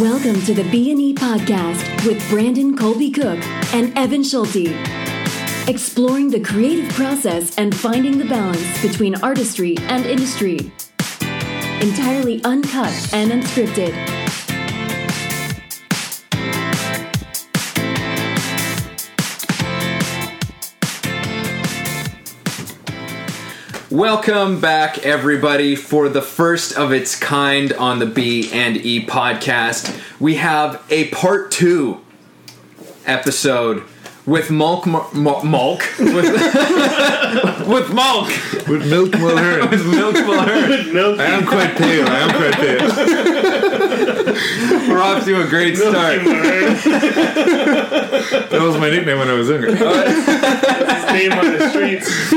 Welcome to the B&E podcast with Brandon Colby Cook and Evan Schulte. Exploring the creative process and finding the balance between artistry and industry. Entirely uncut and unscripted. Welcome back, everybody, for the first of its kind on the B and E podcast. We have a part two episode with Mulk, Mulk, Mulk with, with Mulk, With milk Mulhern. with Milk Mulhern. I am quite pale. I am quite pale. We're off to a great start. That was my nickname when I was younger. name on the streets.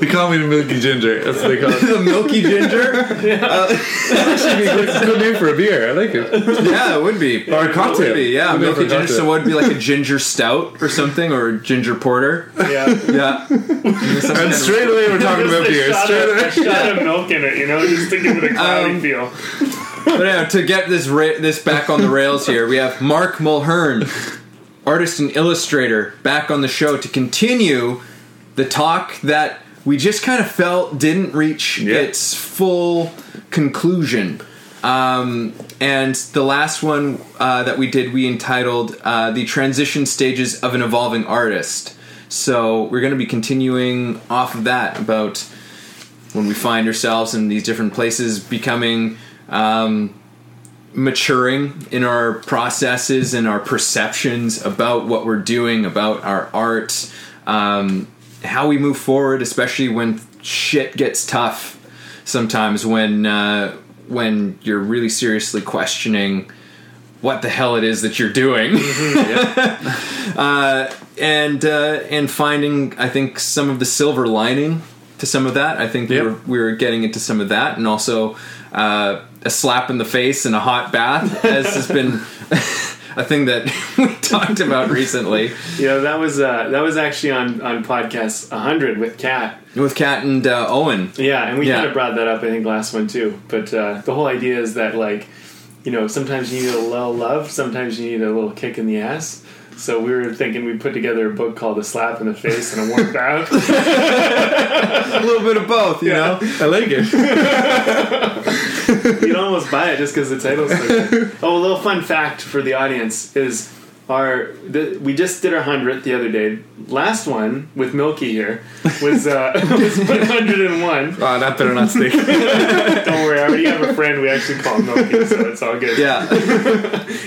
They call me the Milky Ginger. That's what they call it. The Milky Ginger? Actually, it's a good name for a beer. I like it. Yeah, it would be. Or a cocktail. It would be, yeah, Good Milky a Ginger. So what would be like a ginger stout or something, or a ginger porter? Yeah. Yeah. And straight away we're talking about Just a beer. shot, Straight of, a shot of milk in it, you know, just to give it a cloudy Um, feel. But yeah, to get this ra- this back on the rails here, we have Mark Mulhern, artist and illustrator, back on the show to continue the talk that we just kind of felt didn't reach Yeah. its full conclusion. Um, and the last one uh, that we did, we entitled uh, "The Transition Stages of an Evolving Artist." So we're going to be continuing off of that about when we find ourselves in these different places, becoming um, maturing in our processes and our perceptions about what we're doing, about our art, um, how we move forward, especially when shit gets tough. Sometimes when uh, when you're really seriously questioning what the hell it is that you're doing, uh, and uh, and finding I think some of the silver lining to some of that. I think Yep. we're we were getting into some of that, and also uh, a slap in the face and a hot bath, as has been a thing that we talked about recently Yeah, that was uh, that was actually on on podcast 100 with Kat. with Kat and uh, Owen. Yeah, and we Yeah. kind of brought that up, I think, last one too. But uh, the whole idea is that, like, you know, sometimes you need a little love, sometimes you need a little kick in the ass. So we were thinking we'd put together a book called A Slap in the Face and a Warm Bath. A little bit of both, you know. I like it. You'd almost buy it just because the title's so. Oh, a little fun fact for the audience is our the, we just did our hundredth the other day. Last one with Milky here was uh, was one hundred and one. Oh, that better not stick. Don't worry, I already have a friend we actually call Milky, so it's all good. Yeah,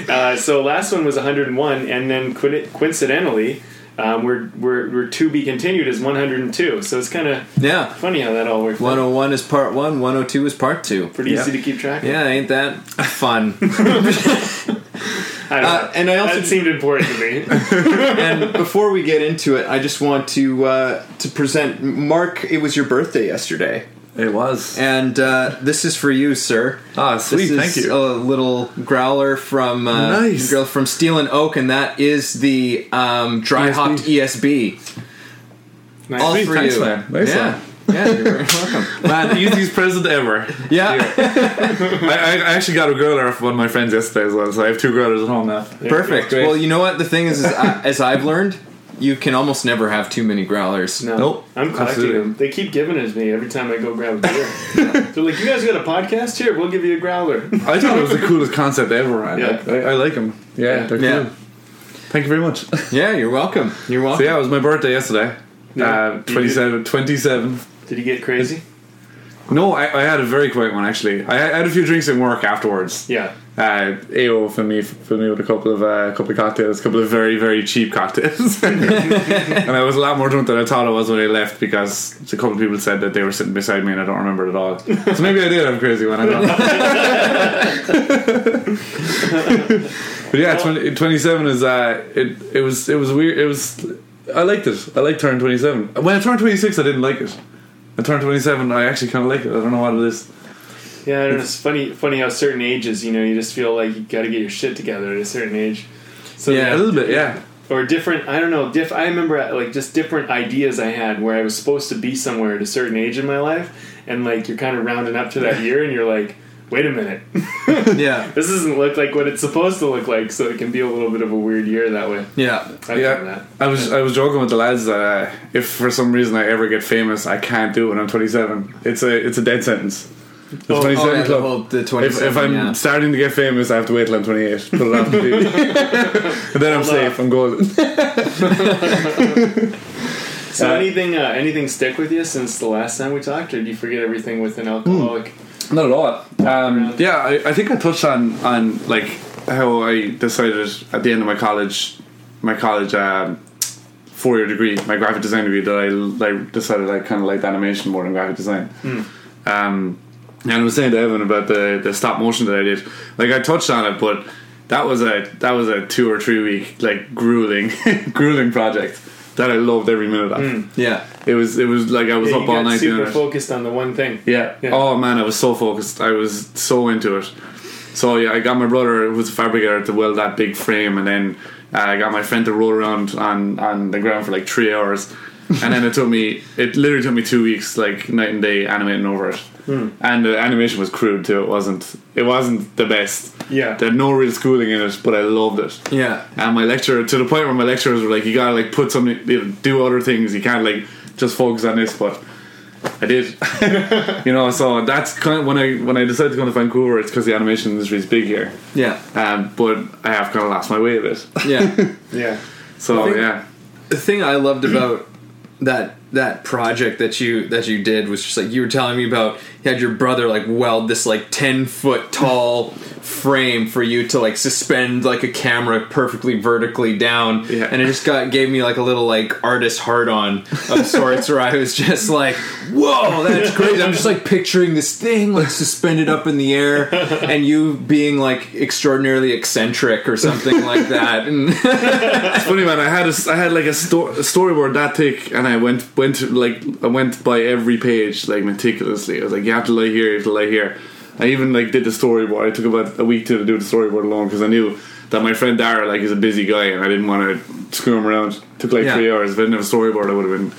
Uh, so last one was 101, and then coincidentally, um, we're, we're we're to be continued as 102. So it's kind of yeah. funny how that all worked. out. 101 is part one. 102 is part two. Pretty Yeah. easy to keep track. of. Yeah, ain't that fun? I don't Uh, know. and I also that seemed important to me. and before we get into it, I just want to uh, to present Mark. It was your birthday yesterday, It was. and uh, this is for you, sir. Ah, sweet. This Thank you. A little growler from uh, Nice. girl from Steel and Oak, and that is the um, dry hopped ESB. Nice. All Sweet, for thanks, you, man. Nice yeah, yeah. You're very welcome. Man, easiest present ever. Yeah, I, I actually got a growler from one of my friends yesterday as well, so I have two growlers at home now. perfect. Well, you know what the thing is, is I, as I've learned, you can almost never have too many growlers. No, Nope. I'm collecting Absolutely. them. They keep giving it to me every time I go grab a beer. They're like, "You guys got a podcast here? We'll give you a growler." I thought it was the coolest concept ever, man. Yeah. I, I like them. Yeah, Yeah. they're cool. Yeah. Thank you very much. Yeah, you're welcome. You're welcome. So yeah, it was my birthday yesterday. Yeah. Uh, 27, 27. Did you get crazy? No, I, I had a very quiet one actually. I had I had a few drinks in work afterwards. Yeah. Uh, AO for me for me with a couple of uh, couple of cocktails, a couple of very very cheap cocktails, and I was a lot more drunk than I thought I was when I left because a couple of people said that they were sitting beside me and I don't remember it at all. So maybe I did a crazy when I don't but yeah, 20, 27 is uh, it it was it was weird. It was I liked it. I liked turning twenty seven. When I turned twenty six, I didn't like it. I turned twenty seven. I actually kind of like it. I don't know what it is. Yeah, I don't know, it's funny. Funny how certain ages, you know, you just feel like you got to get your shit together at a certain age. So Yeah, A little bit, yeah. or different. I don't know. Diff. I remember like just different ideas I had where I was supposed to be somewhere at a certain age in my life, and like you're kind of rounding up to that year, and you're like, wait a minute, Yeah, this doesn't look like what it's supposed to look like, so it can be a little bit of a weird year that way. yeah, I've Yeah, that. I was I was joking with the lads that uh, if for some reason I ever get famous, I can't do it when I'm 27. It's a it's a dead sentence. The Oh, 27 oh, yeah, the club. whole- the if, 27, if I'm yeah. starting to get famous, I have to wait till I'm 28. Put it on TV. and then I'm safe. I'm golden. So Uh, anything uh, anything stick with you since the last time we talked, or do you forget everything with an alcoholic? Not at all. Um, yeah, I, I think I touched on on like how I decided at the end of my college, my college um, four year degree, my graphic design degree, that I, I decided I kind of liked animation more than graphic design. Um, and I was saying to Evan about the the stop motion that I did. Like I touched on it, but that was a that was a two or three week like grueling grueling project that I loved every minute of. yeah. It was it was like I was Yeah, up you all got night doing super it. focused on the one thing. Yeah. Yeah. Oh man, I was so focused. I was so into it. So yeah, I got my brother, who was a fabricator, to weld that big frame, and then uh, I got my friend to roll around on on the ground for like three hours, and then it took me. It literally took me two weeks, like night and day, animating over it. Hmm. And the animation was crude too. It wasn't. It wasn't the best. Yeah. There had no real schooling in it, but I loved it. Yeah. And my lecturer, to the point where my lecturers were like, "You gotta like put something, you know, do other things. You can't like just focus on this." But I did, you know. So that's kind of when I when I decided to go to Vancouver. It's because the animation industry is big here, Yeah. um, but I have kind of lost my way a bit. Yeah. Yeah. So I think- yeah, the thing I loved about that that project that you that you did was just like you were telling me about you had your brother like weld this like 10 foot tall frame for you to like suspend like a camera perfectly vertically down Yeah. and it just got gave me like a little like artist hard on of sorts where I was just like whoa that's crazy I'm just like picturing this thing like suspended up in the air and you being like extraordinarily eccentric or something like that and it's funny, man. I had a, I had like a, sto- a storyboard that thick, and I went went to, like I went by every page like meticulously. I was like, you have to lie here, you have to lie here. I even like did the storyboard. I took about a week to do the storyboard alone because I knew that my friend Dara like is a busy guy, and I didn't want to screw him around. took like Yeah. three hours. If I didn't have a storyboard, I would have been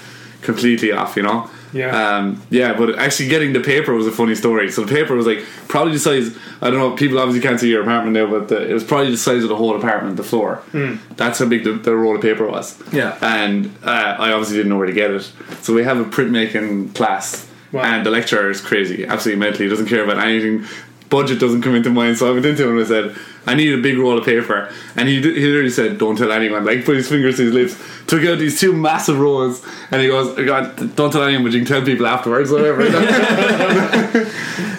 completely off, you know. Yeah. Um, yeah, but actually getting the paper was a funny story. So the paper was like probably the size. I don't know. People obviously can't see your apartment now, but the, it was probably the size of the whole apartment, the floor. Hmm. That's how big the, the roll of paper was. Yeah. And uh, I obviously didn't know where to get it. So we have a printmaking class, Wow. and the lecturer is crazy, absolutely mentally. He doesn't care about anything. Budget doesn't come into mind. So I went into him and I said, "I need a big roll of paper." And he he literally said, "Don't tell anyone." Like put his fingers to his lips, took out these two massive rolls, and he goes, "God, don't tell anyone, but you can tell people afterwards, whatever."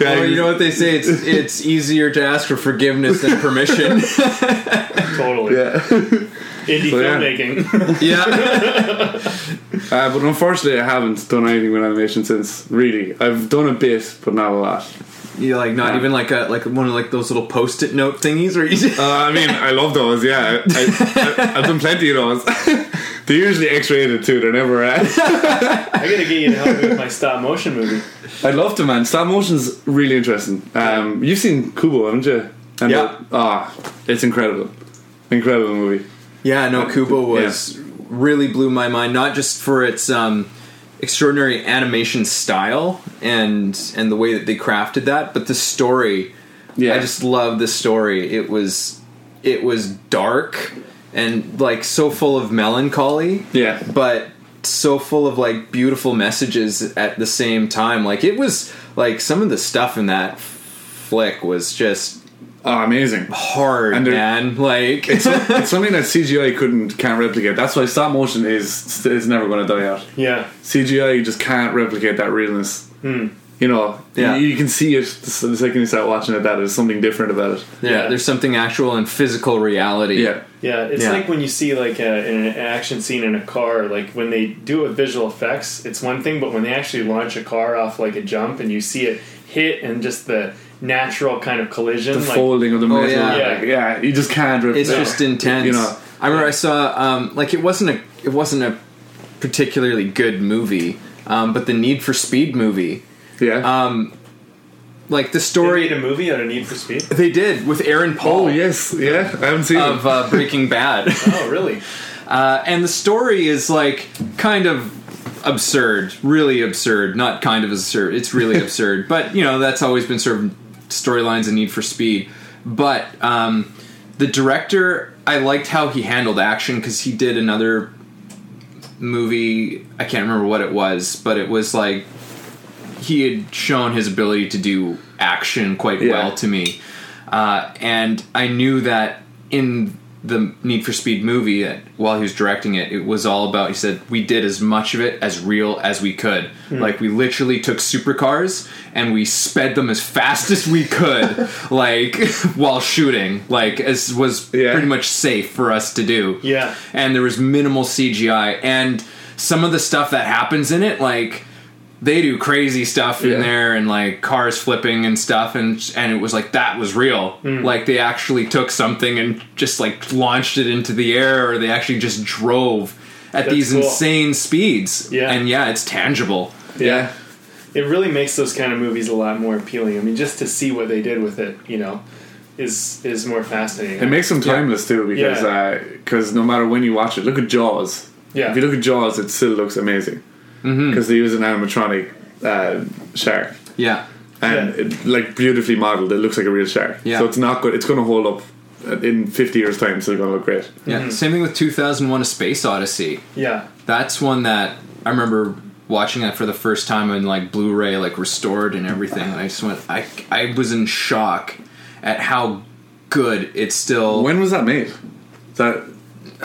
yeah, Well, you know what they say? It's it's easier to ask for forgiveness than permission. Totally. yeah. Indie So, yeah. filmmaking. yeah, Uh, but unfortunately, I haven't done anything with animation since. Really, I've done a bit, but not a lot. you like not even like a like one of like those little post-it note thingies or you. Uh, I mean, I love those. Yeah, I, I, I've done plenty of those. They're usually X-rated too. They're never. Uh, I gotta get you to help me with my stop motion movie. I'd love to, man. Stop motion's really interesting. Um, you've seen Kubo, haven't you? And Yeah. the- Ah, it's incredible. Incredible movie. Yeah, no, Kubo was really blew my mind. Not just for its um, extraordinary animation style and and the way that they crafted that, but the story. Yeah. I just love the story. It was it was dark and like so full of melancholy. Yeah. but so full of like beautiful messages at the same time. Like it was like some of the stuff in that flick was just Oh, amazing. hard, And man. Like It's, it's something that CGI couldn't can't replicate. That's why stop motion is is never going to die out. Yeah. CGI just can't replicate that realness. Hmm. You know, Yeah. you, you can see it the the second you start watching it. That there's something different about it. yeah, there's something actual and physical reality. Yeah, Yeah, it's Yeah. like when you see like a, an action scene in a car. Like when they do it with visual effects, it's one thing, but when they actually launch a car off like a jump and you see it hit and just the natural kind of collision, the like folding of the Oh, metal. yeah. yeah. Like, yeah, you just can't. Rep- It's just intense. You know, I remember I saw um, like it wasn't a it wasn't a particularly good movie, um, but the Need for Speed movie, yeah. um, like the story in a movie out of Need for Speed. they did with Aaron Paul oh yes, yeah. I haven't seen of it. uh, Breaking Bad. Oh, really? Uh, and the story is like kind of absurd, really absurd. Not kind of absurd. It's really absurd. But you know that's always been sort of storylines in Need for Speed. But um, the director, I liked how he handled action because he did another movie. I can't remember what it was, but it was like he had shown his ability to do action quite Yeah. well to me. Uh, and I knew that in the Need for Speed movie, uh, while he was directing it, it was all about. He said we did as much of it as real as we could. Hmm. Like we literally took supercars and we sped them as fast as we could, like while shooting, like as was Yeah. pretty much safe for us to do. Yeah. and there was minimal CGI, and some of the stuff that happens in it, like they do crazy stuff in there and like cars flipping and stuff and and it was like that was real hmm. like they actually took something and just like launched it into the air or they actually just drove at That's these cool. insane speeds Yeah. and yeah it's tangible Yeah. It really makes those kind of movies a lot more appealing. I mean, just to see what they did with it, you know, is is more fascinating. It makes them timeless too because Yeah. Uh, because no matter when you watch it, look at Jaws. Yeah. If you look at Jaws, it still looks amazing Mm-hmm. because they use an animatronic uh, shark yeah and Yeah. it, like beautifully modeled. It looks like a real shark. Yeah. So it's not good. It's going to hold up uh, in 50 years' time. So it's going to look great. yeah same thing with 2001 a space odyssey yeah, that's one that I remember watching that for the first time in like Blu-ray, like restored and everything. And I just went, I, I was in shock at how good it's still. When was that made? Is that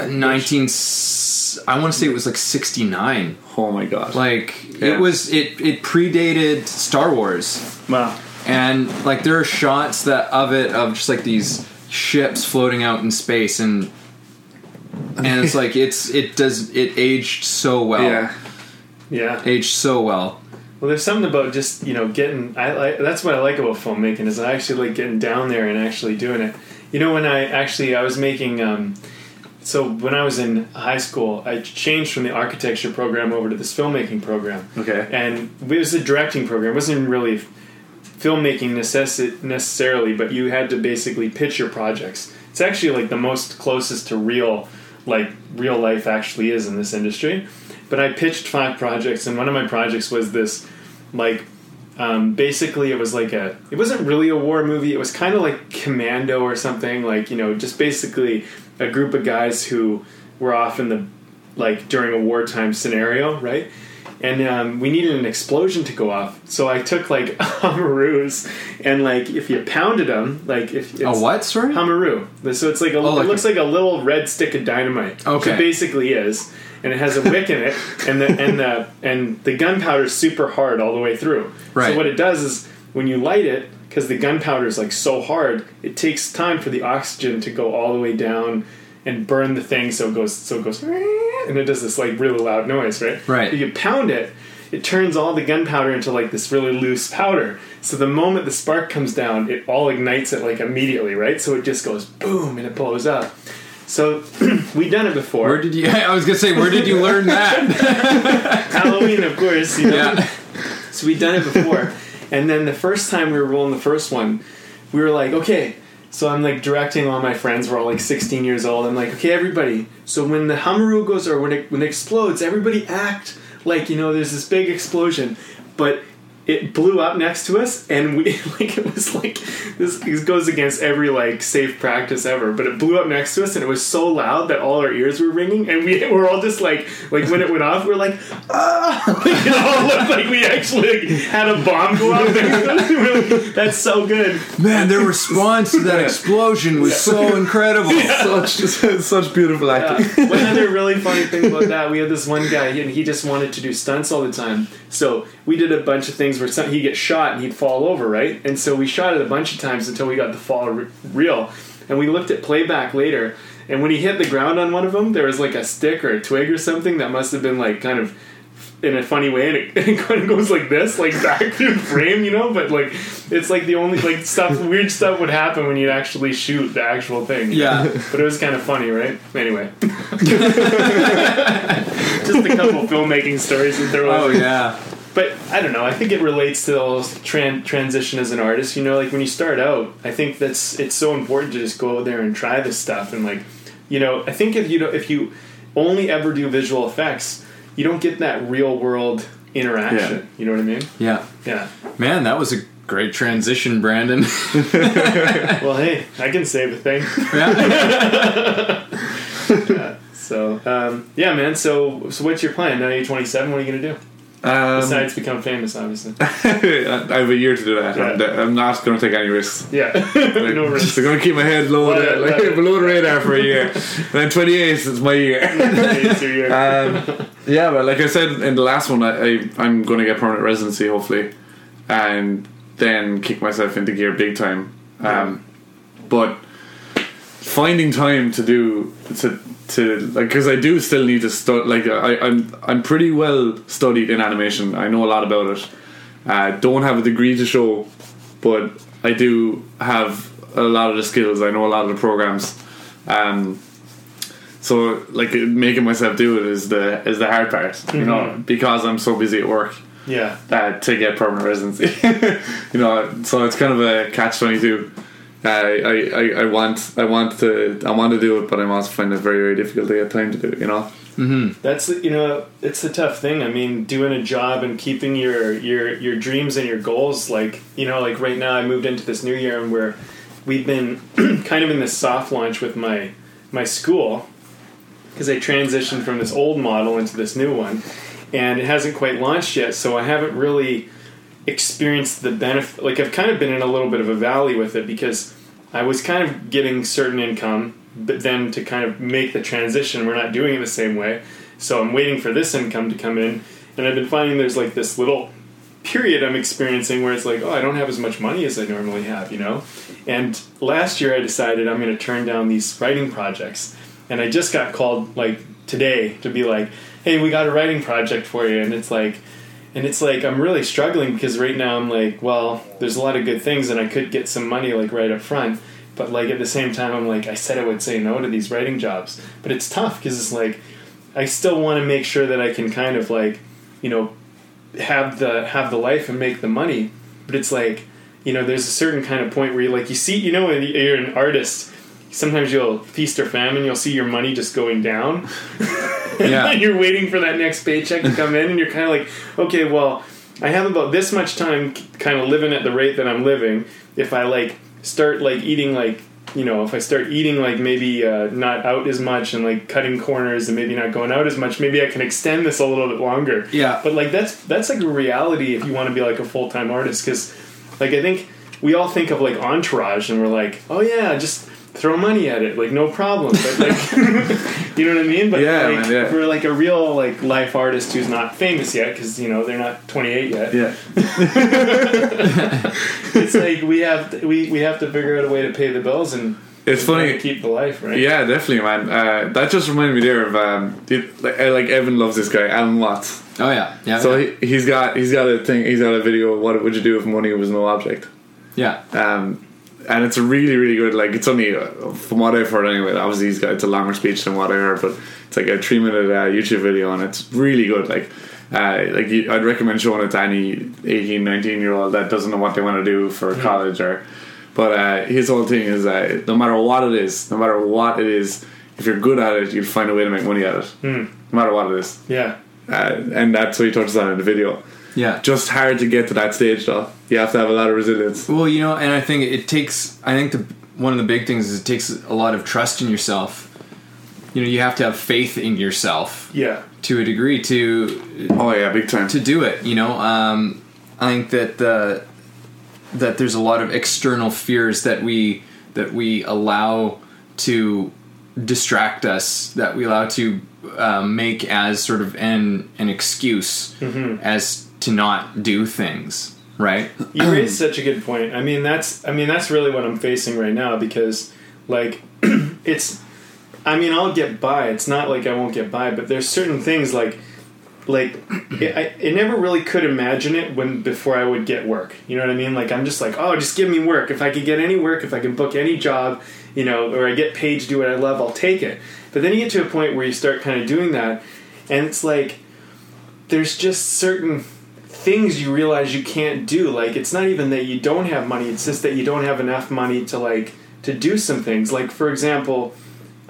nineteen, s- I want to say it was like sixty nine. oh my god! Like Yeah. it was, it it predated Star Wars, wow, and like there are shots that of it of just like these ships floating out in space and. And it's like it's it does it aged so well yeah, yeah. aged so well Well, there's something about just you know getting. I like that's what I like about filmmaking is I actually like getting down there and actually doing it. You know, when I actually I was making. Um, so when I was in high school, I changed from the architecture program over to this filmmaking program. Okay. And it was a directing program. It wasn't really filmmaking necessi- necessarily, but you had to basically pitch your projects. It's actually like the most closest to real, like real life actually is in this industry. But I pitched five projects, and one of my projects was this, like, um, basically it was like a. It wasn't really a war movie. It was kind of like Commando or something. Like you know, just basically a group of guys who were off in the like during a wartime scenario, right? And um, we needed an explosion to go off, so I took like Humaroos and like if you pounded them, like if it's, a what sorry Humaroo. So it's like a, Oh, like it looks like a little red stick of dynamite. Okay. it basically is, and it has a wick in it, and the and the and the gunpowder is super hard all the way through. Right. So what it does is when you light it, because the gunpowder is like so hard, it takes time for the oxygen to go all the way down and burn the thing, so it goes so it goes and it does this like really loud noise, right? Right. If you pound it, it turns all the gunpowder into like this really loose powder. So the moment the spark comes down, it all ignites it like immediately, right? So it just goes boom and it blows up. So we've done it before. Where did you? I was gonna say, where did you learn that? Halloween, of course. You know? yeah, So we've done it before. And then the first time we were rolling the first one, we were like, okay. So I'm like directing all my friends. We're all like 16 years old. I'm like, okay, everybody. So when the Humaroo goes or when it when it explodes, everybody act like you know there's this big explosion, but it blew up next to us, and we like it was like this, this goes against every like safe practice ever. But it blew up next to us, and it was so loud that all our ears were ringing, and we were all just like like when it went off, we are like ah, like, it all looked like we actually like, had a bomb go off. next to us. We were like, That's so good. man, their response to that explosion was so incredible. such just such beautiful acting. Uh, one other really funny thing about that, we had this one guy, and he just wanted to do stunts all the time. So we did a bunch of things where some, he'd get shot and he'd fall over, right? And so we shot it a bunch of times until we got the fall re- real. And we looked at playback later, and when he hit the ground on one of them, there was like a stick or a twig or something that must have been like kind of in a funny way, and it, and it kind of goes like this, like back through the frame, you know. But like, it's like the only like stuff, weird stuff would happen when you'd actually shoot the actual thing. Yeah. But it was kind of funny, right? Anyway. Just a couple filmmaking stories to throw Oh in. yeah, But I don't know. I think it relates to the whole tran- transition as an artist. You know, like when you start out, I think that's it's so important to just go out there and try this stuff. And like, you know, I think if you don't, if you only ever do visual effects, you don't get that real world interaction. You know what I mean? yeah. Yeah. Man, that was a Great transition, Brandon. Well, hey, I can save a thing. yeah. So, um, yeah, man. So, so what's your plan? Now you're 27. What are you gonna do Um, besides become famous? Obviously. I have a year to do that. I'm, Yeah. I'm not going to take any risks. Yeah. no risk. So I'm going to keep my head low, Let it- like, below the radar for a year. And then 28 is my year. Year. um, yeah, but like I said in the last one, I, I I'm going to get permanent residency hopefully, and then kick myself into gear big time. Um, but finding time to do to to like because I do still need to study. Like I, I'm I'm pretty well studied in animation. I know a lot about it. Uh, don't have a degree to show, but I do have a lot of the skills. I know a lot of the programs. Um, so like making myself do it is the is the hard part, you know, because I'm so busy at work yeah. uh, to get permanent residency. you know, so it's kind of a catch twenty two. I, I, I want I want to I want to do it, but I'm also finding it very very difficult to get time to do it. You know. Mm-hmm. That's the- you know it's the tough thing. I mean, doing a job and keeping your your your dreams and your goals. Like you know, like right now, I moved into this new year and we're we've been kind of in this soft launch with my my school because I transitioned from this old model into this new one, and it hasn't quite launched yet. So I haven't really experienced the benefit. Like I've kind of been in a little bit of a valley with it because I was kind of getting certain income, but then to kind of make the transition, we're not doing it the same way. So I'm waiting for this income to come in, and I've been finding there's like this little period I'm experiencing where it's like, oh, I don't have as much money as I normally have, you know. And last year I decided I'm going to turn down these writing projects, and I just got called like today to be like, hey, we got a writing project for you, and it's like. And it's like I'm really struggling because right now I'm like, well, there's a lot of good things and I could get some money like right up front, but like at the same time I'm like I said I would say no to these writing jobs, but it's tough because it's like I still want to make sure that I can kind of like, you know, have the have the life and make the money, but it's like, you know, there's a certain kind of point where you like you see, you know, when you're an artist, sometimes you'll feast or famine, you'll see your money just going down. Yeah. and you're waiting for that next paycheck to come in, and you're kind of like, okay, well, I have about this much time, kind of living at the rate that I'm living. If I like start like eating like you know, if I start eating like maybe uh, not out as much and like cutting corners and maybe not going out as much, maybe I can extend this a little bit longer. Yeah. But like that's that's like a reality if you want to be like a full time artist because like I think we all think of like Entourage and we're like, oh yeah, just throw money at it, like no problem. But like, you know what I mean? But Yeah, like, man, yeah. for like a real like life artist who's not famous yet because you know they're not 28 yet. Yeah. It's like we have to, we we have to figure out a way to pay the bills and It's funny. to keep the life right. Yeah, definitely, man. Uh, that just reminded me there of um, it, like, like Evan loves this guy, Alan Watts. Oh yeah. Yeah. So yeah. he, he's got he's got a thing. He's got a video of what would you do if money was no object. yeah. Um, and it's a really really good. Like it's only uh, from what I've heard anyway. Obviously, he's got it's a longer speech than what I heard, but it's like a three minute uh, YouTube video, and it's really good. Like. Uh, like you, I'd recommend showing it to any 18, 19 year old that doesn't know what they want to do for college or but uh, his whole thing is uh, no matter what it is, no matter what it is, if you're good at it, you'll find a way to make money at it. No matter what it is. Yeah. Uh, and that's what he touches on in the video. Yeah. Just hard to get to that stage though. You have to have a lot of resilience. Well, you know, and I think it takes. I think the one of the big things is it takes a lot of trust in yourself. You know, you have to have faith in yourself Yeah. to a degree to Oh yeah, big time. to do it. You know, um, I think that the that there's a lot of external fears that we that we allow to distract us, that we allow to um, make as sort of an an excuse as to not do things. Right? You raised such a good point. I mean, that's I mean that's really what I'm facing right now because like it's I mean, I'll get by. It's not like I won't get by, but there's certain things like like it, I, never really could imagine it when before I would get work. You know what I mean? Like I'm just like, oh, just give me work. If I could get any work, if I can book any job, you know, or I get paid to do what I love, I'll take it. But then you get to a point where you start kind of doing that, and it's like there's just certain things you realize you can't do. Like it's not even that you don't have money; it's just that you don't have enough money to like to do some things. Like for example,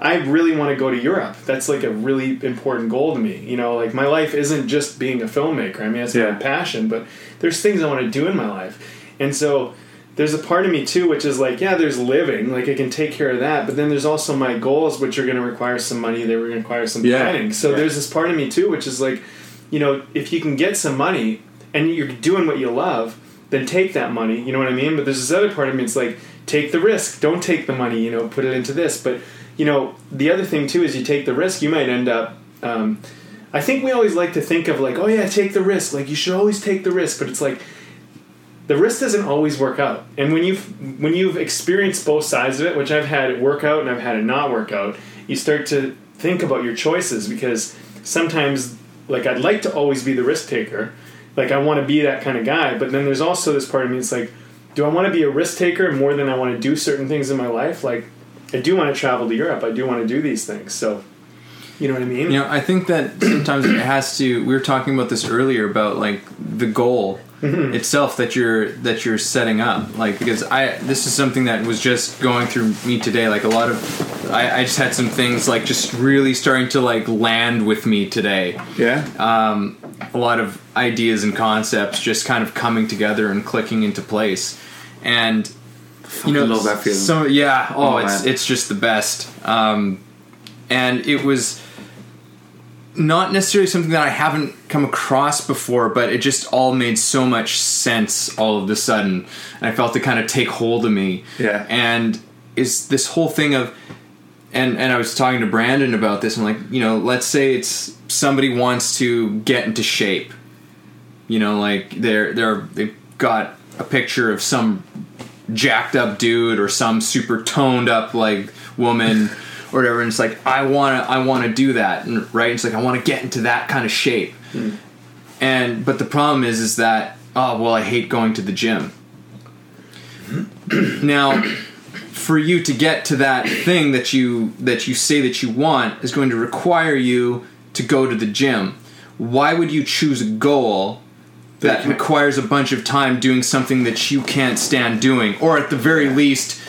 I really want to go to Europe. That's like a really important goal to me. You know, like my life isn't just being a filmmaker. I mean, it's Yeah. my passion, but there's things I want to do in my life. And so there's a part of me too, which is like, yeah, there's living, like I can take care of that, but then there's also my goals, which are going to require some money. They were going to require some Yeah. planning. So Yeah. there's this part of me too, which is like, you know, if you can get some money and you're doing what you love, then take that money. You know what I mean? But there's this other part of me. It's like take the risk. Don't take the money. You know, put it into this. But you know, the other thing too is you take the risk, you might end up. Um, I think we always like to think of like, oh yeah, take the risk. Like you should always take the risk. But it's like the risk doesn't always work out. And when you've when you've experienced both sides of it, which I've had it work out and I've had it not work out, you start to think about your choices because sometimes like I'd like to always be the risk taker. Like I want to be that kind of guy, but then there's also this part of me it's like do I want to be a risk taker more than I want to do certain things in my life? Like I do want to travel to Europe. I do want to do these things. So you know what I mean? You know, I think that sometimes it has to. We were talking about this earlier about like the goal itself that you're that you're setting up. Like because I this is something that was just going through me today. Like a lot of, I, I just had some things like just really starting to like land with me today. Yeah. Um, a lot of ideas and concepts just kind of coming together and clicking into place, and you know, love that feeling. So yeah, oh, Oh, it's man. it's just the best. Um, and it was not necessarily something that I haven't come across before, but it just all made so much sense all of a sudden, and I felt it kind of take hold of me. Yeah. and is this whole thing of and and I was talking to Brandon about this. I'm like, you know, let's say it's somebody wants to get into shape. You know, like they're they're they've got a picture of some jacked up dude or some super toned up like woman or whatever, and it's like I want to I want to do that, and, right? It's like I want to get into that kind of shape. Hmm. And but the problem is is that oh well I hate going to the gym. Hmm. now for you to get to that thing that you that you say that you want is going to require you to go to the gym. Why would you choose a goal that requires a bunch of time doing something that you can't stand doing, or at the very least,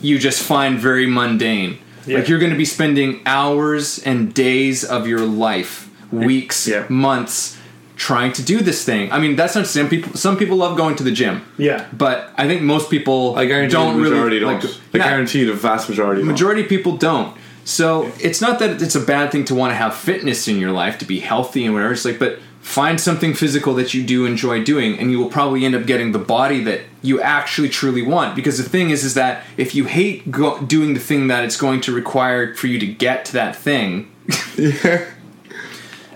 you just find very mundane? Yeah. Like you're going to be spending hours and days of your life, weeks, Yeah. months, trying to do this thing. I mean, that's not some people. Some people love going to the gym. Yeah. But I think most people I guarantee don't the majority really don't. like. I yeah, guarantee the vast majority don't. majority of people don't. So it's not that it's a bad thing to want to have fitness in your life to be healthy and whatever. It's like, but find something physical that you do enjoy doing, and you will probably end up getting the body that you actually truly want. Because the thing is, is that if you hate go- doing the thing that it's going to require for you to get to that thing,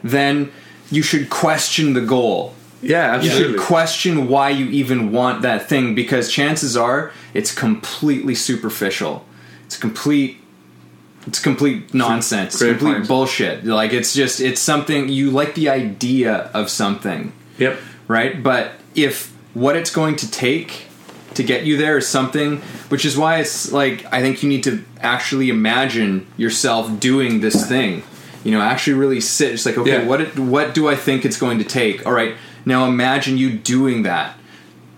then you should question the goal Yeah, you should question why you even want that thing because chances are it's completely superficial. It's complete it's complete nonsense. It's complete bullshit. Like it's just it's something you like the idea of something, Yep. right? But if what it's going to take to get you there is something which is why it's like I think you need to actually imagine yourself doing this thing. You know, actually really sit. It's like, okay, Yeah. what it, what do I think it's going to take? All right, now imagine you doing that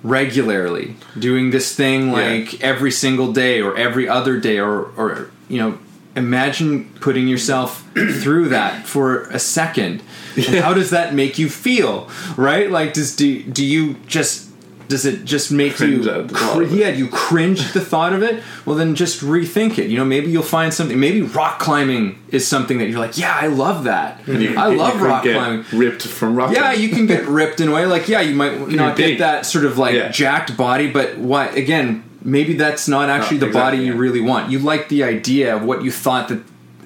regularly, doing this thing like every single day or every other day, or or you know, imagine putting yourself through that for a second. And how does that make you feel? Right? Like, does do do you just does it just make Cringe you cr- yeah you cringe at the thought of it well then just rethink it you know maybe you'll find something maybe rock climbing is something that you're like yeah i love that You- i love rock get climbing Ripped from rock. yeah, you can get ripped in a way. Like, yeah, you might not get that sort of like Yeah. jacked body, but why? Again, maybe that's not actually the exactly, body you yeah. really want. You like the idea of what you thought that,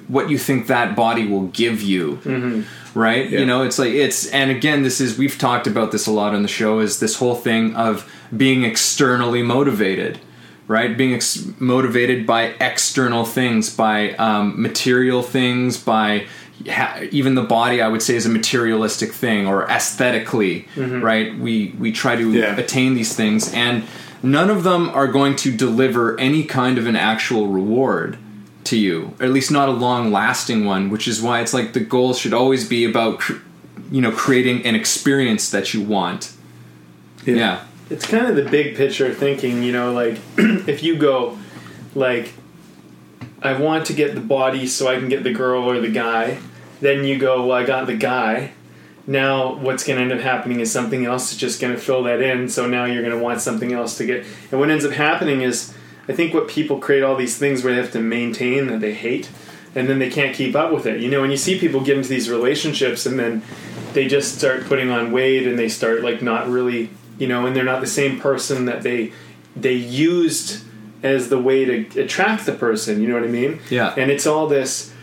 what you think that body will give you, right? Yeah. You know, it's like it's. And again, this is we've talked about this a lot on the show. Is this whole thing of being externally motivated. Right, being ex- motivated by external things, by um, material things, by ha- even the body i would say is a materialistic thing or aesthetically right we we try to Yeah. attain these things and none of them are going to deliver any kind of an actual reward to you or at least not a long lasting one which is why it's like the goal should always be about cr- you know creating an experience that you want. Yeah, it's kind of the big picture thinking, you know, like if you go like I want to get the body so I can get the girl or the guy, then you go, well, I got the guy. Now what's going to end up happening is something else is just going to fill that in. So now you're going to want something else to get. And what ends up happening is, I think what people create all these things where they have to maintain that they hate, and then they can't keep up with it. You know, when you see people get into these relationships and then they just start putting on weight and they start like not really, you know, and they're not the same person that they they used as the way to attract the person. You know what I mean? Yeah. And it's all this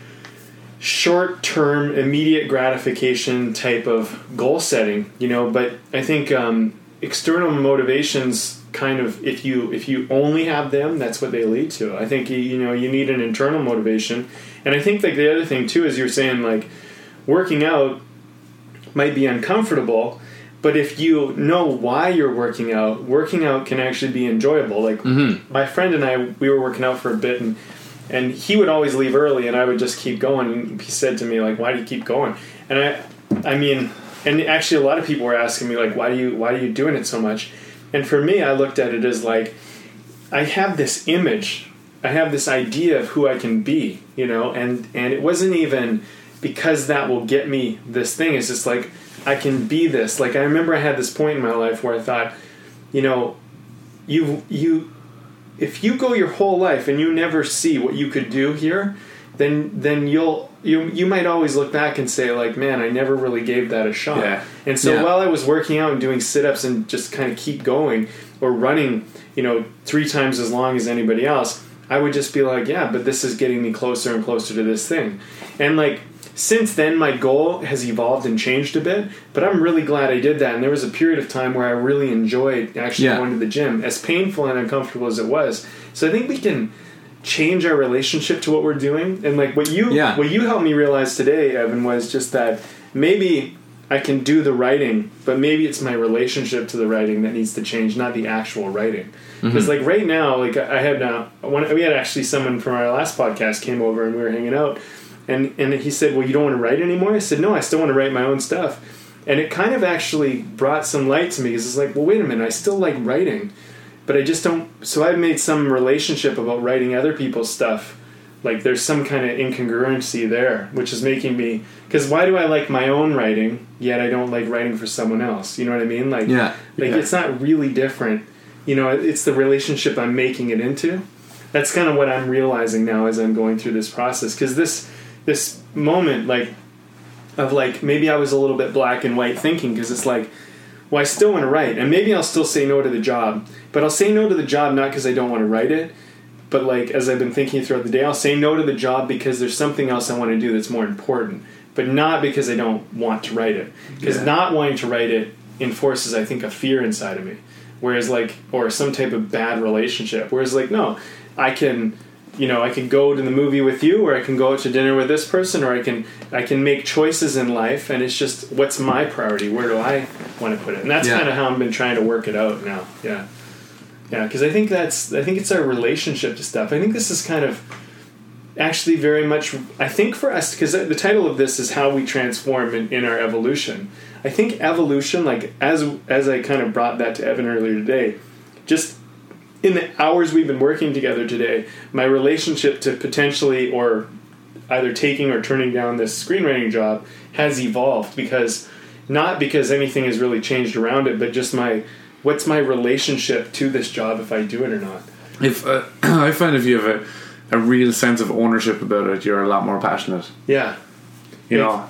short term, immediate gratification type of goal setting, you know. But I think um, external motivations kind of if you if you only have them, that's what they lead to. I think you, you know you need an internal motivation, and I think like the other thing too is you're saying like working out might be uncomfortable. But if you know why you're working out, working out can actually be enjoyable. Like my friend and I, we were working out for a bit, and and he would always leave early and i would just keep going. And he said to me like why do you keep going? And i i mean and actually a lot of people were asking me like why do you why are you doing it so much? And for me i looked at it as like i have this image. I have this idea of who i can be you know? And and it wasn't even because that will get me this thing. It's just like i can be this. Like i remember i had this point in my life where i thought you know you you if you go your whole life and you never see what you could do here, then then you'll you you might always look back and say like, man, I never really gave that a shot. Yeah. And so Yeah. while I was working out and doing sit-ups and just kind of keep going or running, you know, three times as long as anybody else, I would just be like, yeah, but this is getting me closer and closer to this thing. And like since then my goal has evolved and changed a bit, but I'm really glad I did that. And there was a period of time where I really enjoyed actually Yeah. going to the gym, as painful and uncomfortable as it was. So I think we can change our relationship to what we're doing. And like what you Yeah. what you helped me realize today, Evan, was just that maybe I can do the writing, but maybe it's my relationship to the writing that needs to change, not the actual writing. Because like right now, like I had uh, one, we had actually someone from our last podcast came over and we were hanging out, and and he said, "Well, you don't want to write anymore." I said, "No, I still want to write my own stuff." And it kind of actually brought some light to me because it's like, well, wait a minute, I still like writing, but I just don't. So I've made some relationship about writing other people's stuff. Like there's some kind of incongruency there, which is making me. Because why do I like my own writing yet I don't like writing for someone else? You know what I mean? Like, Yeah. like Yeah. it's not really different. You know, it's the relationship I'm making it into. That's kind of what I'm realizing now as I'm going through this process. Because this this moment, like of like maybe I was a little bit black and white thinking because it's like, well, I still want to write, and maybe I'll still say no to the job, but I'll say no to the job not because I don't want to write it, but like as I've been thinking throughout the day, I'll say no to the job because there's something else I want to do that's more important, but not because I don't want to write it. Because Yeah. not wanting to write it enforces, I think, a fear inside of me. Whereas like, or some type of bad relationship. Whereas like, no, I can you know, I can go to the movie with you, or I can go out to dinner with this person, or I can I can make choices in life, and it's just what's my priority? Where do I want to put it? And that's Yeah. kind of how I've been trying to work it out now. Yeah, yeah, because I think that's I think it's our relationship to stuff. I think this is kind of actually very much I think for us because the title of this is how we transform in, in our evolution. I think evolution, like as as I kind of brought that to Evan earlier today, just in the hours we've been working together today, my relationship to potentially or either taking or turning down this screenwriting job has evolved because not because anything has really changed around it, but just my what's my relationship to this job if I do it or not. If uh, I find if you have a, a real sense of ownership about it, you're a lot more passionate. Yeah. You Yeah. know,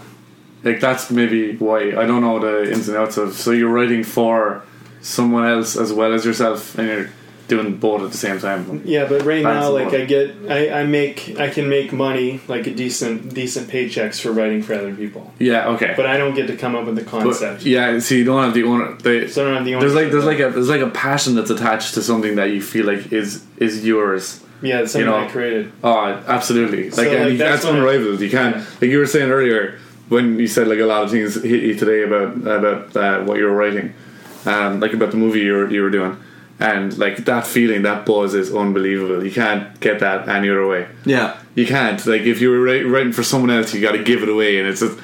like that's maybe why I don't know the ins and outs of. So you're writing for someone else as well as yourself, and you're doing both at the same time. Yeah, but right now, like board. I get, I, I make, I can make money, like a decent, decent paychecks for writing for other people, Yeah. Okay. but I don't get to come up with the But, concept. yeah. So you don't have the owner. The, So I don't have the owner. there's like there's like a there's like a passion that's attached to something that you feel like is is yours. yeah, it's something you know, I created. Oh, absolutely! Like, So, and like, you- that's that's, unrivaled. You can't Yeah. like you were saying earlier when you said like a lot of things hit you today about about uh, what you were writing, um, like about the movie you were you were doing, and like that feeling, that buzz is unbelievable. You can't get that any other way. Yeah. You can't. Like if you were writing for someone else, you got to give it away, and it's just,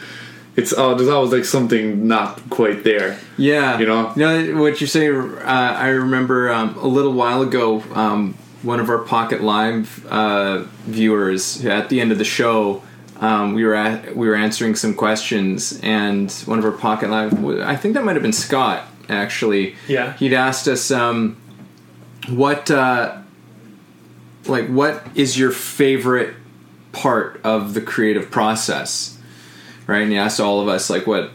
it's oh, there's always like something not quite there. Yeah, You know? you know what you say. Uh, I remember um, a little while ago, um, one of our Pocket Live uh, viewers at the end of the show um, we were at, we were answering some questions, and one of our pocket live, I think that might have been Scott actually. Yeah. he'd asked us um, what uh, like what is your favorite part of the creative process, right? And he asked all of us like what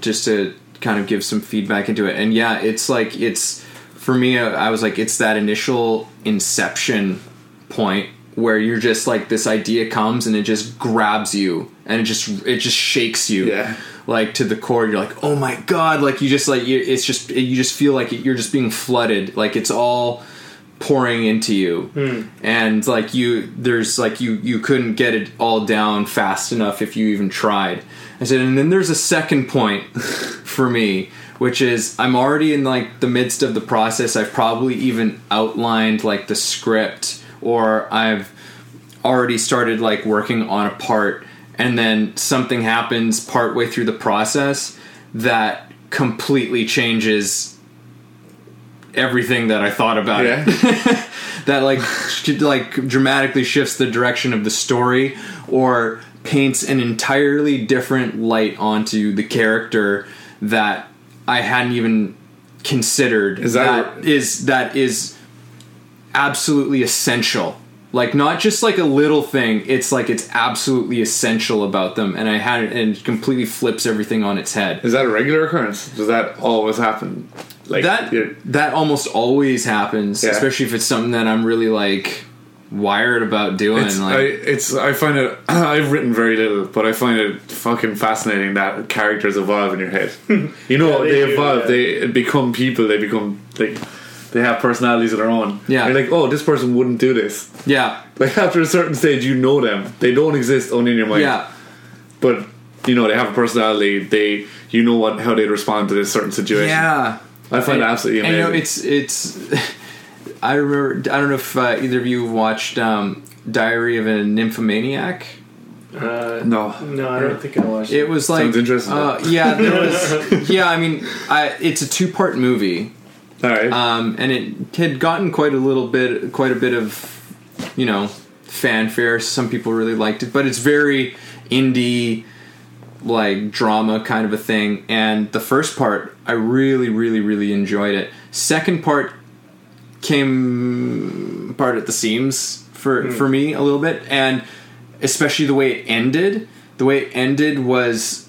just to kind of give some feedback into it, and yeah, it's like it's for me. uh, I was like it's that initial inception point where you're just like this idea comes and it just grabs you and it just it just shakes you Yeah. like to the core you're like oh my god like you just like you, it's just you just feel like you're just being flooded like it's all pouring into you. Hmm. And like you there's like you you couldn't get it all down fast enough if you even tried. I said and then there's a second point for me which is i'm already in like the midst of the process. I've probably even outlined like the script or i've already started like working on a part. And then something happens partway through the process that completely changes everything that I thought about Yeah. it. that like like dramatically shifts the direction of the story or paints an entirely different light onto the character that I hadn't even considered Is that- that is that is absolutely essential. Like not just like a little thing, it's like it's absolutely essential about them and I had it and it completely flips everything on its head. Is that a regular occurrence? Does that always happen? Like that you- that almost always happens, Yeah. especially if it's something that I'm really like wired about doing. It's, like I, it's I find it I've written very little, but I find it fucking fascinating that characters evolve in your head. You know, Yeah, they they, do, evolve, yeah. they become people, they become like they have personalities of their own. Yeah. You're like, oh, this person wouldn't do this. yeah, Like after a certain stage, you know them. They don't exist only in your mind. yeah, But you know they have a personality. They you know what how they'd respond to this certain situation. yeah. I find And- absolutely and, you know, it's it's. I remember. I don't know if uh, either of you watched um, Diary of a Nymphomaniac. Uh, no, no, I don't think I watched it. It was like Sounds interesting. Uh, yeah, there was. yeah, I mean, I, it's a two part movie. all right. um, and it had gotten quite a little bit, quite a bit of, you know, fanfare. Some people really liked it, but it's very indie, like drama kind of a thing. And the first part, I really, really, really enjoyed it. Second part came apart at the seams for hmm. for me a little bit, and especially the way it ended. The way it ended was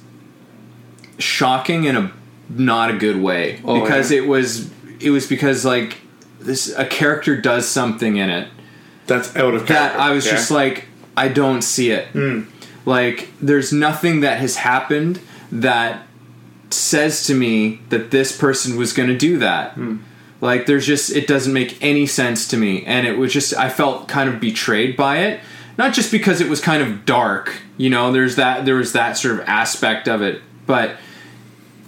shocking in a not a good way Oh, because yeah. it was it was because like this a character does something in it That's out of that character. I was Yeah. just like I don't see it. Hmm. Like there's nothing that has happened that says to me that this person was going to do that. Hmm. Like there's just it doesn't make any sense to me and it was just I felt kind of betrayed by it. Not just because it was kind of dark, you know, there's that there was that sort of aspect of it, but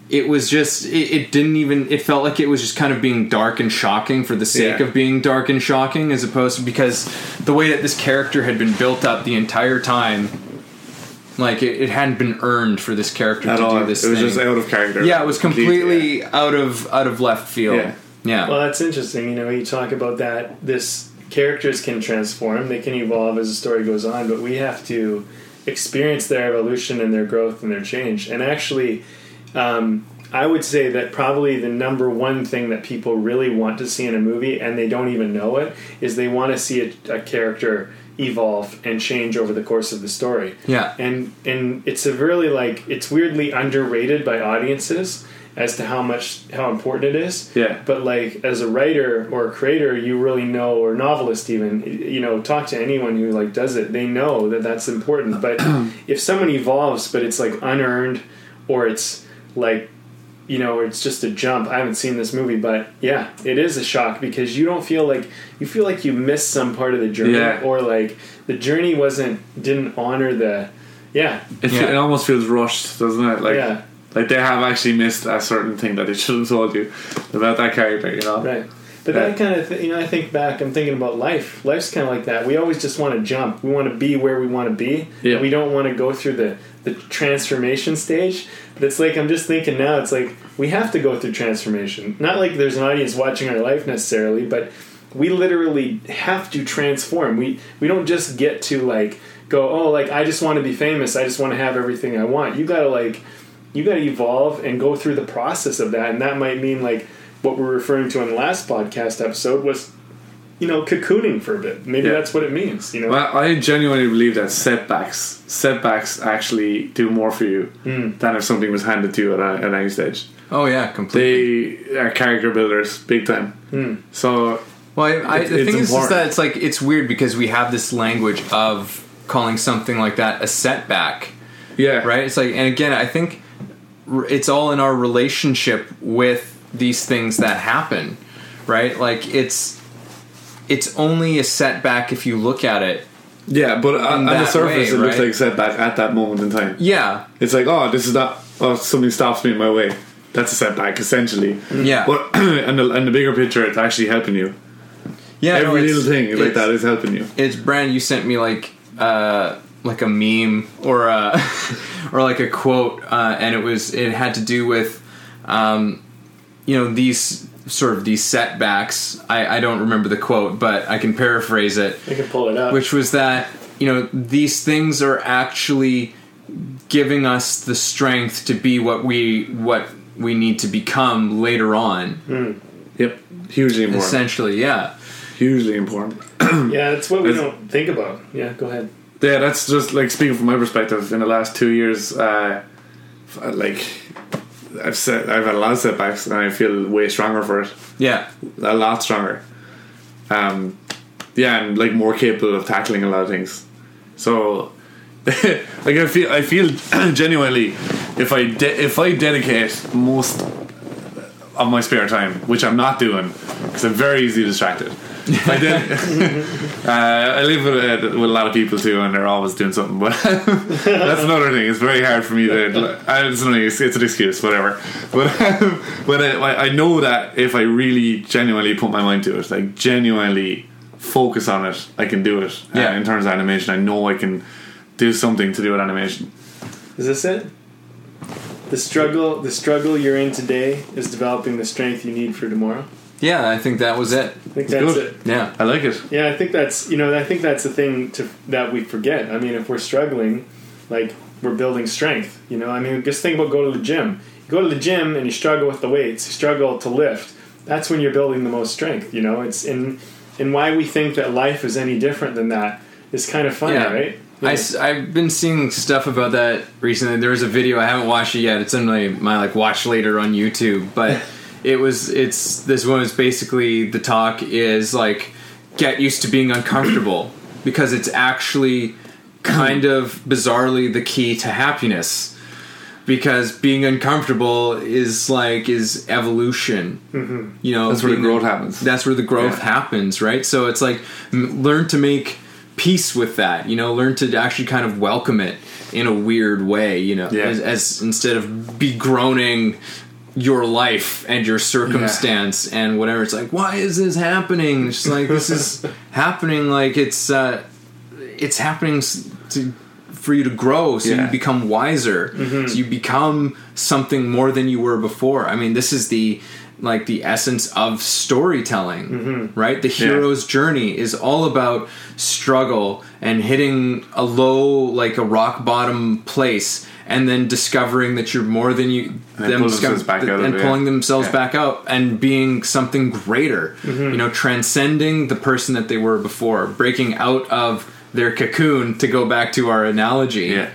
it was just it, it didn't even it felt like it was just kind of being dark and shocking for the sake Yeah. of being dark and shocking as opposed to because the way that this character had been built up the entire time like it, it hadn't been earned for this character at to all. do this it was thing. just out of character. yeah it was Completely, completely out of out of left field Yeah. yeah Well, that's interesting. You know, you talk about that. This characters can transform; they can evolve as the story goes on, but we have to experience their evolution and their growth and their change. And actually, um, I would say that probably the number one thing that people really want to see in a movie, and they don't even know it, is they want to see a, a character evolve and change over the course of the story. Yeah. and and it's a really like it's weirdly underrated by audiences as to how much how important it is. Yeah. But like as a writer or a creator, you really know, or novelist even, you know, talk to anyone who like does it. They know that that's important. But if someone evolves, but it's like unearned, or it's like, you know, it's just a jump. I haven't seen this movie, but yeah, it is a shock because you don't feel like you feel like you missed some part of the journey, Yeah. or like the journey wasn't didn't honor the, yeah, It, Yeah. it almost feels rushed, doesn't it? Like, Yeah. like they have actually missed a certain thing that they should have told you about that character. You know, Right. But Yeah. that kind of, th- you know, I think back. I'm thinking about life. Life's kind of like that. We always just want to jump. We want to be where we want to be. Yeah. We don't want to go through the the transformation stage. But it's like I'm just thinking now. It's like we have to go through transformation. Not like there's an audience watching our life necessarily, but we literally have to transform. We we don't just get to like go, oh, like I just want to be famous. I just want to have everything I want. You gotta like, you gotta evolve and go through the process of that, and that might mean like what we're referring to in the last podcast episode was, you know, cocooning for a bit. Maybe Yeah. that's what it means. You know, Well, I genuinely believe that setbacks setbacks actually do more for you Hmm. than if something was handed to you at, a, at any stage. Oh yeah, completely. They are character builders, big time. Hmm. So Well, I, I, the it's thing is, is that it's like it's weird because we have this language of calling something like that a setback, yeah, right? It's like, and again, I think it's all in our relationship with these things that happen, right? Like it's it's only a setback if you look at it. Yeah, but on, on the surface, way, it looks like a setback at that moment in time. Yeah, It's like, oh, this is not. Oh, something stops me in my way. That's a setback, essentially. yeah, But and the, in the bigger picture, it's actually helping you. yeah. Every it's- little thing like that is helping you. it's Brand. You sent me like uh, like a meme or a or like a quote, uh, and it was it had to do with um, you know these sort of these setbacks. I, I don't remember the quote, but I can paraphrase it, I can pull it up. which was that you know these things are actually giving us the strength to be what we what we need to become later on. Yep, hugely important. Essentially, yeah. Hugely important. yeah, that's what we It's- don't think about. Yeah, go ahead. Yeah, that's just like speaking from my perspective. In the last two years, uh, like I've said, I've had a lot of setbacks, and I feel way stronger for it. Yeah, A lot stronger. Um, yeah, and like more capable of tackling a lot of things. So, like I feel, I feel genuinely, if I de- if I dedicate most of my spare time, which I'm not doing, because I'm very easily distracted. I did. uh, I live with, uh, with a lot of people too, and they're always doing something. But that's another thing. It's very hard for me to. I- It's, only, it's an excuse, whatever. But when I, I know that if I really genuinely put my mind to it, like genuinely focus on it, I can do it. Uh, Yeah. in terms of animation, I know I can do something to do with animation. Is this it? The struggle, the struggle you're in today is developing the strength you need for tomorrow. Yeah. I think that was it. I think that's Good. it. Yeah. I like it. Yeah, I think that's you know I think that's the thing to that we forget. I mean, if we're struggling, like we're building strength. You know, I mean, just think about go to the gym. You go to the gym and you struggle with the weights, you struggle to lift. That's when you're building the most strength. You know, it's in and why we think that life is any different than that is kind of funny, Yeah. right? I, have been seeing stuff about that recently. There was a video I haven't watched it yet. It's in my, my like watch later on YouTube, but it was it's this one is basically the talk is like get used to being uncomfortable because it's actually kind of bizarrely the key to happiness because being uncomfortable is like is evolution mm-hmm. you know That's where the being- growth happens. that's where the growth Yeah. happens right so it's like m- learn to make peace with that you know learn to actually kind of welcome it in a weird way you know Yeah. as, as instead of begroaning your life and your circumstance and whatever. It's like why is this happening? It's like this is happening like it's uh it's happening to for you to grow so Yeah. you become wiser. So you become something more than you were before. I mean this is the like the essence of storytelling right? The hero's journey is all about struggle and hitting a low like a rock bottom place and then discovering that you're more than you then them pull discover- themselves back out and it, pulling yeah. themselves Yeah. back up and being something greater mm-hmm. you know transcending the person that they were before breaking out of their cocoon to go back to our analogy Yeah.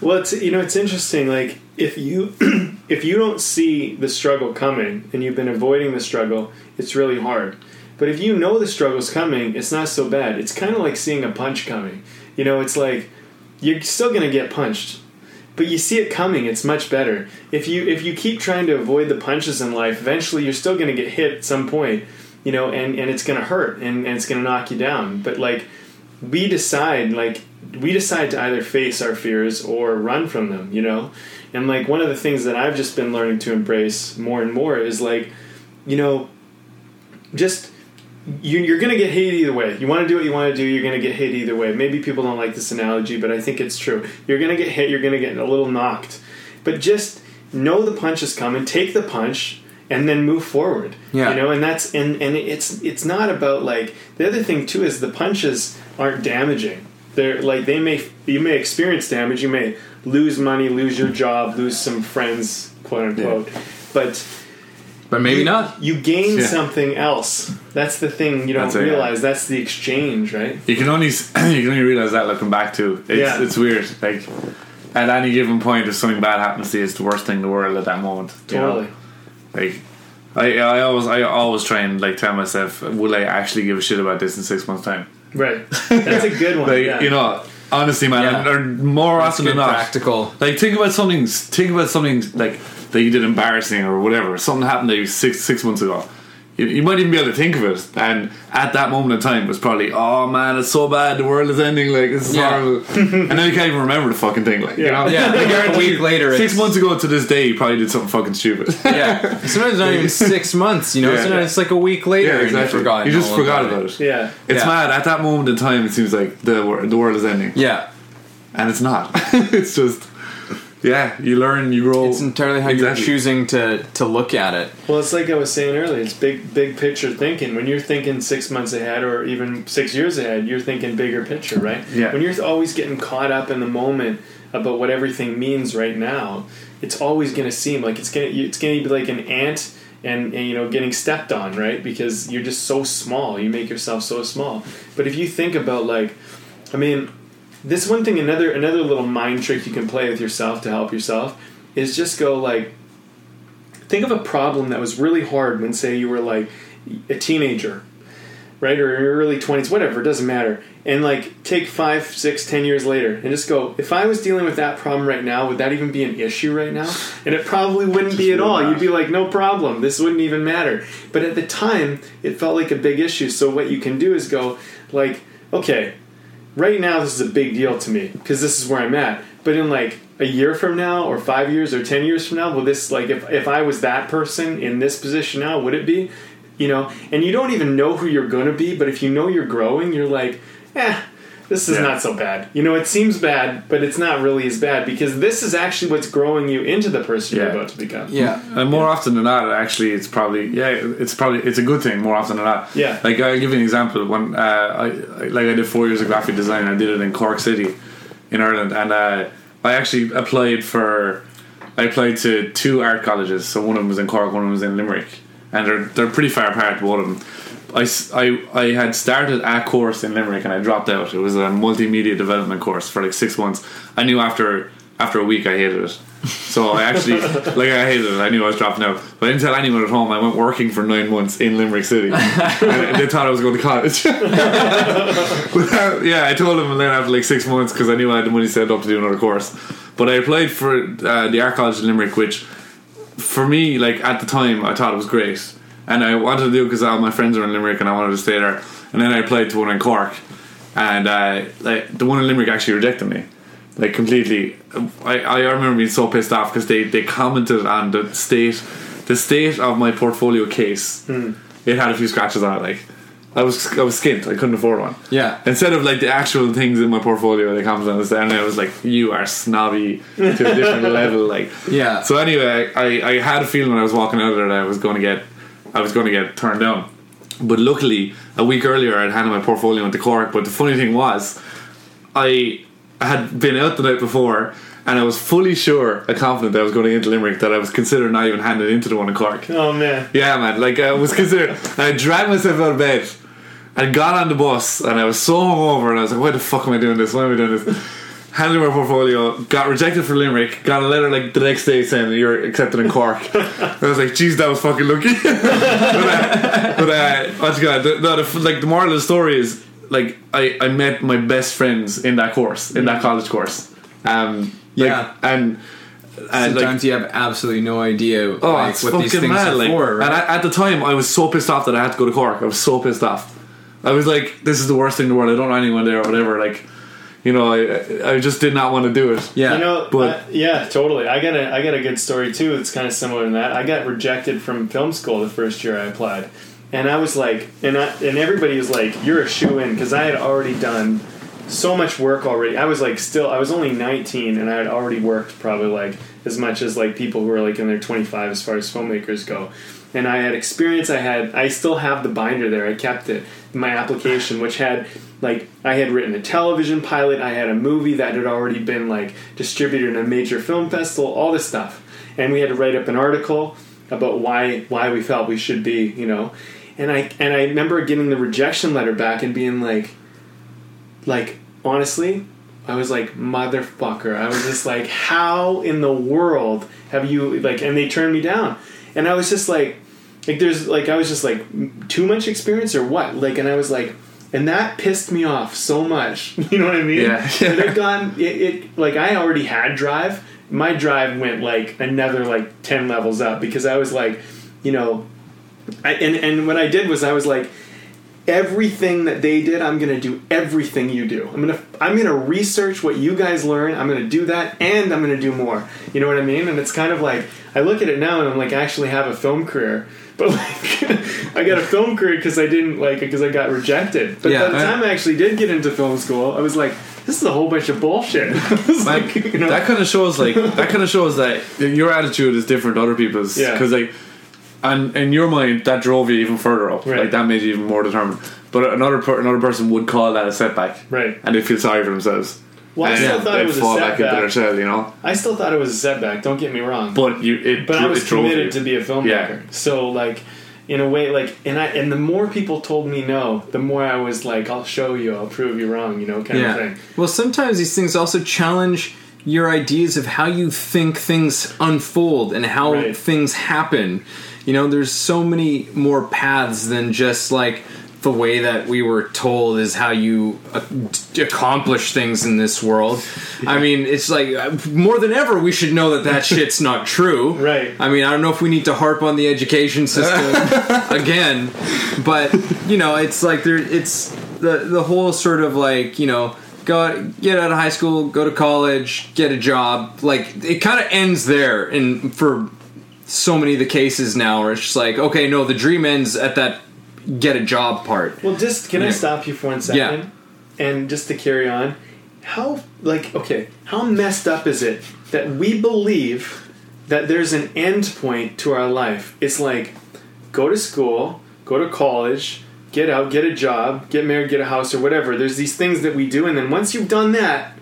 Well, it's you know it's interesting. Like if you if you don't see the struggle coming and you've been avoiding the struggle, it's really hard. But if you know the struggle's coming, it's not so bad. It's kind of like seeing a punch coming. You know, it's like you're still gonna get punched, but you see it coming. It's much better. If you if you keep trying to avoid the punches in life, eventually you're still gonna get hit at some point. You know, and and it's gonna hurt and, and it's gonna knock you down. But like we decide like we decide to either face our fears or run from them you know and like one of the things that i've just been learning to embrace more and more is like you know just you, you're gonna get hate either way. You want to do what you want to do you're gonna get hit either way. Maybe people don't like this analogy but i think it's true. You're gonna get hit you're gonna get a little knocked. But just know the punch is coming take the punch and then move forward. Yeah. you know and that's and and it's it's not about like the other thing too is the punches aren't damaging. They're like they may you may experience damage, you may lose money, lose your job, lose some friends, quote unquote, but But maybe you, not. You gain Yeah. something else. That's the thing you don't That's it, yeah. realize. That's the exchange, right? You can only you can only realize that looking back to it's, Yeah. it's weird. Like at any given point, if something bad happens to you, it's the worst thing in the world at that moment. you know? Totally. Like I, I always I always try and like tell myself, will I actually give a shit about this in six months' time? Right. That's a good one. Like yeah. you know, honestly, man, Yeah. and, or more That's often than not, practical. like think about something. Think about something like that you did embarrassing or whatever. Something happened to you six six months ago. You, you might even be able to think of it, and at that moment in time, it was probably, oh man, it's so bad. The world is ending. Like this is Yeah. horrible. and then you can't even remember the fucking thing. Like you know, Yeah, like a week later. Six it's- months ago to this day, you probably did something fucking stupid. Yeah, sometimes not even six months. You know, Yeah. sometimes it's like a week later. yeah, and exactly. You forgot. You just forgot about it. yeah. It's Yeah. mad. At that moment in time, it seems like the the world is ending, Yeah, and it's not. it's just, yeah, you learn, you grow. it's entirely how Exactly. you're choosing to to look at it. Well, it's like I was saying earlier. It's big, big picture thinking. When you're thinking six months ahead or even six years ahead, you're thinking bigger picture, right? Yeah. When you're always getting caught up in the moment about what everything means right now, it's always going to seem like it's going to it's going to be like an ant and, and you know getting stepped on, right? Because you're just so small. You make yourself so small. But if you think about like, I mean, this one thing another another little mind trick you can play with yourself to help yourself is just go like think of a problem that was really hard when say you were like a teenager right or in your early 20s whatever it doesn't matter and like take five six ten years later and just go if i was dealing with that problem right now would that even be an issue right now? And it probably wouldn't be at all. You'd be like no problem. This wouldn't even matter. But at the time it felt like a big issue. So what you can do is go like okay right now this is a big deal to me because this is where I'm at. But in like a year from now, or five years, or ten years from now, will this like if if I was that person in this position now, would it be? You know, and you don't even know who you're gonna be, but if you know you're growing, you're like, eh. This is Yeah. not so bad. You know, it seems bad, but it's not really as bad because this is actually what's growing you into the person you're about to become. Yeah, And more often than not, actually, it's probably yeah, it's probably it's a good thing more often than not. Yeah. Like I'll give you an example. When uh, I I- like I did four years of graphic design, I did it in Cork City, in Ireland, and uh, I actually applied for. I applied to two art colleges. So one of them was in Cork, one of them was in Limerick, and they're they're pretty far apart. Both of them. I, I- I had started a course in Limerick and I dropped out. It was a multimedia development course for like six months. I knew after after a week I hated it. So I actually like I hated it. I knew I was dropping out, but I didn't tell anyone at home. I went working for nine months in Limerick City. and they thought I was going to college. But, uh, yeah, I told them, and then after like six months, because I knew I had the money set up to do another course. But I applied for uh, the art college in Limerick, which for me, like at the time, I thought it was great, and I wanted to do it because all my friends are in Limerick, and I wanted to stay there. And then I applied to one in Cork, and uh, like the one in Limerick actually rejected me, like completely. I, I remember being so pissed off because they, they commented on the state, the state of my portfolio case. It had a few scratches on it, like. I was I was skint. I couldn't afford one. Yeah. Instead of like the actual things in my portfolio, they commented on this, and I was like, "You are snobby to a different level." Like, Yeah. So anyway, I, I had a feeling when I was walking out of there that I was going to get I was going to get turned down. But luckily, a week earlier, I'd handed my portfolio into Cork. But the funny thing was, I had been out the night before, and I was fully sure and confident that I was going into Limerick that I was considering not even handing into the one in Cork. Oh man. Yeah, man. Like I was considered. I dragged myself out of bed and got on the bus, and I was so hungover, and I was like, "Why the fuck am I doing this? Why am I doing this?" Handed my portfolio, got rejected for Limerick, got a letter like the next day saying you're accepted in Cork. I was like, "Jeez, that was fucking lucky." but uh, but uh, what's God? The, no, the, like the moral of the story is like I I met my best friends in that course, in that college course. Um, like, Yeah. and. And like, Sometimes you have absolutely no idea Oh, like, what these things mad! are Like, for. Right? and at, at the time, I was so pissed off that I had to go to Cork. I was so pissed off. I was like, "This is the worst thing in the world. I don't know anyone there or whatever." Like, you know, I I just did not want to do it. yeah, You know, But- uh, yeah, totally. I got a I got a good story too. It's kind of similar to that. I got rejected from film school the first year I applied, and I was like, and I, and everybody was like, "You're a shoe in," because I had already done so much work already. I was like still I was only 19 and I had already worked probably like as much as like people who are like in their 25 as far as filmmakers go. And I had experience. I had I still have the binder there. I kept it my application which had like I had written a television pilot, I had a movie that had already been like distributed in a major film festival, all this stuff. And we had to write up an article about why why we felt we should be, you know. And I and I remember getting the rejection letter back and being like like honestly, I was like motherfucker. I was just like how in the world have you like and they turned me down. And I was just like like there's like I was just like too much experience or what? Like and I was like and that pissed me off so much. You know what I mean? Yeah. it had gone it, it like I already had drive. My drive went like another like ten levels up because I was like, you know, I, and and what I did was I was like, everything that they did, I'm gonna do everything you do. I'm gonna I'm gonna research what you guys learn. I'm gonna do that, and I'm gonna do more. You know what I mean? And it's kind of like I look at it now, and I'm like, I actually have a film career. But like, I got a film career because I didn't like it because I got rejected. But Yeah, by the time I actually did get into film school, I was like, this is a whole bunch of bullshit. Like, you know, that kind of shows like that kind of shows that your attitude is different to other people's Yeah. because like and in your mind that drove you even further up Right. like that made you even more determined but another per- another person would call that a setback Right. and they feel sorry for themselves Well, I and still thought it they'd was a fall back into setback. their shell you know I still thought it was a setback. Don't get me wrong. but you it, but I was it committed to be a filmmaker. Yeah. So like in a way like and I and the more people told me no, the more I was like I'll show you, I'll prove you wrong, you know, kind of thing. Well, sometimes these things also challenge your ideas of how you think things unfold and how Right. things happen. You know, there's so many more paths than just like the way that we were told is how you uh, accomplish things in this world. I mean, it's like uh, more than ever we should know that that shit's not true. Right. I mean, I don't know if we need to harp on the education system again, but you know, it's like there it's the the whole sort of like, you know, go get out of high school, go to college, get a job. Like it kind of ends there and for so many of the cases now where it's just like, okay, no, the dream ends at that get a job part. Well, just can I stop you for one second? Yeah. And just to carry on, how like okay, how messed up is it that we believe that there's an end point to our life? It's like go to school, go to college, get out, get a job, get married, get a house or whatever. There's these things that we do and then once you've done that,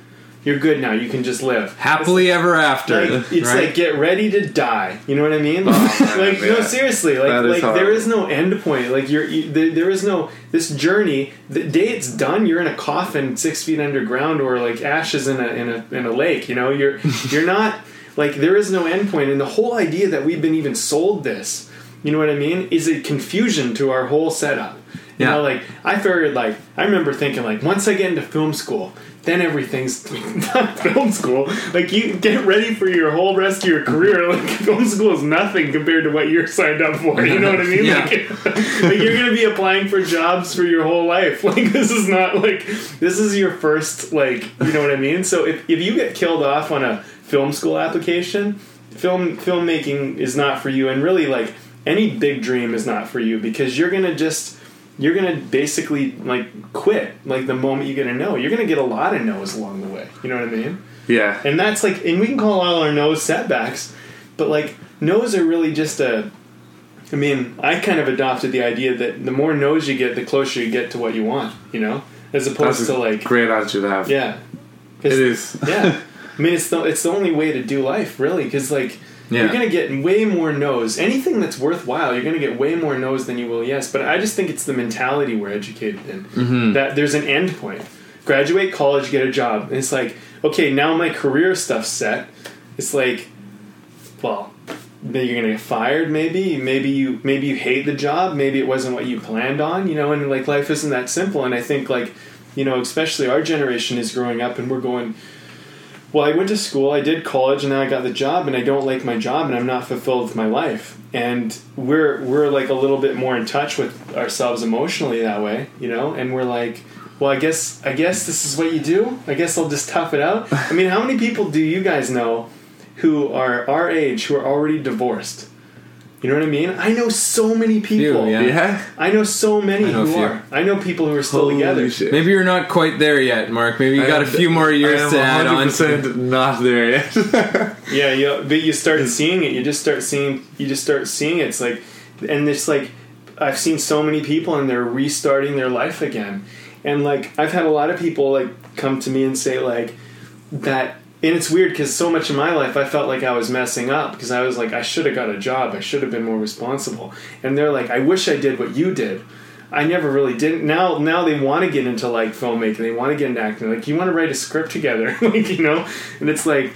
you're good now. You can just live. Happily ever after. Like, it's right? like get ready to die. You know what I mean? Oh, man, like no, seriously. Like like there horrible. is no end point. Like you're you, there, there is no this journey. The day it's done, you're in a coffin six feet underground or like ashes in a in a in a lake. You know, you're you're not like there is no end point. And the whole idea that we've been even sold this, you know what I mean, is a confusion to our whole setup. You Yeah. know, like I figured, like I remember thinking, like once I get into film school, then everything's not film school. Like you get ready for your whole rest of your career. Like film school is nothing compared to what you're signed up for. You know what I mean? Yeah. Like, like you're gonna be applying for jobs for your whole life. Like this is not like this is your first like you know what I mean. So if if you get killed off on a film school application, film filmmaking is not for you, and really like any big dream is not for you because you're gonna just you're gonna basically like quit like the moment you get a no. You're gonna get a lot of no's along the way. You know what I mean? yeah And that's like, and we can call all our no's setbacks, but like no's are really just a. I mean, I kind of adopted the idea that the more no's you get, the closer you get to what you want. You know, as opposed that's a to like, great attitude to have yeah, it is yeah. I mean, it's the it's the only way to do life, really, because like Yeah. you're gonna get way more no's. Anything that's worthwhile, you're gonna get way more no's than you will yes. But I just think it's the mentality we're educated in Mm-hmm. that there's an end point. Graduate college, get a job, and it's like okay, now my career stuff's set. It's like, well, you're gonna get fired. Maybe, maybe you maybe you hate the job. Maybe it wasn't what you planned on. You know, and like life isn't that simple. And I think like, you know, especially our generation is growing up, and we're going well, I went to school, I did college, and then I got the job, and I don't like my job, and I'm not fulfilled with my life. And we're we're like a little bit more in touch with ourselves emotionally that way, you know. And we're like, well, I guess I guess this is what you do. I guess I'll just tough it out. I mean, how many people do you guys know who are our age who are already divorced? You know what I mean? I know so many people. Few, yeah. Yeah. I know so many I know who are. I know people who are still together. Shit. Maybe you're not quite there yet, Mark. Maybe you I got a am- few more years I am to add on. 100% not there yet. Yeah, you, but you start seeing it. You just start seeing. You just start seeing it. It's like, and it's like, I've seen so many people, and they're restarting their life again. And like, I've had a lot of people like come to me and say like that. And it's weird because so much of my life I felt like I was messing up because I was like I should have got a job. I should have been more responsible. And they're like, I wish I did what you did. I never really didn't. Now, now they want to get into like filmmaking. They want to get into acting. Like, you want to write a script together, like you know. And it's like,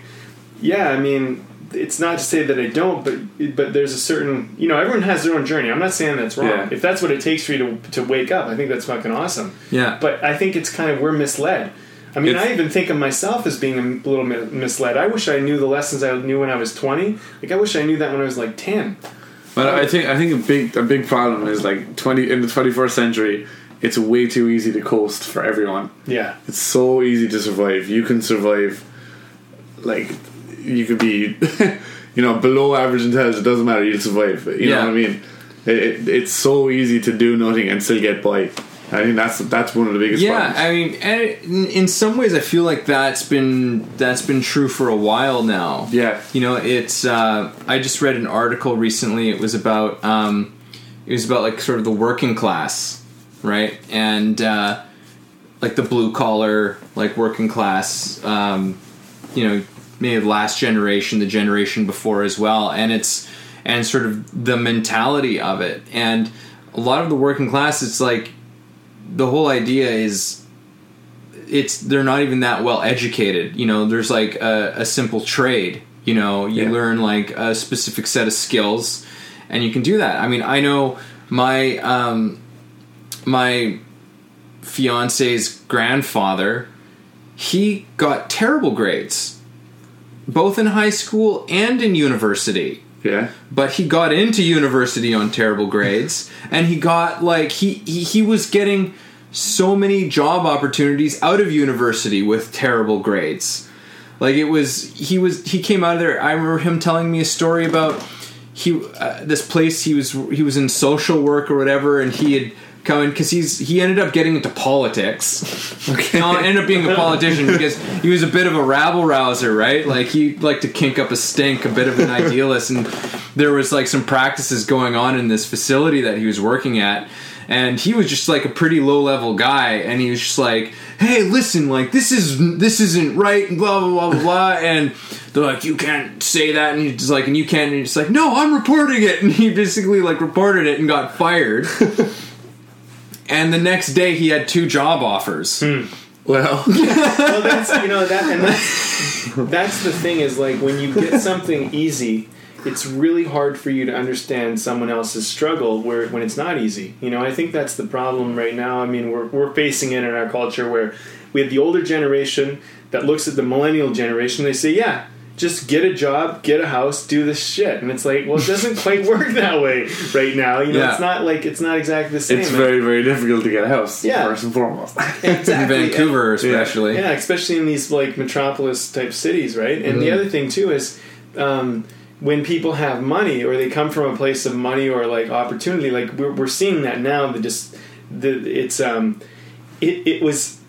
yeah, I mean, it's not to say that I don't, but but there's a certain, you know, everyone has their own journey. I'm not saying that's wrong. Yeah. If that's what it takes for you to to wake up, I think that's fucking awesome. Yeah. But I think it's kind of we're misled. I mean, It's- I even think of myself as being a little misled. I wish I knew the lessons I knew when I was 20. Like I wish I knew that when I was like 10. But I think I think a big a big problem is like twenty in the twenty first century. It's way too easy to coast for everyone. Yeah. It's so easy to survive. You can survive. Like you could be, you know, below average intelligence. It doesn't matter. You'll survive. You Yeah. know what I mean? It, it, it's so easy to do nothing and still get by. I think that's that's one of the biggest Yeah, problems. I mean, and it- in- in some ways, I feel like that's been that's been true for a while now. Yeah. you know, it's. Uh, I just read an article recently. It was about um, it was about like sort of the working class, right, and uh, like the blue collar, like working class. Um, you know, maybe last generation, the generation before as well, and it's and sort of the mentality of it, and a lot of the working class, it's like the whole idea is it's they're not even that well educated you know there's like a, a simple trade you know you Yeah. learn like a specific set of skills and you can do that i mean i know my um my fiance's grandfather he got terrible grades both in high school and in university yeah. but he got into university on terrible grades and he got like he, he he was getting so many job opportunities out of university with terrible grades like it was he was he came out of there i remember him telling me a story about he uh, this place he was he was in social work or whatever and he had come in because he's he ended up getting into politics. Okay. Ended up being a politician because he was a bit of a rabble rouser right? Like he liked to kink up a stink a bit of an idealist and there was like some practices going on in this facility that he was working at and he was just like a pretty low level guy and he was just like hey listen like this is this isn't right and blah blah blah blah blah and they're like you can't say that and he's just like and you can't and he's just like no i'm reporting it and he basically like reported it and got fired and the next day he had two job offers hmm. Well, well, that's you know that, and that's that's the thing is like when you get something easy, it's really hard for you to understand someone else's struggle where when it's not easy. You know, I think that's the problem right now. I mean, we're we're facing it in our culture where we have the older generation that looks at the millennial generation. They say, yeah. Just get a job, get a house, do this shit, and it's like, well, it doesn't quite work that way right now. You know, Yeah. it's not like it's not exactly the same. it's very very difficult to get a house. Yeah. First and foremost. in exactly. vancouver especially Yeah, especially in these like metropolis type cities, right? And the other thing too is um, when people have money or they come from a place of money or like opportunity, like we're, we're seeing that now. The just the it's um it it was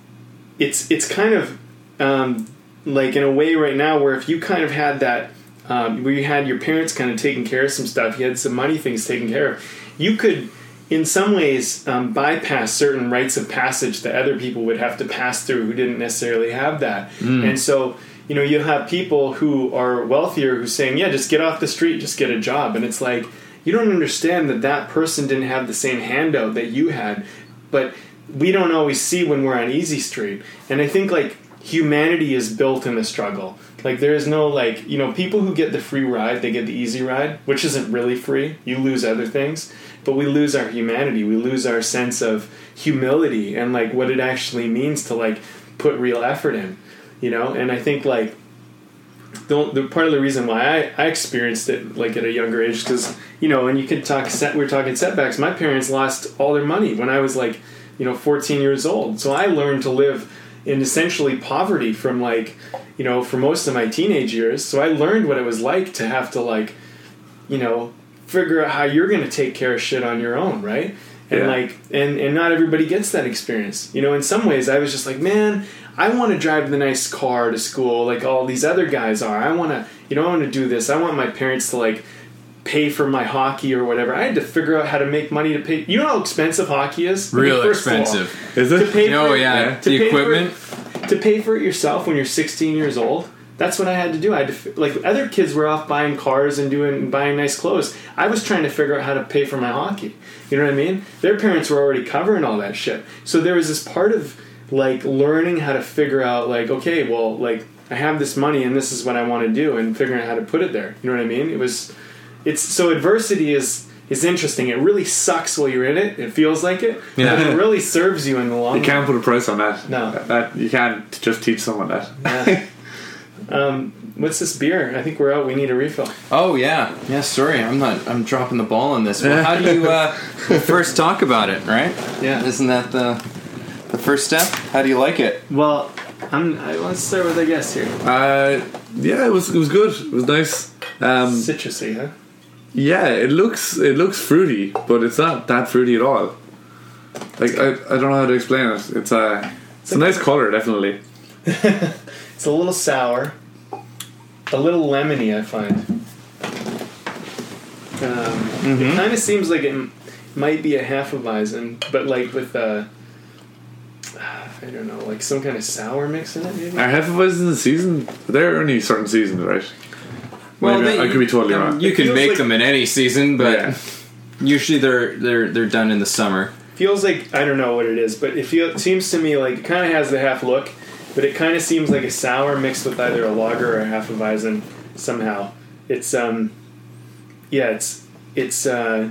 it's it's kind of um like in a way right now where if you kind of had that um, where you had your parents kind of taking care of some stuff, you had some money things taken care of, you could in some ways um, bypass certain rites of passage that other people would have to pass through who didn't necessarily have that. And so, you know, you have people who are wealthier who's saying, yeah, just get off the street, just get a job. And it's like, you don't understand that that person didn't have the same handout that you had. But we don't always see when we're on easy street. And I think, like, humanity is built in the struggle. Like there is no like you know people who get the free ride, they get the easy ride, which isn't really free. You lose other things, but we lose our humanity. We lose our sense of humility and like what it actually means to like put real effort in. You know, and I think like the, the part of the reason why I, I experienced it like at a younger age because you know and you could talk set we're talking setbacks my parents lost all their money when i was like you know 14 years old so i learned to live in essentially poverty from like you know for most of my teenage years so i learned what it was like to have to like you know figure out how you're going to take care of shit on your own, right? And Yeah. like, and and not everybody gets that experience. You know, in some ways, I was just like, man, I want to drive the nice car to school, like all these other guys are. I want to, you know, I want to do this. I want my parents to like pay for my hockey or whatever. I had to figure out how to make money to pay. You know how expensive hockey is? I mean, Real all, expensive. Is to it? pay Oh for, yeah, Yeah. to the pay for- equipment. to pay for it yourself when you're 16 years old that's what i had to do i had to like other kids were off buying cars and doing buying nice clothes i was trying to figure out how to pay for my hockey you know what i mean their parents were already covering all that shit so there was this part of like learning how to figure out like okay well like i have this money and this is what i want to do and figuring out how to put it there you know what i mean it was it's so adversity is is interesting it really sucks while you're in it it feels like it Yeah. but it really serves you in the long You can't put a price on that. No. That, that- you can't just teach someone that. Yeah. um, what's this beer? I think we're out. We need a refill. Oh yeah, yeah. Sorry, I'm not. I'm dropping the ball on this. Well, how do you uh, first talk about it? Right? Yeah. Isn't that the the first step? How do you like it? Well, I'm. I, let's start with a guest here. Uh, yeah, it was it was good. It was nice. Um, Citrusy, huh? Yeah, it looks it looks fruity, but it's not that fruity at all. Like I, I don't know how to explain it. It's a it's a nice color, definitely. It's a little sour, a little lemony. I find. Um, It kind of seems like it m- might be a half of Hefeweizen, but like with uh, I don't know, like some kind of sour mix in it. Maybe. Are Hefeweizens in season? They're only certain seasons, right? Maybe they- I could be totally um, wrong. You can make like- them in any season, but yeah. usually they're they're they're done in the summer. feels like I don't know what it is, but it feel, it seems to me like it kind of has the half look, but it kind of seems like a sour mixed with either a lager or a half a Weizen somehow. It's um, yeah, it's it's uh,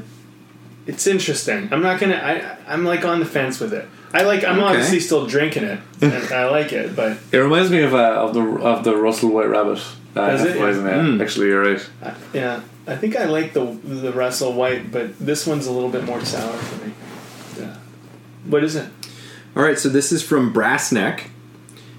it's interesting. I'm not gonna. I I'm like on the fence with it. I like. I'm Okay. obviously still drinking it, and I like it, but It reminds me of uh, of the of the Russell White Rabbit. Uh, Does it? Hefeweizen, yeah. Mm. Actually, you're right. I, yeah, I think I like the the Russell White, but this one's a little bit more sour for me. Yeah. What is it? All right, so this is from Brassneck,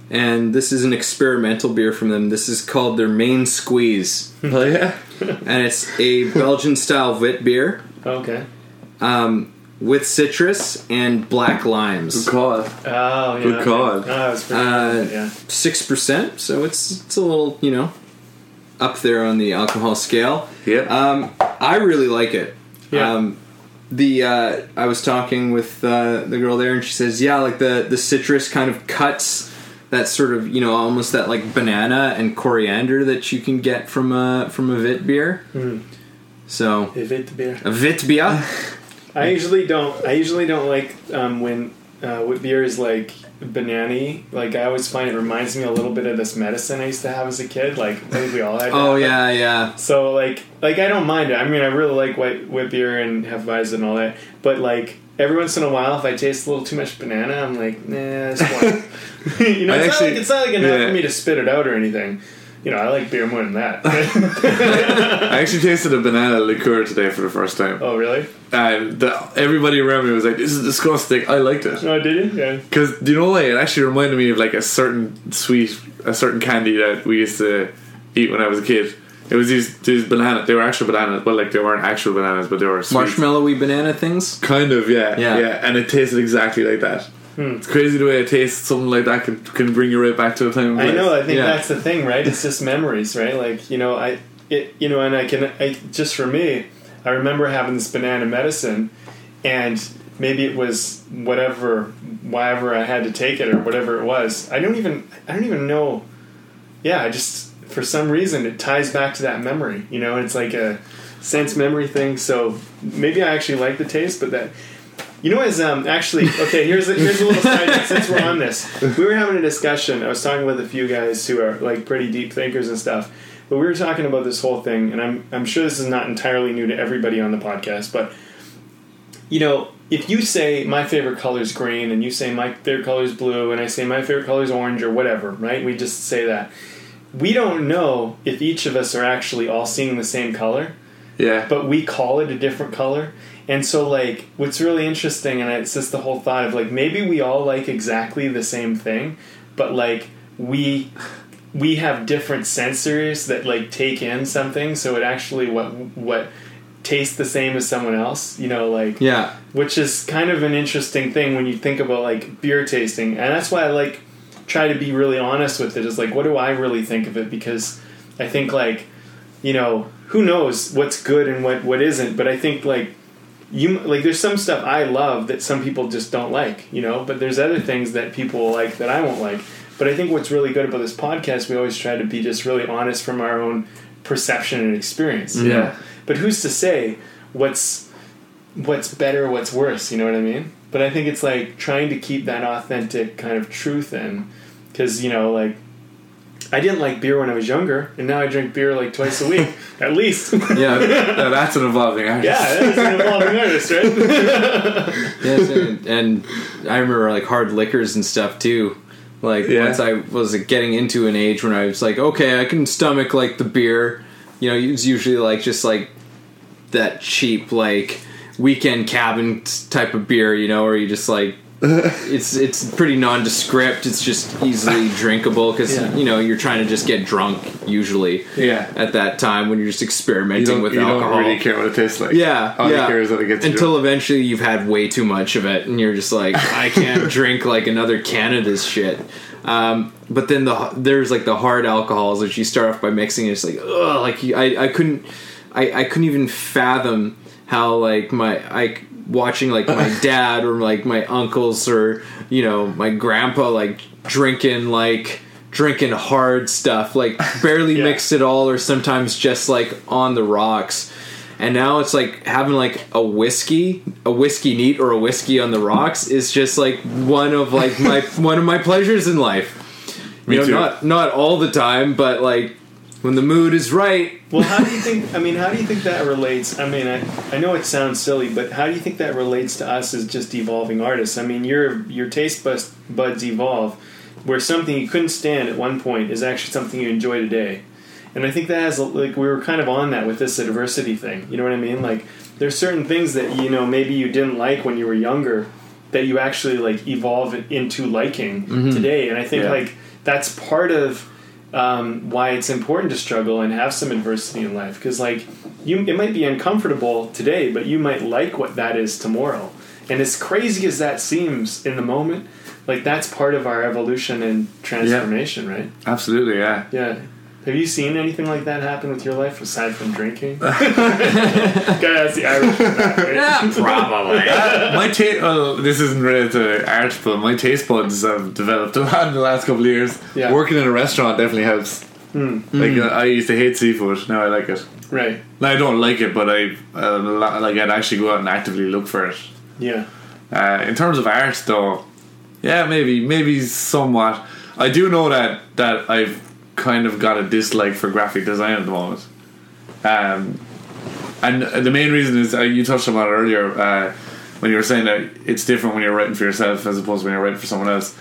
and this is an experimental beer from them. This is called their Main Squeeze, oh yeah. and it's a Belgian style wit beer Okay. um, with citrus and black limes. Good call. Oh, yeah. Good okay. call. Oh, that's pretty Uh, good, yeah. Six percent, so it's it's a little you know up there on the alcohol scale. Yeah. Um, I really like it. Yeah. Um, the uh, I was talking with uh, the girl there, and she says, "Yeah, like the the citrus kind of cuts that sort of you know almost that like banana and coriander that you can get from a from a vit beer." Mm. So If it beer. a vit beer. I usually don't. I usually don't like um, when uh, wheat beer is like banana Like I always find it reminds me a little bit of this medicine I used to have as a kid. Like I think we all had. oh yeah, yeah. So like like I don't mind it. I mean I really like white wheat beer and Hefeweizen and all that. But like every once in a while, if I taste a little too much banana, I'm like, nah, one. you know, it's, actually- not like, it's not like enough yeah. for me to spit it out or anything. You know, I like beer more than that. I actually tasted a banana liqueur today for the first time. oh really? And the, everybody around me was like, "This is disgusting." I liked it Oh, did you? Yeah. because do you know what? It actually reminded me of like a certain sweet, a certain candy that we used to eat when I was a kid. It was these these bananas. They were actual bananas, but like they weren't actual bananas, but they were sweet. Marshmallowy banana things. Kind of, yeah, Yeah. yeah, And it tasted exactly like that. Hmm. It's crazy the way it tastes. Something like that can can bring you right back to a time. I know. I think Yeah. that's the thing, right? It's just memories, right? Like you know, I it you know, and I can I just for me, I remember having this banana medicine, and maybe it was whatever, whatever I had to take it or whatever it was. I don't even I don't even know. Yeah, I just for some reason it ties back to that memory, you know. It's like a sense memory thing. So maybe I actually like the taste, but that. You know, as um, actually, okay. Here's a, here's a little side note. Since we're on this, we were having a discussion. I was talking with a few guys who are like pretty deep thinkers and stuff, but we were talking about this whole thing. And I'm I'm sure this is not entirely new to everybody on the podcast, but you know, if you say my favorite color is green, and you say my favorite color is blue, and I say my favorite color is orange or whatever, right? We just say that. We don't know if each of us are actually all seeing the same color Yeah, but we call it a different color. And so, like, what's really interesting, and it's just the whole thought of like maybe we all like exactly the same thing, but like we we have different sensors that like take in something. So it actually what what tastes the same as someone else. You know, like Yeah. which is kind of an interesting thing when you think about like beer tasting and that's why i like try to be really honest with it is like what do i really think of it because i think like you know who knows what's good and what what isn't but i think like you like there's some stuff i love that some people just don't like you know but there's other things that people like that i won't like but i think what's really good about this podcast we always try to be just really honest from our own perception and experience you Yeah. know? but who's to say what's what's better, what's worse. You know what I mean? But I think it's like trying to keep that authentic kind of truth in, because you know, like I didn't like beer when I was younger, and now I drink beer like twice a week at least. Yeah. That's an evolving artist. yeah, that's an evolving artist, right? yes, and, and I remember like hard liquors and stuff too. Like Yeah. once I was like, getting into an age when I was like, okay, I can stomach like the beer. You know, it's usually like just like that cheap like weekend cabin type of beer. You know, where you just like it's it's pretty nondescript. It's just easily drinkable because Yeah. you know you're trying to just get drunk usually. Yeah. At that time when you're just experimenting don't, with you alcohol. You don't really care what it tastes like. Yeah, All yeah. you care is that it gets you Until eventually you've had way too much of it, and you're just like, I can't drink like another Canada's shit. Um, but then the there's like the hard alcohols, which you start off by mixing. And it's like, ugh, like you- I, I couldn't, I, I couldn't even fathom how like my I watching like my dad or like my uncles or you know my grandpa like drinking like drinking hard stuff like barely Yeah. mixed at all or sometimes just like on the rocks and now it's like having like a whiskey a whiskey neat or a whiskey on the rocks is just like one of like my one of my pleasures in life Me you know too. not not all the time but like when the mood is right well, how do you think? I mean, how do you think that relates? I mean, I, I know it sounds silly, but how do you think that relates to us as just evolving artists? I mean, your your taste buds, buds evolve, where something you couldn't stand at one point is actually something you enjoy today. And I think that has like we were kind of on that with this adversity thing. You know what I mean? Like there's certain things that you know maybe you didn't like when you were younger that you actually like evolve into liking mm-hmm. today. And I think Yeah. like that's part of um, why it's important to struggle and have some adversity in life. Because like you it might be uncomfortable today but you might like what that is tomorrow. And as crazy as that seems in the moment like that's part of our evolution and transformation right? Absolutely, yeah. yeah have you seen anything like that happen with your life aside from drinking? Gotta ask the Irish for that, right? probably my taste. Well, this isn't related to art, but my taste buds have developed a lot in the last couple of years. Yeah. Working in a restaurant definitely helps. Like uh, I used to hate seafood. Now I like it. Right. Now, I don't like it, but I uh, like I'd actually go out and actively look for it. Yeah. Uh, in terms of art, though, yeah, maybe maybe somewhat. I do know that that I've kind of got a dislike for graphic design at the moment. Um, and the main reason is uh, you touched on it earlier uh, when you were saying that it's different when you're writing for yourself as opposed to when you're writing for someone else.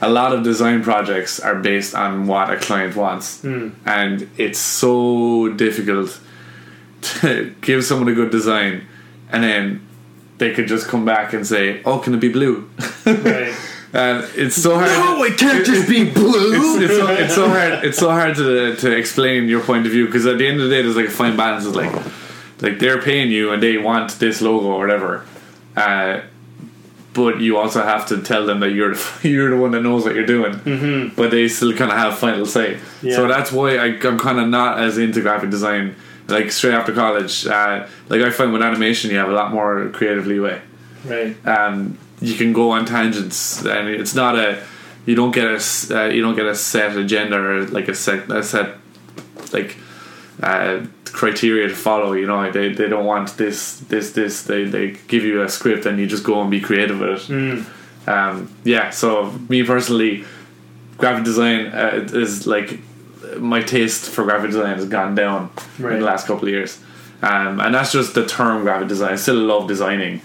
A lot of design projects are based on what a client wants, and it's so difficult to give someone a good design, and then they could just come back and say, "Oh, can it be blue?" Right. And it's so hard. no it can't just be blue It's, it's, so, it's so hard. It's so hard to to explain your point of view because at the end of the day, there's like a fine balance. It's like like they're paying you and they want this logo or whatever, uh, but you also have to tell them that you're the, you're the one that knows what you're doing. Mm-hmm. But they still kind of have final say. Yeah. So that's why I, I'm kind of not as into graphic design. Like straight after college, uh, like I find with animation, you have a lot more creative leeway Right. um, you can go on tangents, and it's not a you don't get a uh, you don't get a set agenda or like a set a set like uh, criteria to follow. You know, they they don't want this this this. They they give you a script and you just go and be creative with it. Um, yeah. So me personally, graphic design uh, is like my taste for graphic design has gone down in the last couple of years. Um, and that's just the term graphic design. I still love designing,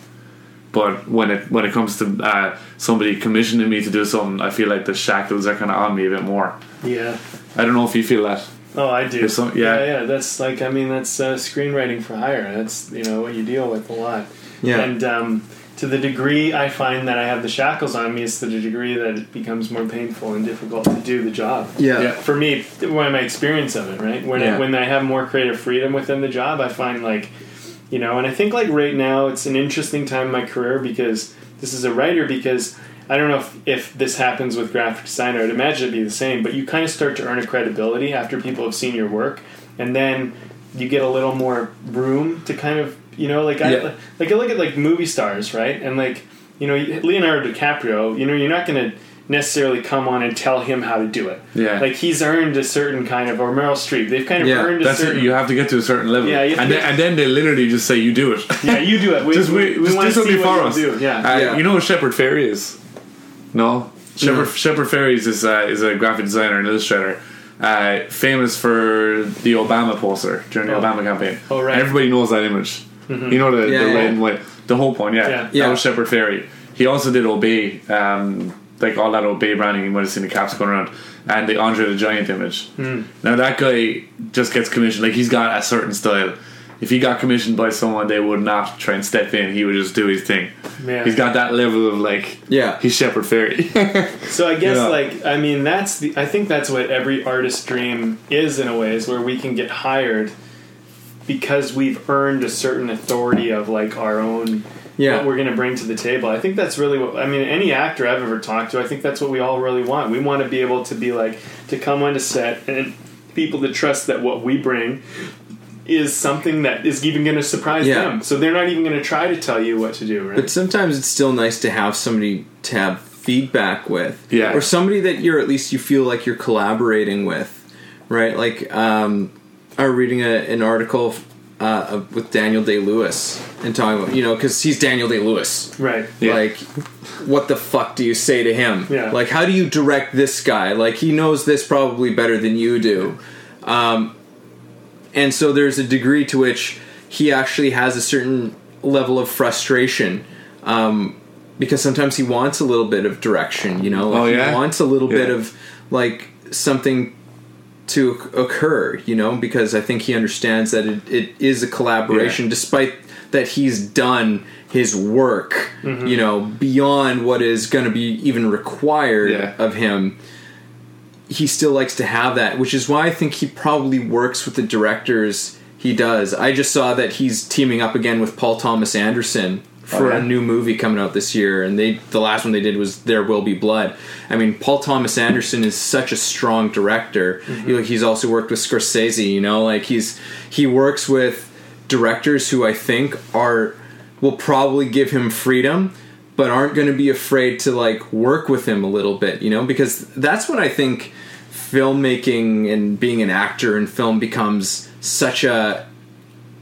but when it when it comes to uh, somebody commissioning me to do something, I feel like the shackles are kind of on me a bit more. Yeah. I don't know if you feel that. Oh, I do. Some- yeah. yeah, yeah. That's like, I mean, that's uh, screenwriting for hire. That's you know what you deal with a lot. Yeah. And um, to the degree I find that I have the shackles on me, it's to the degree that it becomes more painful and difficult to do the job. yeah, Yeah. For me, when my experience of it, right? When Yeah. I, when I have more creative freedom within the job, I find like you know. And I think like right now it's an interesting time in my career because this is a writer because I don't know if, if this happens with graphic designer. I'd imagine it'd be the same, but you kind of start to earn a credibility after people have seen your work, and then you get a little more room to kind of you know like I Yeah. like I look at like movie stars right and like you know Leonardo DiCaprio you know you're not going to necessarily come on and tell him how to do it Yeah. like he's earned a certain kind of or Meryl Streep they've kind of Yeah, earned a That's certain it. You have to get to a certain level. Yeah, you and then, and then they literally just say you do it. yeah you do it we, just we, just wanna do something see what for us. do. yeah Uh, Yeah. You know who Shepard Fairey is? No. Shepard No. Shepard Fairey is is, uh, is a graphic designer and illustrator, uh, famous for the Obama poster during the Oh. Obama campaign. Oh, right. Mm-hmm. Everybody knows that image. You know the, Yeah, the yeah. red and white, the whole point. Yeah, Yeah. that was Shepard Fairey. He also did Obey, um, like all that old Obey branding. You might have seen the caps going around, and the Andre the Giant image. Hmm. Now that guy just gets commissioned. Like he's got a certain style. If he got commissioned by someone, they would not try and step in. He would just do his thing. Yeah. He's got that level of like, Yeah. he's Shepard Fairey. So I guess Yeah. like I mean that's the I think that's what every artist's dream is in a way is where we can get hired because we've earned a certain authority of like our own Yeah. what we're going to bring to the table. I think that's really what I mean any actor I've ever talked to I think that's what we all really want. We want to be able to be like to come on onto set and people to trust that what we bring is something that is even going to surprise Yeah. them. So they're not even going to try to tell you what to do, right? But sometimes it's still nice to have somebody to have feedback with, Yeah. or somebody that you're at least you feel like you're collaborating with, right? Like um, I was reading a, an article uh, with Daniel Day Lewis and talking about you know because he's Daniel Day Lewis, right. Yeah. like what the fuck do you say to him? Yeah. Like how do you direct this guy? Like he knows this probably better than you do. Um, and so there's a degree to which he actually has a certain level of frustration um, because sometimes he wants a little bit of direction you know like Oh, yeah? he wants a little bit of like something to occur you know because i think he understands that it, it is a collaboration Yeah. despite that he's done his work Mm-hmm. you know beyond what is going to be even required Yeah. of him he still likes to have that, which is why I think he probably works with the directors he does. I just saw that he's teaming up again with Paul Thomas Anderson for Oh, yeah? a new movie coming out this year, and they the last one they did was There Will Be Blood. I mean, Paul Thomas Anderson is such a strong director. Mm-hmm. You know, he's also worked with Scorsese. You know, like he's he works with directors who I think are will probably give him freedom but aren't going to be afraid to like work with him a little bit, you know, because that's when I think filmmaking and being an actor in film becomes such a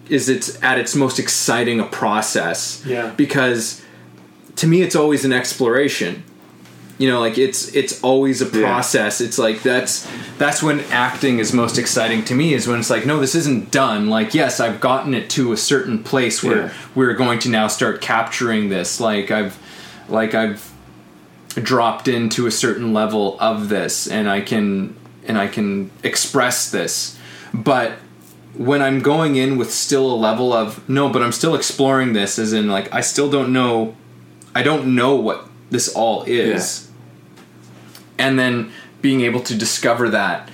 is it's at its most exciting a process. Yeah. Because to me it's always an exploration. You know, like it's it's always a Yeah. process. It's like that's that's when acting is most exciting to me is when it's like, no, this isn't done. Like, yes, I've gotten it to a certain place where Yeah. we're going to now start capturing this. Like I've like I've dropped into a certain level of this and I can and I can express this. But when I'm going in with still a level of no, but I'm still exploring this as in like I still don't know I don't know what this all is. And then being able to discover that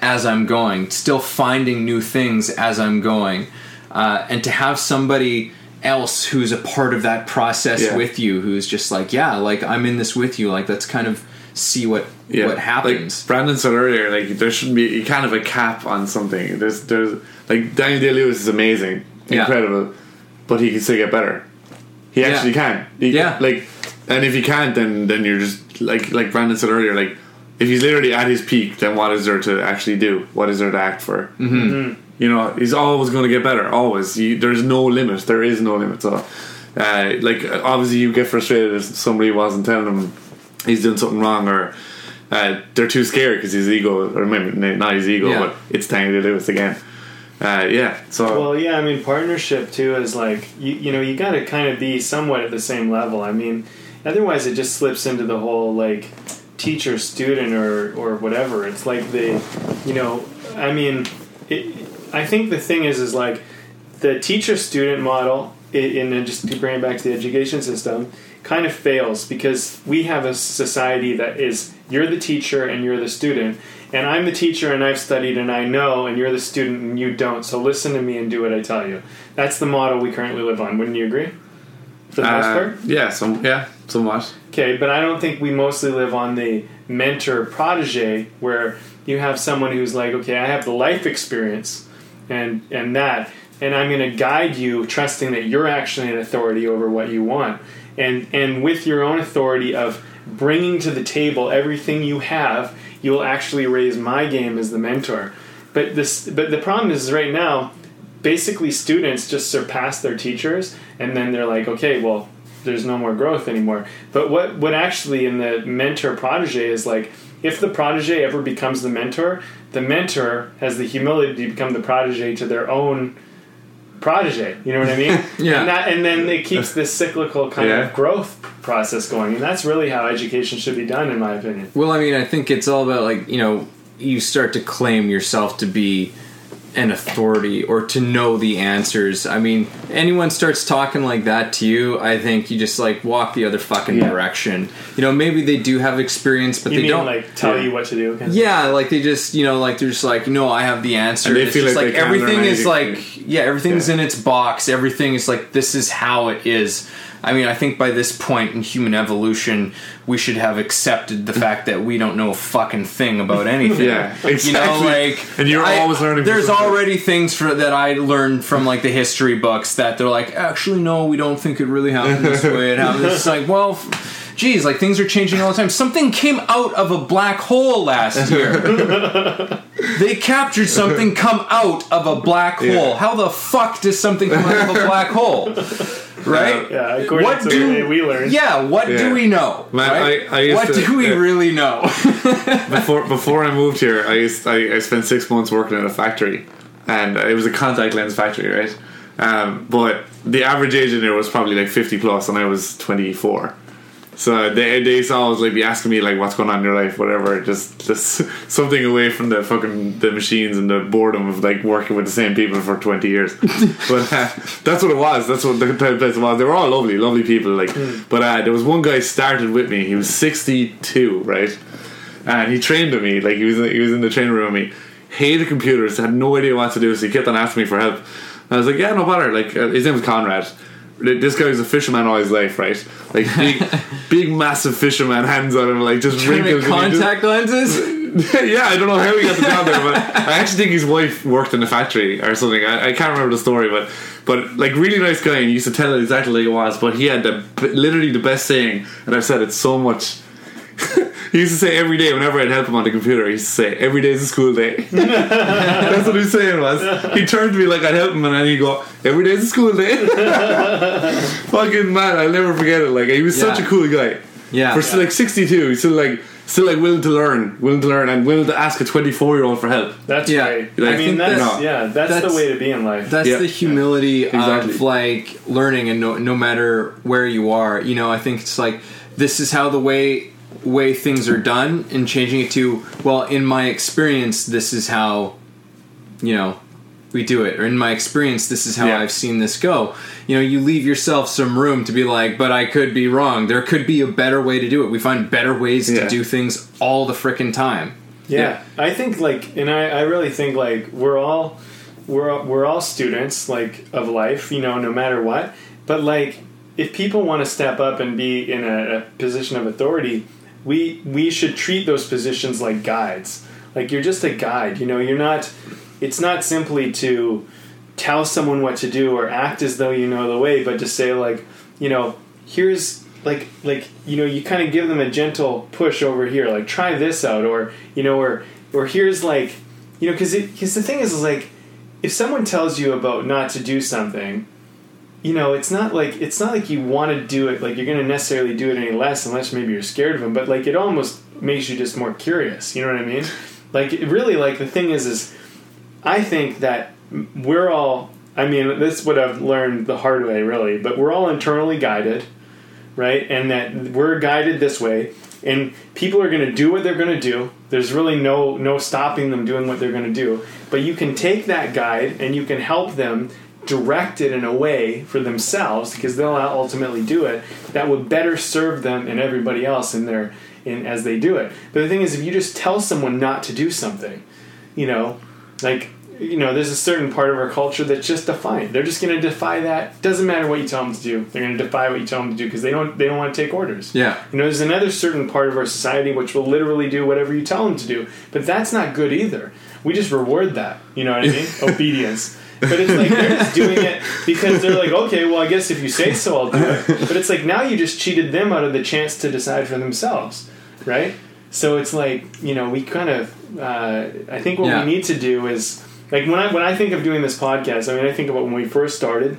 as I'm going, still finding new things as I'm going. Uh, and to have somebody else who's a part of that process Yeah. with you who's just like, yeah, like I'm in this with you, like let's kind of see what what happens. Like Brandon said earlier, like there shouldn't be kind of a cap on something. There's there's like Daniel Day Lewis is amazing, Yeah. incredible, but he can still get better. He Yeah. actually can. He- Yeah. Like, and if he can't, then then you're just like like Brandon said earlier, like if he's literally at his peak, then what is there to actually do? What is there to act for? Mm-hmm. You know, he's always going to get better. Always. You, there's no limit. There is no limit. So, uh, like obviously, you get frustrated if somebody wasn't telling him he's doing something wrong or. Uh, they're too scared because his ego, or maybe not his ego, Yeah. but it's Daniel Day Lewis again. Uh, yeah, so Well, yeah, I mean, partnership too is like you, you know you got to kind of be somewhat at the same level. I mean, otherwise it just slips into the whole like teacher student or or whatever. It's like the you know, I mean, it, I think the thing is is like the teacher student model and just to bring it back to the education system kind of fails because we have a society that is you're the teacher and you're the student and I'm the teacher and I've studied and I know, and you're the student and you don't. So listen to me and do what I tell you. That's the model we currently live on. Wouldn't you agree? For the most Uh, part. yeah, some yeah, somewhat. Okay, but I don't think we mostly live on the mentor protege where you have someone who's like, okay, I have the life experience and and that, and I'm going to guide you, trusting that you're actually an authority over what you want, and and with your own authority of bringing to the table everything you have, you will actually raise my game as the mentor. But this, but the problem is right now, basically students just surpass their teachers, and then they're like, okay, well, there's no more growth anymore. But what what actually in the mentor protege is like if the protege ever becomes the mentor, the mentor has the humility to become the protege to their own protege. You know what I mean? Yeah. And, that, and then it keeps this cyclical kind Yeah. of growth process going, and that's really how education should be done, in my opinion. Well, I mean, I think it's all about like you know, you start to claim yourself to be an authority or to know the answers. I mean, anyone starts talking like that to you, I think you just like walk the other fucking Yeah. direction. You know, maybe they do have experience, but You they mean don't like tell yeah. you what to do? kind of- Yeah, like they just, you know, like they're just like, no, I have the answer. And they it's feel just like like, they can learn everything is like, yeah, everything's Yeah. in its box. Everything is like, this is how it is. I mean, I think by this point in human evolution, we should have accepted the fact that we don't know a fucking thing about anything. Yeah, You know, like, And you're I- always learning There's already things for that I learned from like the history books that they're like, actually, no, we don't think it really happened this way. It happened. It's like, well. f- Geez, like things are changing all the time. Something came out of a black hole last year. they captured something come out of a black hole. Yeah. How the fuck does something come out of a black hole? Right? Yeah, according What to do- the way we learned. Yeah, what Yeah. do we know? Man, right? I- I what to- do we uh, really know? before before I moved here, I used I, I spent six months working in a factory, and it was a contact lens factory, right? Um, but the average age in there was probably like fifty plus, and I was twenty four. So they they always like be asking me like what's going on in your life, whatever, just just something away from the fucking the machines and the boredom of like working with the same people for twenty years. but uh, that's what it was. That's what the type of place it was. They were all lovely, lovely people. Like, but uh, there was one guy started with me. He was sixty two, right? and he trained with me. Like he was he was in the training room with me. Hated computers, had no idea what to do, so he kept on asking me for help. I was like, yeah, no bother. Like uh, his name was Conrad. This guy was a fisherman all his life, right? Like big, big, massive fisherman hands on him, like just wrinkles. make just- contact lenses? yeah, I don't know how he got the job there, but I actually think his wife worked in the factory or something. I, I can't remember the story, but but like really nice guy, and he used to tell it exactly like it was. But he had the literally the best saying, and I've said it so much. he used to say every day whenever I'd help him on the computer, he used to say every day is a school day. That's what his saying was. He turned to me like I'd help him, and then he'd go, "Every day is a school day." Fucking man, I'll never forget it. Like he was such a cool guy. Yeah. For still like 62, he's still like still like willing to learn, willing to learn, and willing to ask a 24 year old for help. That's Yeah. right. I I mean, that's that- yeah, that's, that's- the way to be in life. That's Yeah. the humility Exactly. of like learning, and no, no matter where you are, you know, I think it's like this is how the way way things are done, and changing it to well, in my experience, this is how you know we do it, or in my experience, this is how Yeah. I've seen this go. You know, you leave yourself some room to be like, but I could be wrong. There could be a better way to do it. We find better ways Yeah. to do things all the frickin' time. Yeah, I think like, and I, I really think like we're all we're all- we're all students like of life, you know, no matter what. But like, if people want to step up and be in a, a position of authority, we we should treat those positions like guides. Like you're just a guide, you know. You're not. It's not simply to tell someone what to do or act as though you know the way, but to say like, you know, here's like like you know you kind of give them a gentle push over here like try this out or you know or or here's like you know because because the thing is, is like if someone tells you about not to do something you know it's not like it's not like you want to do it like you're going to necessarily do it any less unless maybe you're scared of them but like it almost makes you just more curious you know what i mean like it really like the thing is is i think that we're all i mean this is what i've learned the hard way really but we're all internally guided right? And that we're guided this way, and people are going to do what they're going to do. There's really no no stopping them doing what they're going to do. But you can take that guide and you can help them direct it in a way for themselves because they'll ultimately do it that would better serve them and everybody else in their in as they do it. But the thing is, if you just tell someone not to do something, you know, like you know, there's a certain part of our culture that's just defiant. They're just going to defy that. Doesn't matter what you tell them to do. They're going to defy what you tell them to do because they don't they don't want to take orders. Yeah. You know, there's another certain part of our society which will literally do whatever you tell them to do, but that's not good either. We just reward that. You know what I mean? Obedience. But it's like they're just doing it because they're like, okay, well, I guess if you say so, I'll do it. But it's like now you just cheated them out of the chance to decide for themselves, right? So it's like you know we kind of uh, I think what Yeah. we need to do is like when I when I think of doing this podcast, I mean I think about when we first started,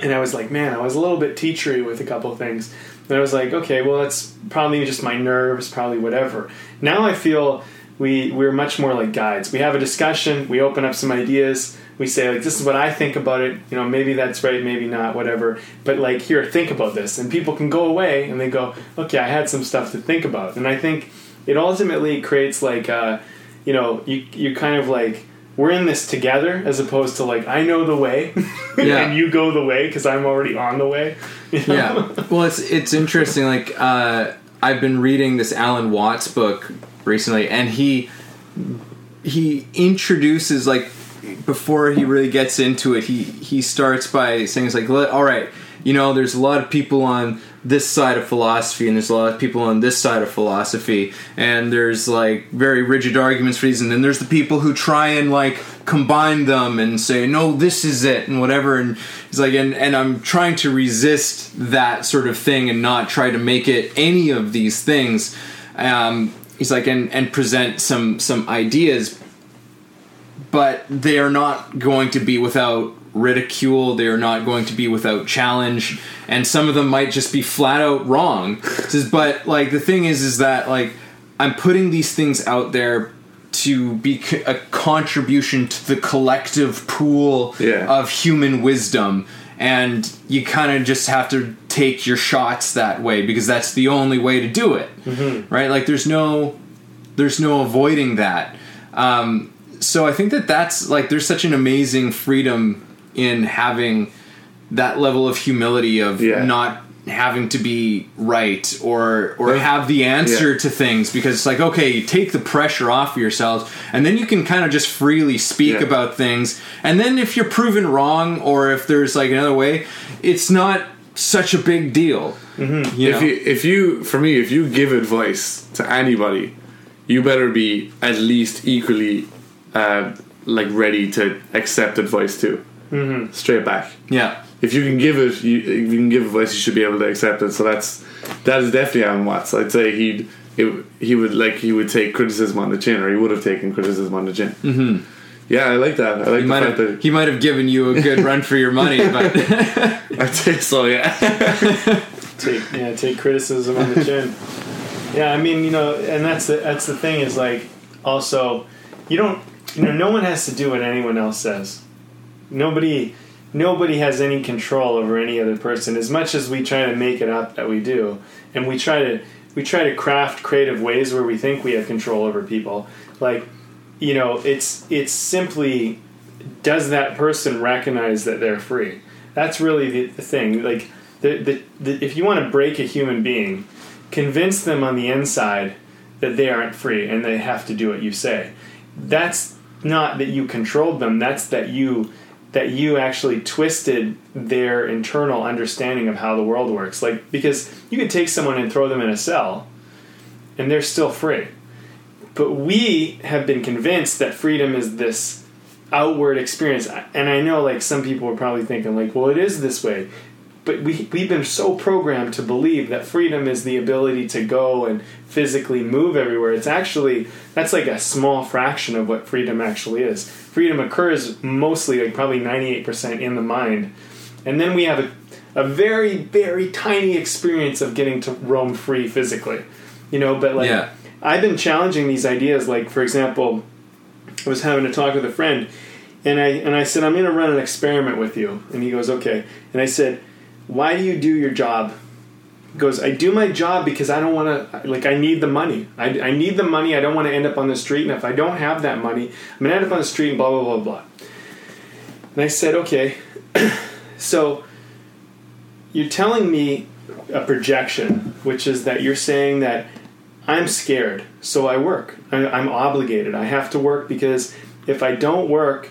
and I was like, man, I was a little bit teachery with a couple things. And I was like, okay, well, that's probably just my nerves, probably whatever. Now I feel we we're much more like guides. We have a discussion, we open up some ideas, we say like, this is what I think about it. You know, maybe that's right, maybe not, whatever. But like, here, think about this, and people can go away and they go, okay, I had some stuff to think about. And I think it ultimately creates like, uh, you know, you you kind of like we're in this together as opposed to like I know the way Yeah. and you go the way because I'm already on the way. you know? yeah well it's it's interesting like uh i've been reading this alan watts book recently and he he introduces like before he really gets into it he he starts by saying it's like all right you know there's a lot of people on this side of philosophy and there's a lot of people on this side of philosophy and there's like very rigid arguments for these and then there's the people who try and like combine them and say no this is it and whatever and he's like and, and i'm trying to resist that sort of thing and not try to make it any of these things. Um, he's like and and present some some ideas but they are not going to be without ridicule they are not going to be without challenge and some of them might just be flat out wrong. Says, but like the thing is is that like i'm putting these things out there to be a contribution to the collective pool Yeah. of human wisdom and you kind of just have to take your shots that way because that's the only way to do it. Right? Like there's no there's no avoiding that. Um, so i think that that's like there's such an amazing freedom in having that level of humility of Yeah. not having to be right or or have the answer Yeah. to things because it's like okay you take the pressure off of yourselves and then you can kind of just freely speak Yeah. about things and then if you're proven wrong or if there's like another way it's not such a big deal mm-hmm. you know? If you, if you, for me, if you give advice to anybody, you better be at least equally, uh, like ready to accept advice too. Mm-hmm. Straight back. yeah If you can give it, you, if you can give advice, you should be able to accept it. So that's that is definitely Alan Watts. I'd say he'd it, he would like he would take criticism on the chin, or he would have taken criticism on the chin. Mm-hmm. Yeah, I like that. I like he the might fact have that he might have given you a good run for your money but I'd say so. Yeah. take yeah take criticism on the chin. Yeah, I mean you know, and that's the that's the thing is like also you don't you know no one has to do what anyone else says. Nobody nobody has any control over any other person. As much as we try to make it up that we do and we try to we try to craft creative ways where we think we have control over people like you know it's it's simply does that person recognize that they're free? That's really the, the thing. Like the, the, the if you want to break a human being convince them on the inside that they aren't free and they have to do what you say. That's not that you controlled them that's that you that you actually twisted their internal understanding of how the world works. Like because you could take someone and throw them in a cell and they're still free. But we have been convinced that freedom is this outward experience. And i know like some people are probably thinking like well it is this way but we, we've been so programmed to believe that freedom is the ability to go and physically move everywhere. It's actually that's like a small fraction of what freedom actually is. Freedom occurs mostly like probably 98% in the mind. And then we have a, a very very tiny experience of getting to roam free physically. You know but like Yeah. i've been challenging these ideas like for example I was having a talk with a friend, and I and I said I'm going to run an experiment with you, and he goes okay, and I said, why do you do your job? He goes, I do my job because I don't want to like I need the money. I, I need the money. I don't want to end up on the street, and if I don't have that money, I'm going to end up on the street and blah blah blah blah. And I said, okay, so you're telling me a projection, which is that you're saying that I'm scared, so I work. I, I'm obligated. I have to work because if I don't work,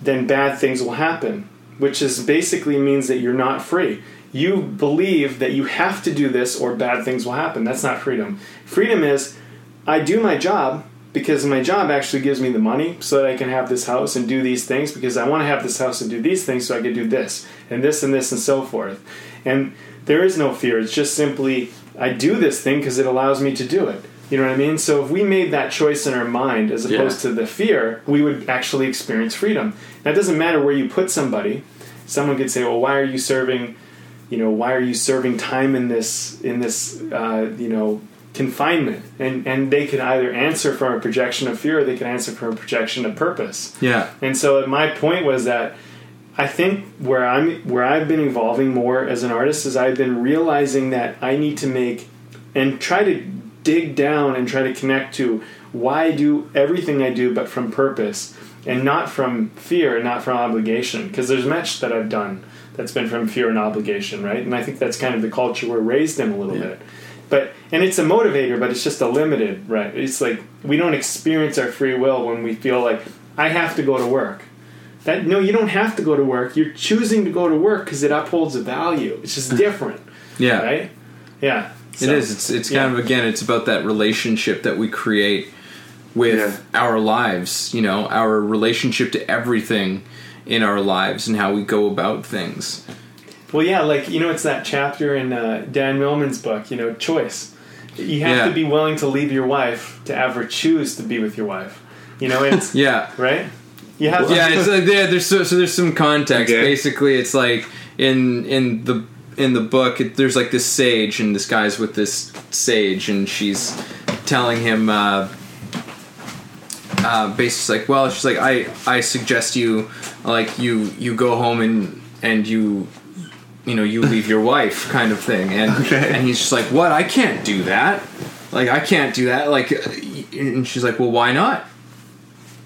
then bad things will happen, which is basically means that you're not free. You believe that you have to do this or bad things will happen. That's not freedom. Freedom is I do my job because my job actually gives me the money so that I can have this house and do these things because I want to have this house and do these things so I can do this and this and this and so forth. And there is no fear. It's just simply I do this thing because it allows me to do it. You know what I mean? So if we made that choice in our mind as opposed Yeah. to the fear, we would actually experience freedom. Now it doesn't matter where you put somebody. Someone could say, "Well, why are you serving? You know, why are you serving time in this in this uh, you know confinement?" And and they could either answer from a projection of fear, or they could answer from a projection of purpose. Yeah. And so my point was that I think where I'm where I've been evolving more as an artist is I've been realizing that I need to make and try to dig down and try to connect to why I do everything I do but from purpose and not from fear and not from obligation because there's much that I've done that's been from fear and obligation, right? And I think that's kind of the culture we're raised in a little bit. But and it's a motivator, but it's just a limited, right? It's like we don't experience our free will when we feel like I have to go to work. That no, you don't have to go to work. You're choosing to go to work because it upholds a value. It's just hmm. different, Yeah. right? Yeah, It So- is. It's it's kind yeah. of again. It's about that relationship that we create with Yeah. our lives. You know, our relationship to everything in our lives and how we go about things. Well, yeah, like you know, it's that chapter in uh, Dan Millman's book. You know, choice. You have Yeah. to be willing to leave your wife to ever choose to be with your wife. You know, it's Yeah. right. You have to. yeah, it's like yeah. There's so, so there's some context. Okay. Basically, it's like in in the in the book, it, there's like this sage, and this guy's with this sage, and she's telling him. Uh, uh, basically, like, well, she's like, I I suggest you like you you go home and and you you know you leave your wife kind of thing, and Okay. and he's just like, what? I can't do that. Like I can't do that. Like, uh, and she's like, well, why not?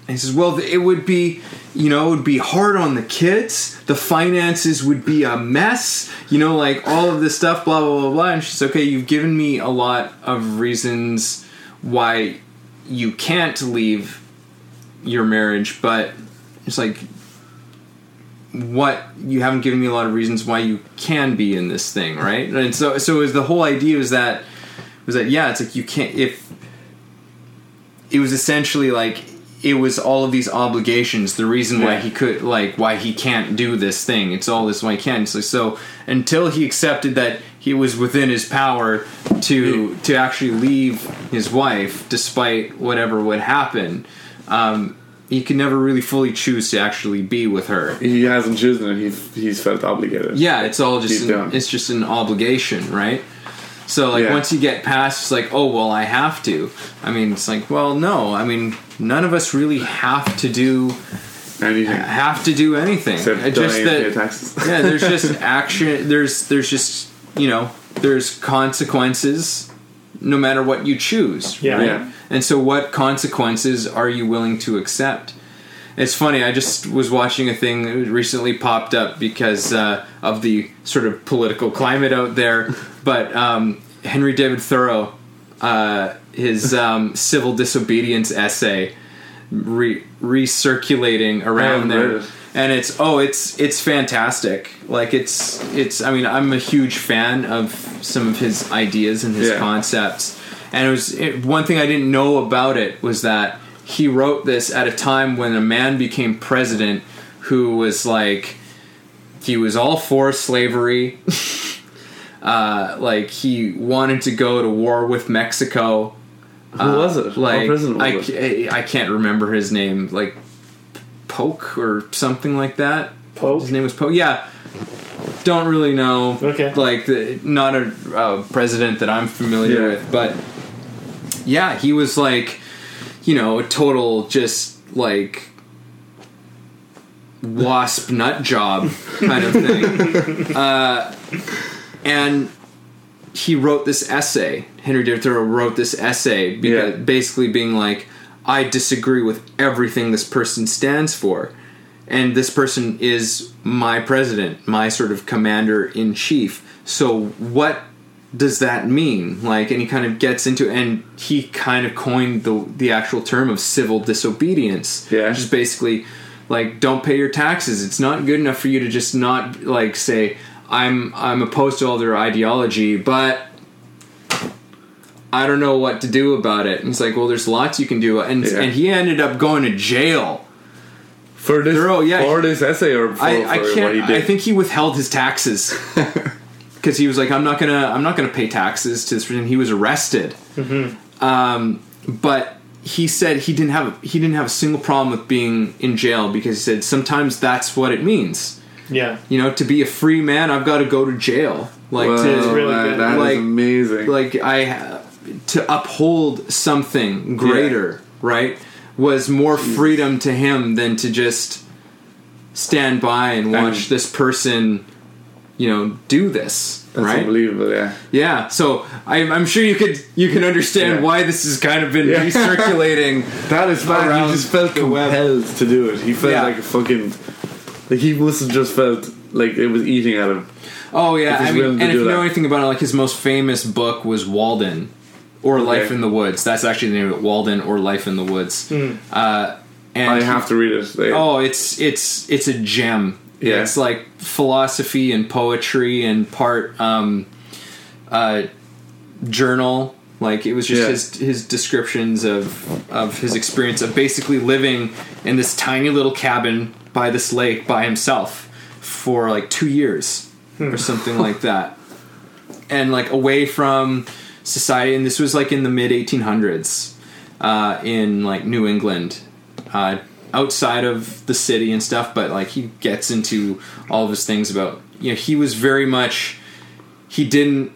And he says, "Well, it would be, you know, it would be hard on the kids. The finances would be a mess. You know, like all of this stuff, blah blah blah blah." And she's okay. You've given me a lot of reasons why you can't leave your marriage, but it's like what you haven't given me a lot of reasons why you can be in this thing, right? And so, so is the whole idea was that was that yeah, it's like you can't if it was essentially like it was all of these obligations the reason why Yeah. he could like why he can't do this thing it's all this why he can't so, so until he accepted that he was within his power to to actually leave his wife despite whatever would happen um, he can never really fully choose to actually be with her He hasn't chosen it. He's he's felt obligated. yeah, it's all just an, it's just an obligation, right? So like Yeah. once you get past, it's like, oh well, I have to. I mean, it's like, well, no. I mean, none of us really have to do Anything. have to do anything. Except just dying that, taxes. yeah. There's just action. There's there's just you know there's consequences no matter what you choose. Yeah. right? Yeah. And so, what consequences are you willing to accept? It's funny. I just was watching a thing that recently popped up because uh, of the sort of political climate out there. But um, Henry David Thoreau, uh, his um, civil disobedience essay, re- recirculating around there, read it. and it's oh, it's it's fantastic. Like it's it's. I mean, I'm a huge fan of some of his ideas and his Yeah. concepts. And it was it, one thing I didn't know about it was that he wrote this at a time when a man became president who was like he was all for slavery. uh, like he wanted to go to war with Mexico. Who was it? Like was I, it? I can't remember his name. Like Polk or something like that. Pope? His name was Polk. Yeah. Don't really know. Okay. Like the, not a uh, president that I'm familiar Yeah. with, but yeah, he was like, you know, a total just like wasp nut job kind of thing. uh, and he wrote this essay. Henry David Thoreau wrote this essay because Yeah. basically being like, I disagree with everything this person stands for. And this person is my president, my sort of commander in chief. So what does that mean? Like, and he kind of gets into, and he kind of coined the the actual term of civil disobedience. Yeah. which is basically like don't pay your taxes. It's not good enough for you to just not like say I'm I'm opposed to all their ideology, but I don't know what to do about it. And it's like, well, there's lots you can do, and Yeah. and he ended up going to jail. For this, yeah. for this essay or for, I, I what can't. he did? I think he withheld his taxes because he was like, "I'm not gonna, I'm not gonna pay taxes to this." And he was arrested. Um, but he said he didn't have he didn't have a single problem with being in jail because he said sometimes that's what it means. Yeah. You know, to be a free man, I've got to go to jail. Like Well, to really man, good. that is Like- amazing. like I to uphold something greater, right? Was more freedom to him than to just stand by and watch And- this person, you know, do this, That's right? unbelievable. Yeah. Yeah. So I'm, I'm sure you could you can understand Yeah. why this has kind of been Yeah. recirculating. That is bad. Around He just felt the web. compelled to do it. He felt Yeah. like a fucking. Like he must have just felt like it was eating at him. Oh yeah, I mean, and if do you know anything about it, like his most famous book was Walden, or Life Okay. in the Woods. That's actually the name of it, Walden or Life in the Woods. Uh, and I he- have to read it. Like, Oh, it's it's it's a gem. Yeah. It's like philosophy and poetry and part um, uh, journal. Like it was just Yeah. his his descriptions of of his experience of basically living in this tiny little cabin by this lake by himself for like two years or something like that, and like away from society. And this was like in the mid 1800s uh, in like New England, uh, outside of the city and stuff. But like he gets into all of his things about you know he was very much he didn't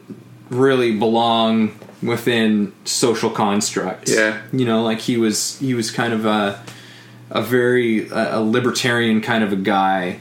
really belong within social constructs. Yeah. you know, like he was he was kind of a a very a, a libertarian kind of a guy.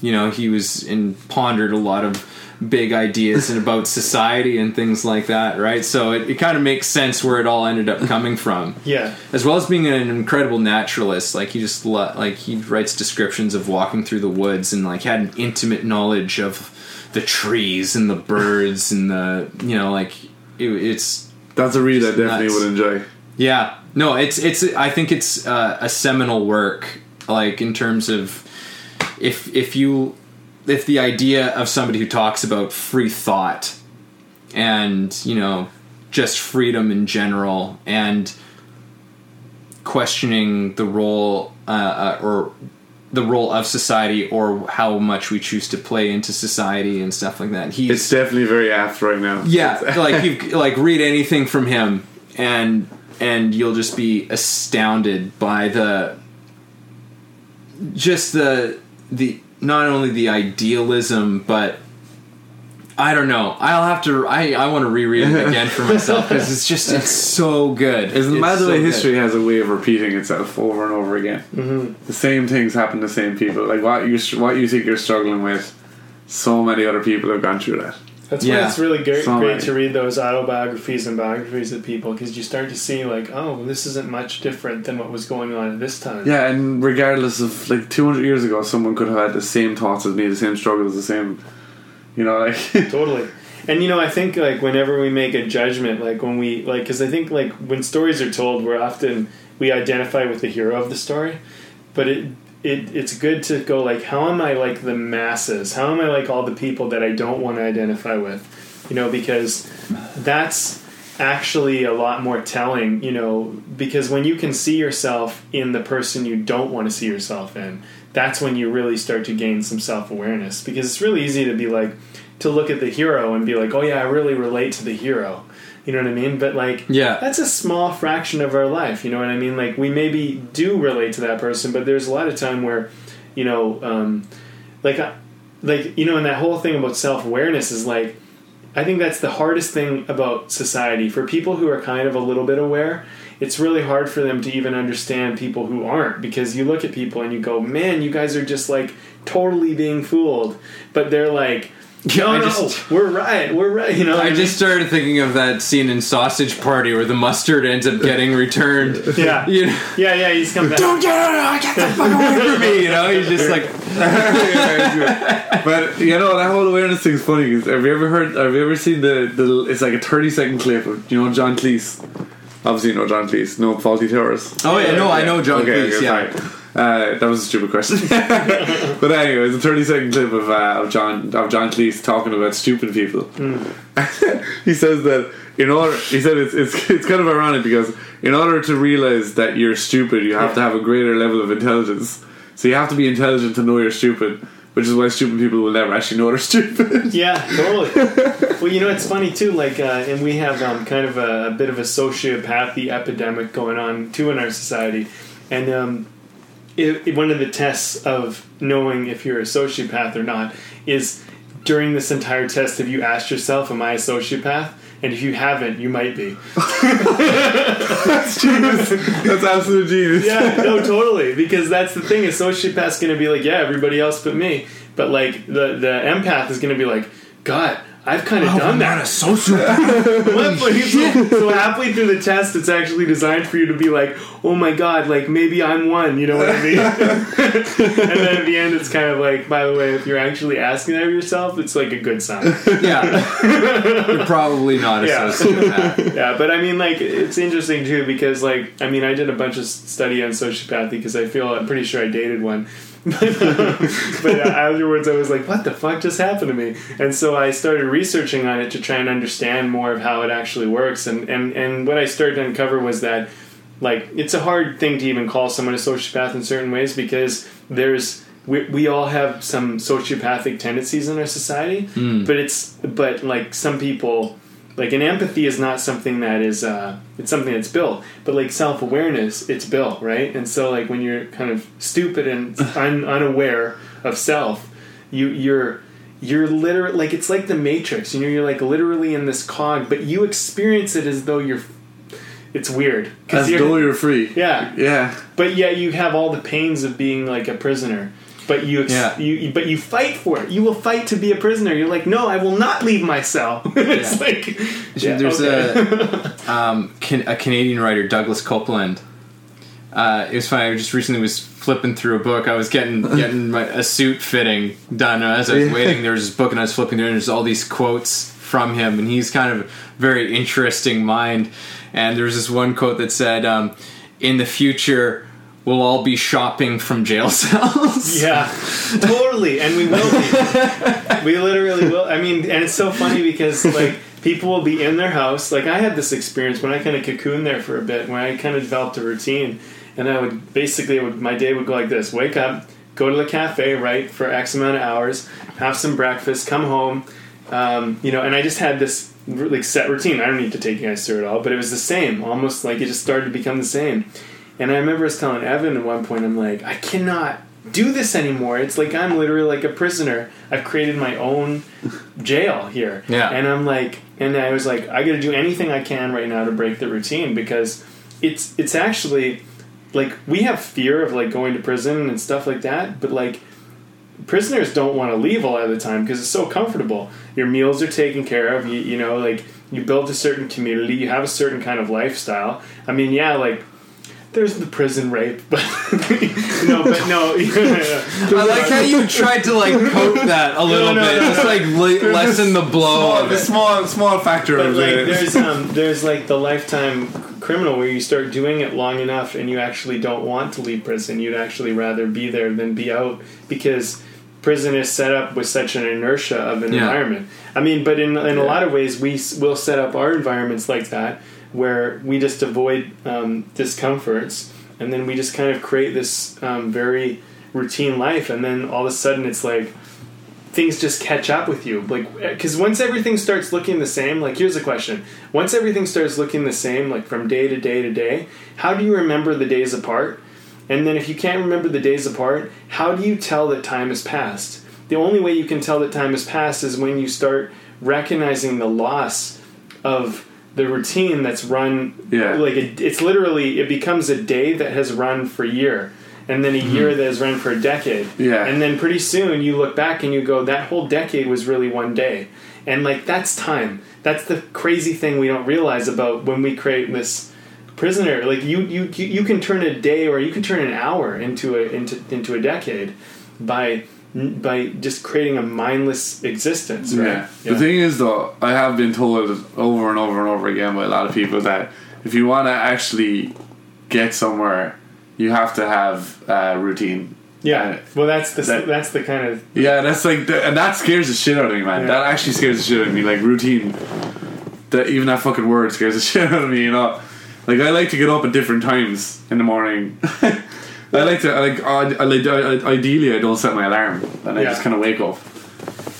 You know, he was and pondered a lot of big ideas and about society and things like that, right? So it, it kind of makes sense where it all ended up coming from Yeah. as well as being an incredible naturalist like he just lo- like he writes descriptions of walking through the woods and like had an intimate knowledge of the trees and the birds and the you know like it, it's that's a read I definitely nuts. would enjoy. yeah no it's it's i think it's uh, a seminal work like in terms of if if you if the idea of somebody who talks about free thought and you know just freedom in general and questioning the role uh, uh, or the role of society or how much we choose to play into society and stuff like that he's It's definitely very apt right now. yeah, like you like read anything from him, and and you'll just be astounded by the just the the not only the idealism, but I don't know. I'll have to. I I want to reread it again for myself because it's just it's so good. Isn't It's mad the so way good. history has a way of repeating itself over and over again? Mm-hmm. The same things happen to the same people. Like what you what you think you're struggling with, so many other people have gone through that. That's Yeah. why it's really great, So great to read those autobiographies and biographies of people because you start to see like, oh, this isn't much different than what was going on at this time. Yeah, and regardless of like 200 years ago, someone could have had the same thoughts as me, the same struggles, the same, you know, like totally and you know i think like whenever we make a judgment like when we like because i think like when stories are told we're often we identify with the hero of the story but it it it's good to go like how am i like the masses? How am i like all the people that i don't want to identify with? You know because that's actually a lot more telling you know because when you can see yourself in the person you don't want to see yourself in that's when you really start to gain some self-awareness. Because it's really easy to be like to look at the hero and be like oh yeah i really relate to the hero you know what i mean but like Yeah. that's a small fraction of our life you know what i mean like we maybe do relate to that person but there's a lot of time where you know um, like like you know and that whole thing about self-awareness is like I think that's the hardest thing about society for people who are kind of a little bit aware. It's really hard for them to even understand people who aren't because you look at people and you go, "Man, you guys are just like totally being fooled." But they're like no, I no, just- we're right, we're right. You know, I just started thinking of that scene in Sausage Party where the mustard ends up getting returned. yeah, You know, yeah, yeah. He's come back. don't get out! Get the fuck away from me! You know, he's just like, but you know that whole awareness thing thing's funny. 'cause have you ever heard? Have you ever seen the the? It's like a thirty second clip of you know John Cleese. Obviously, you know John Cleese. No Fawlty Towers. oh yeah, no, I know John Okay, Cleese. okay, yeah, fine. Uh, that was a stupid question. but anyway, it's a thirty second clip of, uh, of John of John Cleese talking about stupid people. he says that in order, he said it's, it's it's kind of ironic because in order to realize that you're stupid, you have to have a greater level of intelligence. So you have to be intelligent to know you're stupid, which is why stupid people will never actually know they're stupid. Yeah, totally. well, you know, it's funny too. Like, uh, and we have um, kind of a, a bit of a sociopathy epidemic going on too in our society, and um, it- one of the tests of knowing if you're a sociopath or not is during this entire test, have you asked yourself, "Am I a sociopath?" And if you haven't, you might be. That's genius. That's absolute genius. Yeah, no, totally. Because that's the thing. A sociopath's going to be like, yeah, everybody else but me. But like the the empath is going to be like, God, I've kind of oh, done that. Not a sociopath. What? But he's so, so halfway through the test, it's actually designed for you to be like, oh my god, like maybe I'm one. You know what I mean? and then at the end, it's kind of like, by the way, if you're actually asking that of yourself, it's like a good sign. yeah, you're probably not a Yeah. sociopath. yeah, but I mean, like, it's interesting too because, like, I mean, I did a bunch of study on sociopathy because I feel I'm pretty sure I dated one. but uh, afterwards, I was like, "What the fuck just happened to me?" And so I started researching on it to try and understand more of how it actually works. And and and what I started to uncover was that, like, it's a hard thing to even call someone a sociopath in certain ways because there's we, we all have some sociopathic tendencies in our society, but it's but like some people like an empathy is not something that is uh, it's something that's built but like self-awareness it's built right and so like when you're kind of stupid and un- unaware of self you you're you're literally like it's like the matrix you know you're like literally in this cog but you experience it as though you're it's weird As you're- though you're free. yeah Yeah. but yet you have all the pains of being like a prisoner but you, ex- Yeah. you, you but you fight for it you will fight to be a prisoner you're like no i will not leave my cell it's Yeah. like yeah, There's okay. a um, can, a Canadian writer, Douglas Coupland. Uh, it was funny. I just recently was flipping through a book. I was getting getting my, a suit fitting done as I was waiting. There was this book, and I was flipping through, and there's all these quotes from him, and he's kind of a very interesting mind. And there was this one quote that said, um, "In the future." We'll all be shopping from jail cells. Yeah, totally, and we will be. we literally will. I mean, and it's so funny because like people will be in their house. Like I had this experience when I kind of cocooned there for a bit, when I kind of developed a routine, and I would basically would, my day would go like this: wake up, go to the cafe, right, for X amount of hours, have some breakfast, come home, um, you know, and I just had this like set routine. I don't need to take you guys through it all, but it was the same, almost like it just started to become the same. And I remember us telling Evan at one point, I'm like, I cannot do this anymore. It's like I'm literally like a prisoner. I've created my own jail here. Yeah. And I'm like, and I was like, I got to do anything I can right now to break the routine because it's it's actually like we have fear of like going to prison and stuff like that, but like prisoners don't want to leave a lot of the time because it's so comfortable. Your meals are taken care of. You you know like you build a certain community. You have a certain kind of lifestyle. I mean, yeah, like there's the prison rape, but no, but no. I like how you tried to like coat that a little no, bit, no. just like le- lessen the blow Small, of the it. small, small factor But of like, the. there's um, there's like the lifetime criminal where you start doing it long enough and you actually don't want to leave prison. You'd actually rather be there than be out because prison is set up with such an inertia of an Yeah. environment. I mean, but in in a lot of ways, we will set up our environments like that where we just avoid um, discomforts and then we just kind of create this um, very routine life, and then all of a sudden it's like things just catch up with you. Like because once everything starts looking the same like here's a question. Once everything starts looking the same like from day to day to day how do you remember the days apart? And then if you can't remember the days apart how do you tell that time has passed? The only way you can tell that time has passed is when you start recognizing the loss of the routine that's run Yeah. like it, it's literally it becomes a day that has run for a year and then a mm-hmm. year that has run for a decade. Yeah. And then pretty soon you look back and you go, that whole decade was really one day. And like that's time. That's the crazy thing we don't realize about when we create this prisoner. Like you you you you can turn a day or you can turn an hour into a into into a decade by by just creating a mindless existence, right? Yeah. The thing is, though, I have been told over and over and over again by a lot of people that if you want to actually get somewhere, you have to have a routine. Yeah. Well, that's the that- that's the kind of Yeah, that's like, the, and that scares the shit out of me, man. Yeah. That actually scares the shit out of me. Like routine, that even that fucking word scares the shit out of me. You know, like I like to get up at different times in the morning. I like to, I like, I, I like, I, ideally, I don't set my alarm, and I Yeah. just kind of wake up.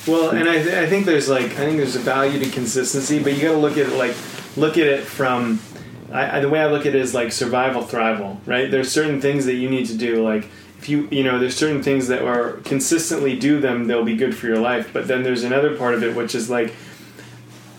Well, and I, th- I think there's like I think there's a value to consistency, but you got to look at it like look at it from I, I, the way I look at it is like survival thrival, right? There's certain things that you need to do, like if you you know there's certain things that are consistently do them, they'll be good for your life. But then there's another part of it which is like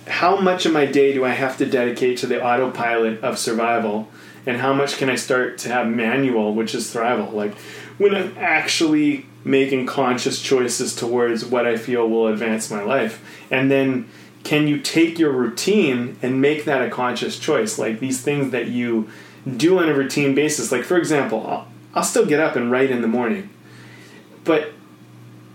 how much of my day do I have to dedicate to the autopilot of survival, and how much can I start to have manual, which is thrival, like when I'm actually making conscious choices towards what I feel will advance my life, and then can you take your routine and make that a conscious choice, like these things that you do on a routine basis. Like for example, I'll, I'll still get up and write in the morning, but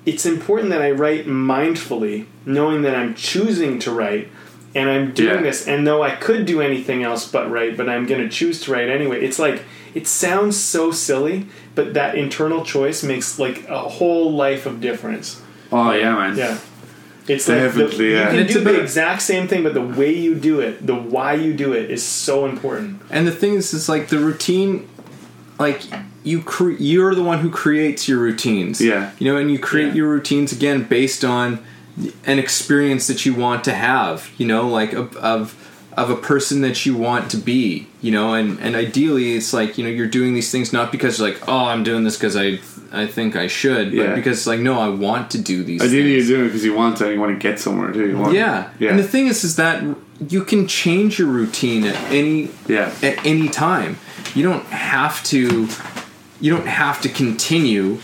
it's important that I write mindfully, knowing that I'm choosing to write and I'm doing Yeah. this. And though I could do anything else but write, but I'm going to choose to write anyway. It's like it sounds so silly, but that internal choice makes like a whole life of difference. Oh yeah, man. Yeah. It's like the, Definitely, yeah. you can it's do the exact same thing, but the way you do it, the why you do it, is so important. And the thing is, is like the routine, like you cre- you're the one who creates your routines. Yeah. You know, and you create Yeah. your routines again based on an experience that you want to have. You know, like of of of a person that you want to be. You know, and and ideally, it's like you know you're doing these things not because like oh I'm doing this because I I think I should, Yeah. but because like no I want to do these. Ideally, things. you do it because you want to. and You want to get somewhere too. You want, Yeah. yeah, And the thing is, is that you can change your routine at any yeah. at any time. You don't have to. You don't have to continue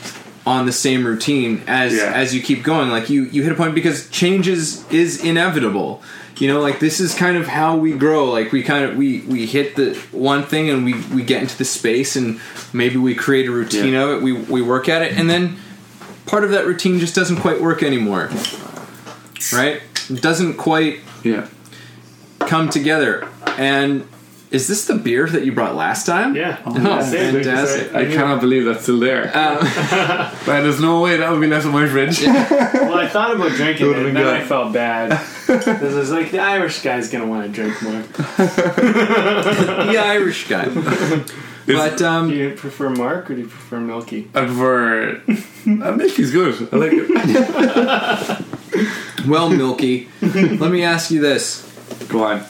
on the same routine as Yeah. as you keep going. Like you, you hit a point because changes is inevitable. You know, like this is kind of how we grow. Like we kind of we we hit the one thing and we we get into the space and maybe we create a routine Yeah. of it. We we work at it and then part of that routine just doesn't quite work anymore. Right? It doesn't quite yeah. come together. And is this the beer that you brought last time? Yeah. Oh, Same, because fantastic. I cannot believe that's still there. man, there's no way that would be left in my fridge. Well, I thought about drinking Would've it, and been then good. I felt bad. This is like the Irish guy's gonna want to drink more. the Irish guy. but Do um, you prefer Mark or do you prefer Milky? I prefer. Uh, Milky's good. I like it. well, Milky, let me ask you this: Go on.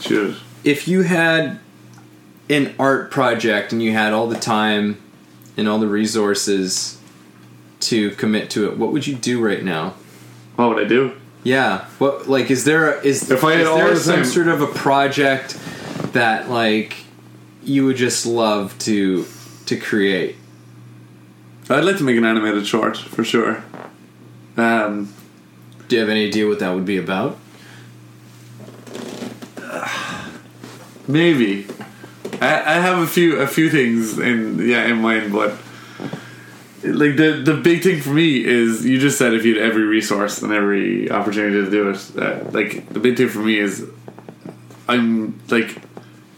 Shoot. If you had an art project and you had all the time and all the resources to commit to it, what would you do right now? What would I do? Yeah. What like is there is If I had is all there the some time- sort of a project that like you would just love to to create? I'd like to make an animated short for sure. Um, Do you have any idea what that would be about? Maybe. I, I have a few a few things in yeah in mind, but like the the big thing for me is you just said if you had every resource and every opportunity to do it. Uh, like the big thing for me is I'm like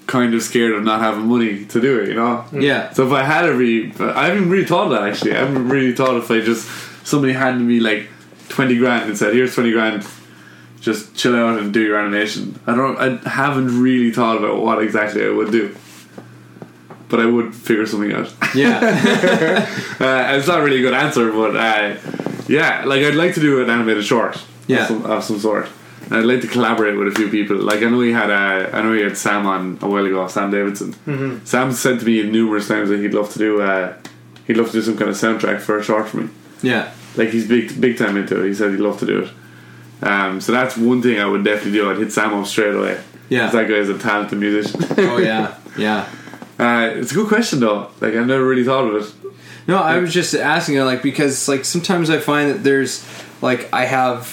kind of scared of not having money to do it. You know. Yeah. So if I had every, but I haven't really thought of that actually. I haven't really thought if I just somebody handed me like twenty grand and said, "Here's twenty grand, just chill out and do your animation." I don't. I haven't really thought about what exactly I would do, but I would figure something out. Yeah. uh, it's not really a good answer, but uh, yeah, like I'd like to do an animated short, Yeah. of some, of some sort. And I'd like to collaborate with a few people. Like I know he had uh, I know he had Sam on a while ago, Sam Davidson. Mm-hmm. Sam said to me numerous times that he'd love to do uh, he'd love to do some kind of soundtrack for a short for me. yeah. Like he's big big time into it. He said he'd love to do it. Um, so that's one thing I would definitely do. I'd hit Sam up straight away. Yeah, that guy is a talented musician. Oh yeah. Yeah. uh, it's a good question though. Like I've never really thought of it. No, I was just asking you, like, because like sometimes I find that there's like I have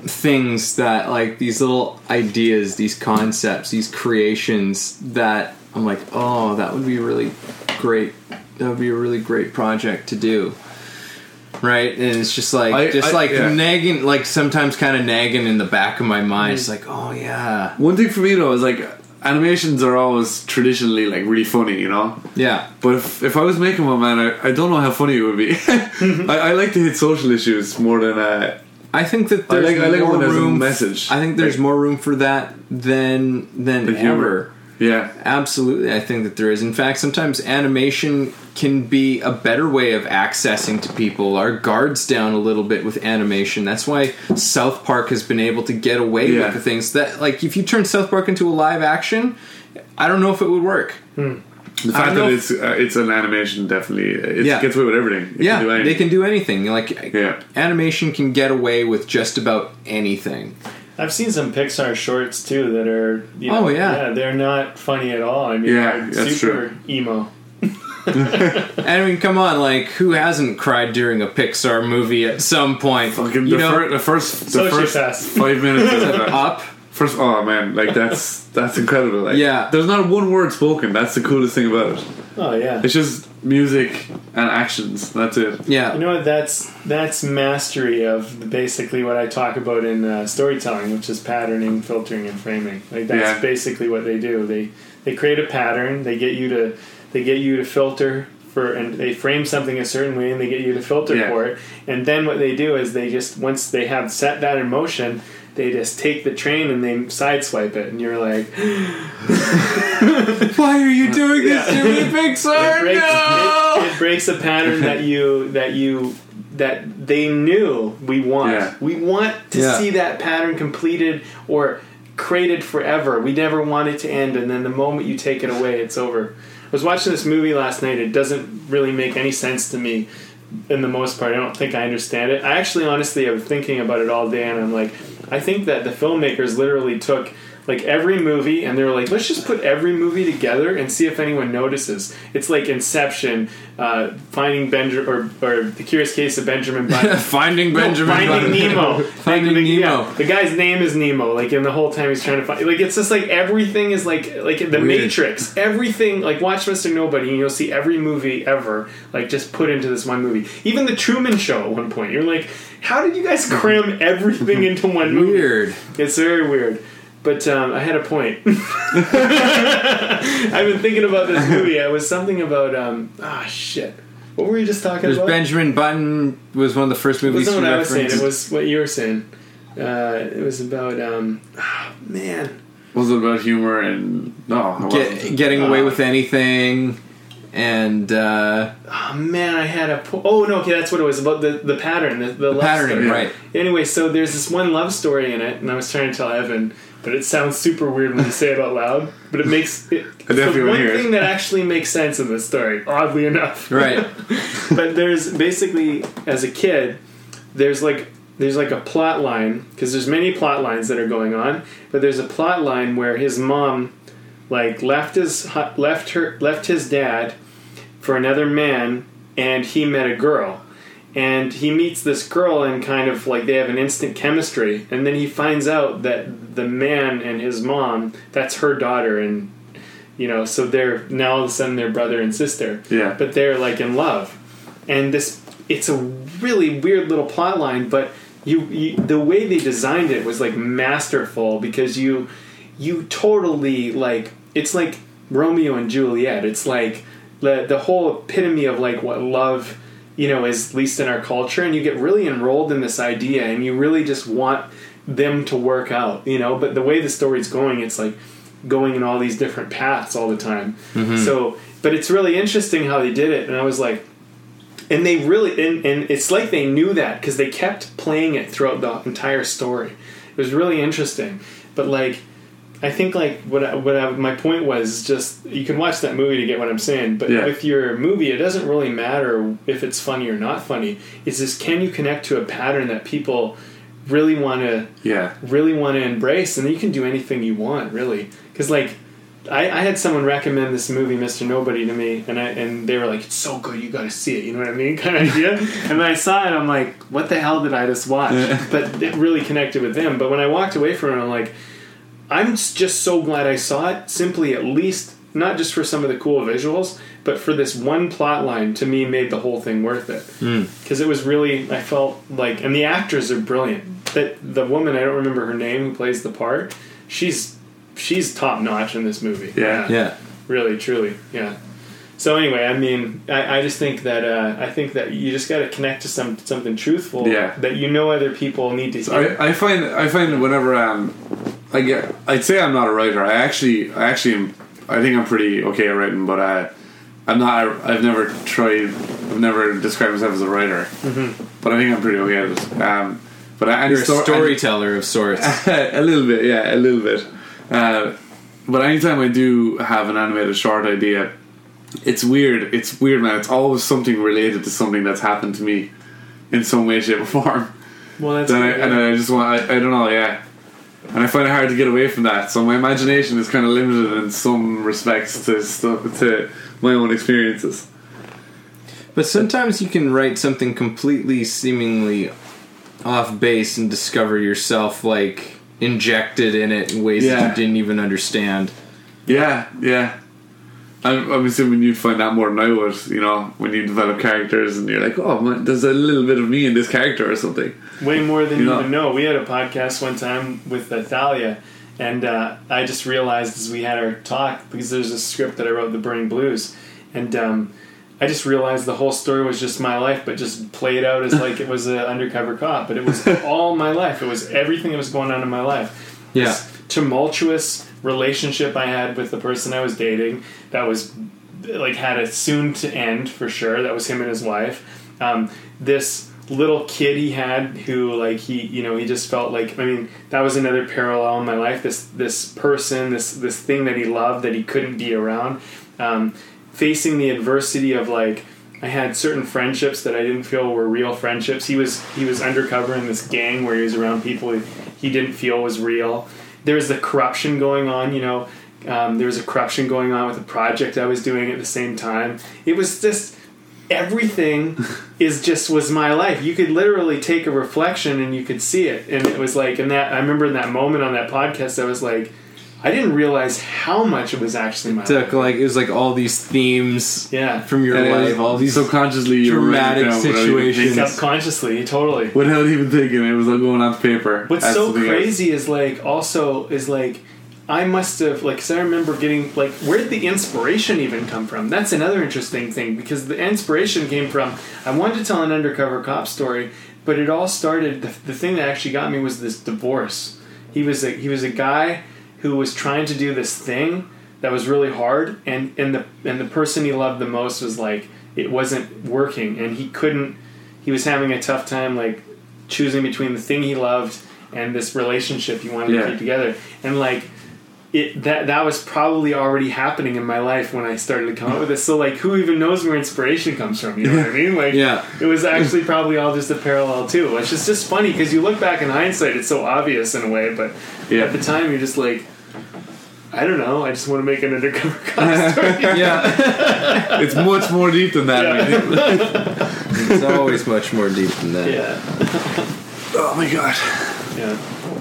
things that like these little ideas, these concepts, these creations that I'm like, oh, that would be really great. That would be a really great project to do. Right, and it's just like I- just I- like yeah. nagging, like sometimes kind of nagging in the back of my mind. It's like, oh yeah, One thing for me though is like animations are always traditionally like really funny, you know. yeah, But if, if I was making one, man, I, I don't know how funny it would be. I, I like to hit social issues more than uh, I think that I there's like- I like more when there's a room. message. I think there's Like- more room for that than than humor. Yeah, Absolutely, I think that there is. In fact, sometimes animation can be a better way of accessing to people. Our guards down a little bit with animation. That's why South Park has been able to get away Yeah. with the things that, like, if you turn South Park into a live action, I don't know if it would work. the fact that it's uh, it's an animation definitely it Yeah. gets away with everything. It yeah, can they can do anything. Like, Yeah. animation can get away with just about anything. I've seen some Pixar shorts too that are, you oh, know, Oh, yeah. they're not funny at all. I mean, Yeah, they're that's super emo. I mean, come on, like, who hasn't cried during a Pixar movie at some point? Fucking you the, know, fir- the first the first five minutes of up. First, of oh man, like that's that's incredible. Like, Yeah. there's not one word spoken. That's the coolest thing about it. Oh yeah. It's just music and actions. That's it. Yeah, You know what? That's that's mastery of basically what I talk about in uh, storytelling, which is patterning, filtering, and framing. Like that's Yeah. basically what they do. They they create a pattern. They get you to they get you to filter for, and they frame something a certain way, and they get you to filter Yeah. for it. And then what they do is they just once they have set that in motion. They just take the train and they sideswipe it, and you're like, Why are you doing this to me, it Pixar? breaks, No! it, it breaks a pattern that you that you that they knew we want. Yeah. We want to Yeah. see that pattern completed or created forever. We never want it to end, and then the moment you take it away, it's over. I was watching this movie last night. It doesn't really make any sense to me. In the most part, I don't think I understand it. I actually, honestly, I was thinking about it all day, and I'm like, I think that the filmmakers literally took like every movie and they were like, let's just put every movie together and see if anyone notices. It's like Inception, uh, Finding Benjamin, or, or The Curious Case of Benjamin Button. Finding No, Benjamin. Finding. Nemo. Finding the- Nemo. yeah, the guy's name is Nemo. Like, and the whole time he's trying to find. Like, it's just like everything is like like the Weird. Matrix. Everything. Like, watch Mr. Nobody, and you'll see every movie ever like just put into this one movie. Even the Truman Show at one point. You're like, how did you guys cram everything into one movie? Weird. It's very weird. But um, I had a point. I've been thinking about this movie. It was something about um ah shit. What were you just talking There's about? Benjamin Button was one of the first it movies wasn't we what I was saying. It was what you were saying. Uh, it was about um ah, man. Was it about humor and no? it Get, getting away Uh, with anything, and uh, Oh man, I had a po- oh no, okay, that's what it was about the the pattern, the, the, love patterning, story. right? Anyway, so there's this one love story in it, and I was trying to tell Evan, but it sounds super weird when you say it out loud. But it makes it. I definitely the one hear it. thing that actually makes sense in this story, oddly enough. Right. but there's basically as a kid, there's like there's like a plot line because there's many plot lines that are going on, but there's a plot line where his mom like left his left her left his dad for another man and he met a girl. And he meets this girl and kind of like they have an instant chemistry. And then he finds out that the man and his mom that's her daughter and you know so they're now all of a sudden they're brother and sister. Yeah. but they're like in love. And this it's a really weird little plot line but you, you the way they designed it was like masterful because you you totally like it's like Romeo and Juliet. It's like the the whole epitome of like what love you know is at least in our culture and you get really enrolled in this idea and you really just want them to work out you know? But the way the story's going it's like going in all these different paths all the time. Mm-hmm. So but it's really interesting how they did it and i was like and they really and, and it's like they knew that because they kept playing it throughout the entire story. It was really interesting. But like i think like what I, what I, my point was just you can watch that movie to get what i'm saying but Yeah. with your movie it doesn't really matter if it's funny or not funny it's just can you connect to a pattern that people really want to yeah. really want to embrace and you can do anything you want really because like I, I had someone recommend this movie, Mr. Nobody, to me, and I and they were like, "It's so good, you got to see it." You know what I mean, kind of idea. and I saw it, I'm like, "What the hell did I just watch?" but it really connected with them. But when I walked away from it, I'm like, I'm just so glad I saw it. Simply, at least, not just for some of the cool visuals, but for this one plot line. To me, made the whole thing worth it because it was really. I felt like, and the actors are brilliant. That the woman, I don't remember her name, who plays the part. She's she's top notch in this movie. Yeah. Yeah. really, truly, yeah. So anyway, I mean, I, I just think that uh, I think that you just got to connect to some something truthful Yeah. that you know other people need to hear. I, I find I find that whenever um I get I'd say I'm not a writer. I actually I actually am, I think I'm pretty okay at writing, but I I'm not. I've never tried. I've never described myself as a writer, but I think I'm pretty okay at it. Um, but I, You're a storyteller of sorts. a little bit, yeah, a little bit. Uh, but anytime I do have an animated short idea, it's weird. It's weird, man. It's always something related to something that's happened to me in some way, shape, or form. well, that's I, and. I just want. I, I don't know, yeah. And I find it hard to get away from that. So my imagination is kind of limited in some respects to stuff, to my own experiences. But sometimes you can write something completely seemingly off base and discover yourself like injected in it in ways that you didn't even understand. Yeah, yeah. I'm, I'm assuming you'd find that more now, would. You know, when you develop characters and you're like, oh, man, there's a little bit of me in this character or something. Way more than You you, know. even know. We had a podcast one time with uh, Thalia, and uh, I just realized as we had our talk because there's a script that I wrote, The Burning Blues, and um, I just realized the whole story was just my life, but just played out as like it was an undercover cop. But it was all my life. It was everything that was going on in my life. Yeah. This tumultuous relationship I had with the person I was dating that was like had a soon to end for sure. That was him and his wife. Um, this little kid he had who like he you know he just felt like I mean that was another parallel in my life. This this person this this thing that he loved that he couldn't be around. Um, facing the adversity of like I had certain friendships that I didn't feel were real friendships. He was he was undercover in this gang where he was around people he, he didn't feel was real. There was the corruption going on, you know. Um, there was a corruption going on with a project I was doing at the same time. It was just everything is just was my life. You could literally take a reflection and you could see it, and it was like, and that I remember in that moment on that podcast, I was like, I didn't realize how much it was actually my Took life. like it was like all these themes Yeah. from your And life, all these subconsciously you dramatic writing it down without even situations. Subconsciously, totally. Without even thinking, it was all going on paper. What's That's so the thing. crazy is like also is like I must have like cause I remember getting like where did the inspiration even come from? That's another interesting thing because the inspiration came from I wanted to tell an undercover cop story, but it all started the, the thing that actually got me was this divorce. He was a he was a guy who was trying to do this thing that was really hard and and the and the person he loved the most was like it wasn't working and he couldn't he was having a tough time like choosing between the thing he loved and this relationship he wanted Yeah. to keep together and like it that that was probably already happening in my life when I started to come up with this so like who even knows where inspiration comes from you know what I mean like Yeah. it was actually probably all just a parallel too which is just funny because you look back in hindsight it's so obvious in a way but Yeah. at the time you're just like I don't know I just want to make an undercover cop story yeah, It's much more deep than that. I mean. it's always much more deep than that. yeah Oh my god. yeah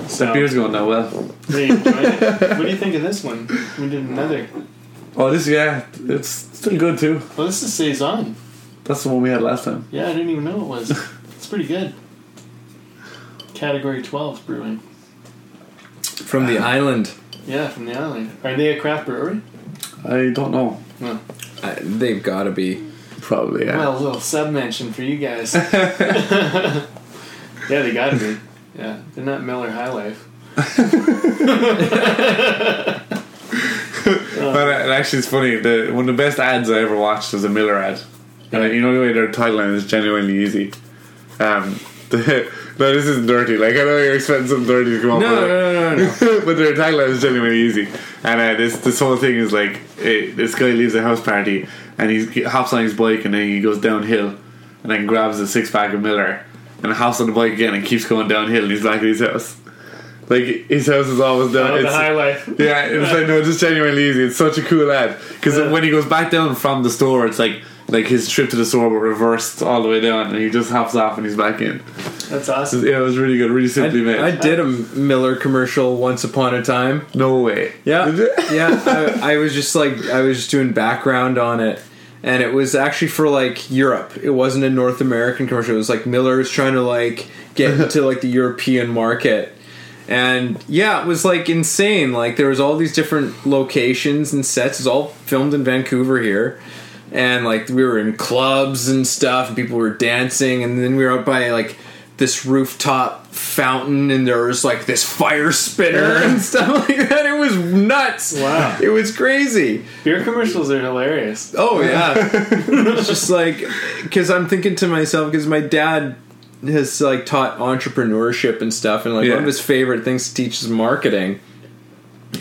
so That beer's going down well. Are it? what do you think of this one we did another Oh, this, yeah, it's still good too. well this is saison That's the one we had last time. Yeah, I didn't even know it was. It's pretty good. Category 12 brewing. From the island, Yeah, from the island. Are they a craft brewery? I don't know. Well, uh, they've got to be. Probably, yeah. well a little sub mention for you guys. yeah, they gotta be. Yeah, they're not Miller High Life. But uh, actually, it's funny. The one of the best ads I ever watched was a Miller ad, and uh, you know the way their tagline is genuinely easy. Um, the, no, this isn't dirty. Like I know you're expecting something dirty to come up. No, with no, no, no, no. but their tagline is genuinely easy. And uh, this this whole thing is like eh, this guy leaves a house party and he's, he hops on his bike and then he goes downhill and then grabs a six pack of Miller and hops on the bike again and keeps going downhill and he's back at his house. Like his house is always down. Oh, the it's- high life. yeah, it's like no, it's just genuinely easy. It's such a cool ad because Yeah. when he goes back down from the store, it's like like his trip to the store but reversed all the way down, and he just hops off and he's back in. That's awesome. Yeah, it was really good, really I, simply made. I did a Miller commercial once upon a time. no way. Yeah, Did you? yeah. I, I was just like I was just doing background on it, and it was actually for like Europe. It wasn't a North American commercial. It was like Miller was trying to like get into like the European market, and yeah, it was like insane. Like there was all these different locations and sets. It was all filmed in Vancouver here. And like we were in clubs and stuff, and people were dancing, and then we were out by like this rooftop fountain, and there was like this fire spinner and stuff like that. It was nuts. Wow. It was crazy. Beer commercials are hilarious. Oh yeah, it's just like because I'm thinking to myself because my dad has like taught entrepreneurship and stuff, and like Yeah. one of his favorite things to teach is marketing,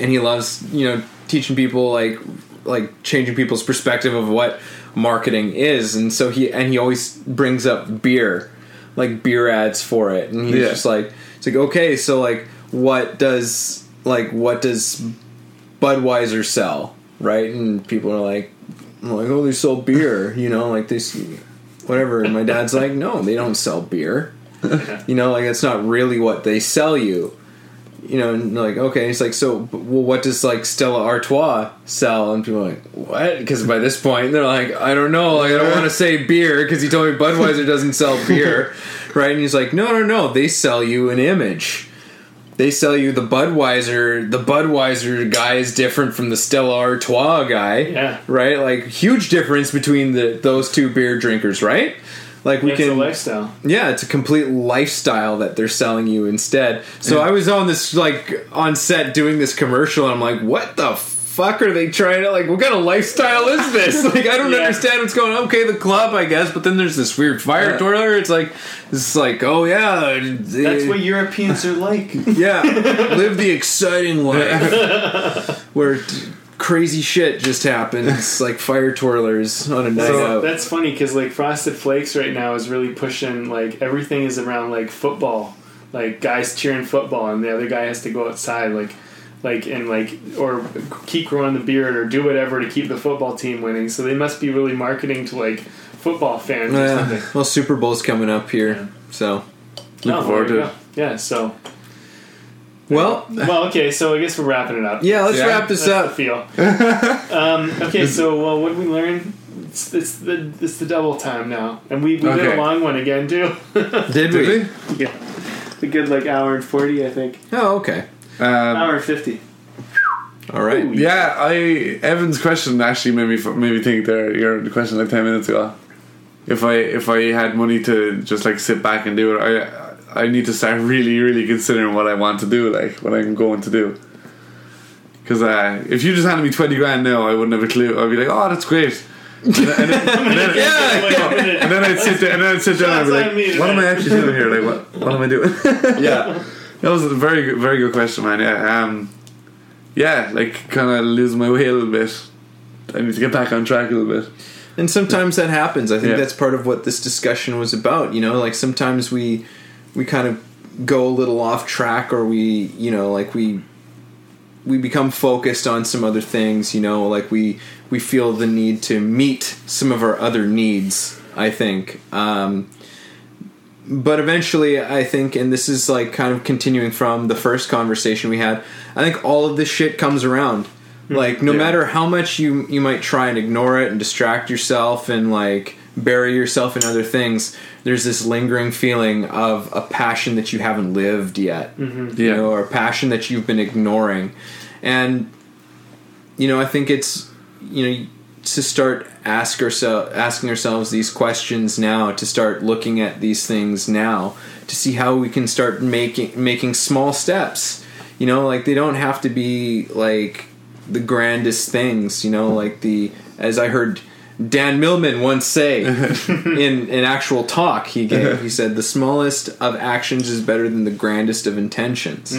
and he loves you know teaching people like like changing people's perspective of what marketing is, and so he and he always brings up beer, like beer ads for it, and he's Yeah. just like it's like okay, so like what does like what does Budweiser sell, right? And people are like, like, oh, they sell beer, you know, like this, whatever. And my dad's like, no, they don't sell beer, you know, like that's not really what they sell you, you know. And like, okay, it's like, so, well, what does like Stella Artois sell? And people are like, what? Because by this point, they're like, I don't know, like I don't want to say beer because he told me Budweiser doesn't sell beer, right? And he's like, no, no, no, they sell you an image they sell you the Budweiser. The Budweiser guy is different from the Stella Artois guy. Yeah. Right. Like huge difference between the those two beer drinkers. Right. Like we It's a can. lifestyle. Yeah, it's a complete lifestyle that they're selling you instead. So I was on this like on set doing this commercial, and I'm like, what the fuck are they trying to like? What kind of lifestyle is this? Like, I don't Yeah. understand what's going on. Okay, the club, I guess, but then there's this weird fire Yeah. twirler. It's like it's like, oh yeah, That's what Europeans are like. yeah, live the exciting life where t- crazy shit just happens, like fire twirlers on a night So out. That's funny because like Frosted Flakes right now is really pushing like everything is around like football, like guys cheering football, and the other guy has to go outside like, like and like or keep growing the beard or do whatever to keep the football team winning. So they must be really marketing to like football fans or Yeah. something. Well, Super Bowl's coming up here, Yeah. so oh, Looking Oh, forward to go. Yeah. So well, well, okay. So I guess we're wrapping it up. yeah. Let's Yeah. wrap this That's up. the feel. um, okay, so well, what did we learn? It's, it's the it's the double time now, and we, we did a long one again too. Did, Did we? we? yeah, a good like hour and forty, I think. Oh, okay. Um, Hour and fifty. All right. Ooh, yeah, I Evan's question actually made me made me think there. Your question like ten minutes ago. If I if I had money to just like sit back and do it, I I need to start really really considering what I want to do, like what I'm going to do. Because uh, if you just handed me twenty grand now, I wouldn't have a clue. I'd be like, oh, that's great. And then, and then, and then, Yeah. and then I'd sit there, and then I'd sit down and I'd be Shots me like, "What am I actually doing here? Like, what what am I doing?" Yeah. That was a very good, very good question, man. Yeah, um, yeah, like kind of losing my way a little bit. I need to get back on track a little bit. And sometimes that happens. I think Yeah. that's part of what this discussion was about. You know, like sometimes we we kind of go a little off track, or we you know like we we become focused on some other things. You know, like we we feel the need to meet some of our other needs. I think. Um, but eventually, I think, and this is like kind of continuing from the first conversation we had. I think all of this shit comes around. Like, no Yeah. matter how much you you might try and ignore it and distract yourself and like bury yourself in other things, there's this lingering feeling of a passion that you haven't lived yet, mm-hmm. you Yeah. know, or a passion that you've been ignoring, and you know, I think it's you know to start ask ourselves asking ourselves these questions now to start looking at these things now to see how we can start making making small steps. You know like they don't have to be like the grandest things you know like the as i heard dan millman once say in an actual talk he gave he said the smallest of actions is better than the grandest of intentions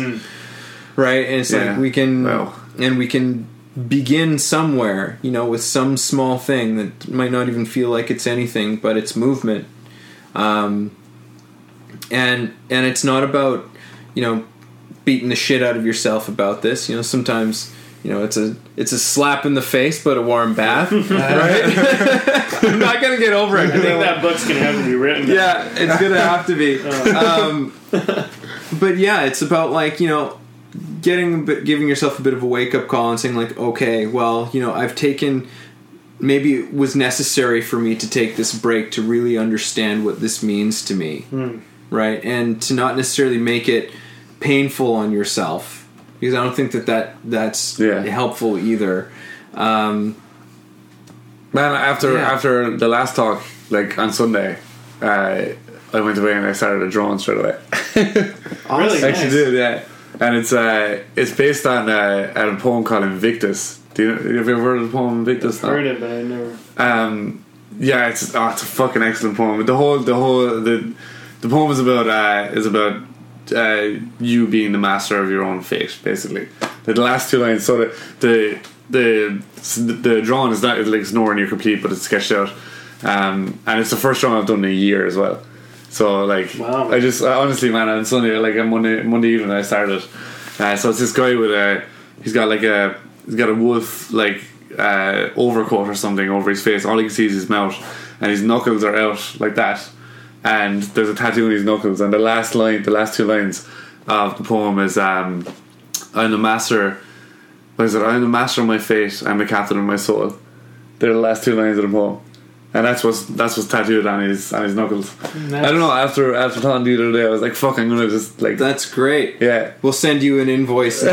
right and it's Yeah. like we can Wow. and we can begin somewhere you know with some small thing that might not even feel like it's anything but it's movement um, and and it's not about you know beating the shit out of yourself about this. You know, sometimes you know it's a it's a slap in the face, but a warm bath, right? I'm not gonna get over it. I think that book's gonna have to be written. yeah, it's gonna have to be. Um, but yeah, it's about like you know getting a bit, giving yourself a bit of a wake up call and saying like, okay, well, you know, I've taken maybe it was necessary for me to take this break to really understand what this means to me, right, and to not necessarily make it painful on yourself because I don't think that that that's Yeah. helpful either. Um, Man, after Yeah. after the last talk, like on Sunday, uh, I went away and I started a drone straight away. Really? I Nice. actually did, yeah. And it's uh, it's based on uh, a poem called Invictus. Do you, have you ever heard of the poem Invictus? No? Heard it, but I never. Um, yeah, it's oh, it's a fucking excellent poem. The whole the whole the the poem is about uh, is about uh, you being the master of your own fate, basically. The, last two lines. So the the the the drawing is not like it's nowhere near complete, but it's sketched out. Um, and it's the first drawing I've done in a year as well. So like, Wow. I just I honestly, man, on Sunday, like on Monday Monday evening, I started. Uh, so it's this guy with a he's got like a he's got a wolf like uh, overcoat or something over his face. All you can see is his mouth, and his knuckles are out like that. And there's a tattoo on his knuckles. And the last line, the last two lines of the poem is, um, "I'm the master." What is it? I'm the master of my fate. I'm the captain of my soul. They're the last two lines of the poem. And that's what's that's what's tattooed on his on his knuckles. I don't know. After after talking the other day, I was like, "Fuck, I'm gonna just like that's great. yeah." We'll send you an invoice.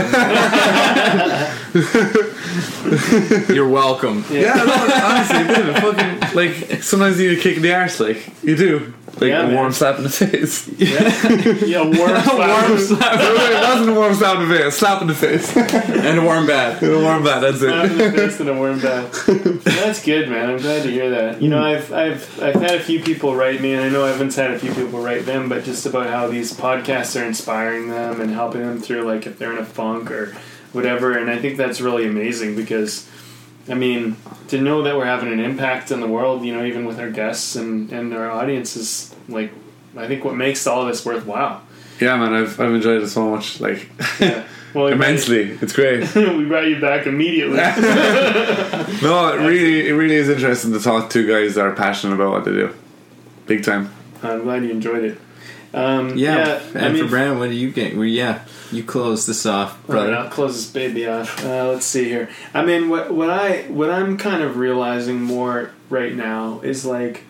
You're welcome. Yeah, no, honestly, dude, fucking like sometimes you need a kick in the arse, like you do, like Yeah, a man. warm slap in the face. Yeah, warm Warm slap it wasn't a warm slap in the face, slap in the face, and a warm bath. a warm bath. That's it. Slap in it. the face and a warm bath. That's good, man. I'm glad to hear that. You know, I've I've I've had a few people write me, and I know Evan's had a few people write them, but just about how these podcasts are inspiring them and helping them through, like if they're in a funk or whatever. And I think that's really amazing because, I mean, to know that we're having an impact in the world, you know, even with our guests and and our audience is like, I think what makes all of this worthwhile. Yeah, man, I've I've enjoyed it so much, like Yeah. Well, we brought immensely. It's great. we brought you back immediately. No, it really, it really is interesting to talk to guys that are passionate about what they do, big time. I'm glad you enjoyed it. Um, Yeah, yeah, and I mean, for Brandon, what do you get? Well, yeah, you close this off, All right, brother. I'll close this baby off. Uh, let's see here. I mean, what what I what I'm kind of realizing more right now is like,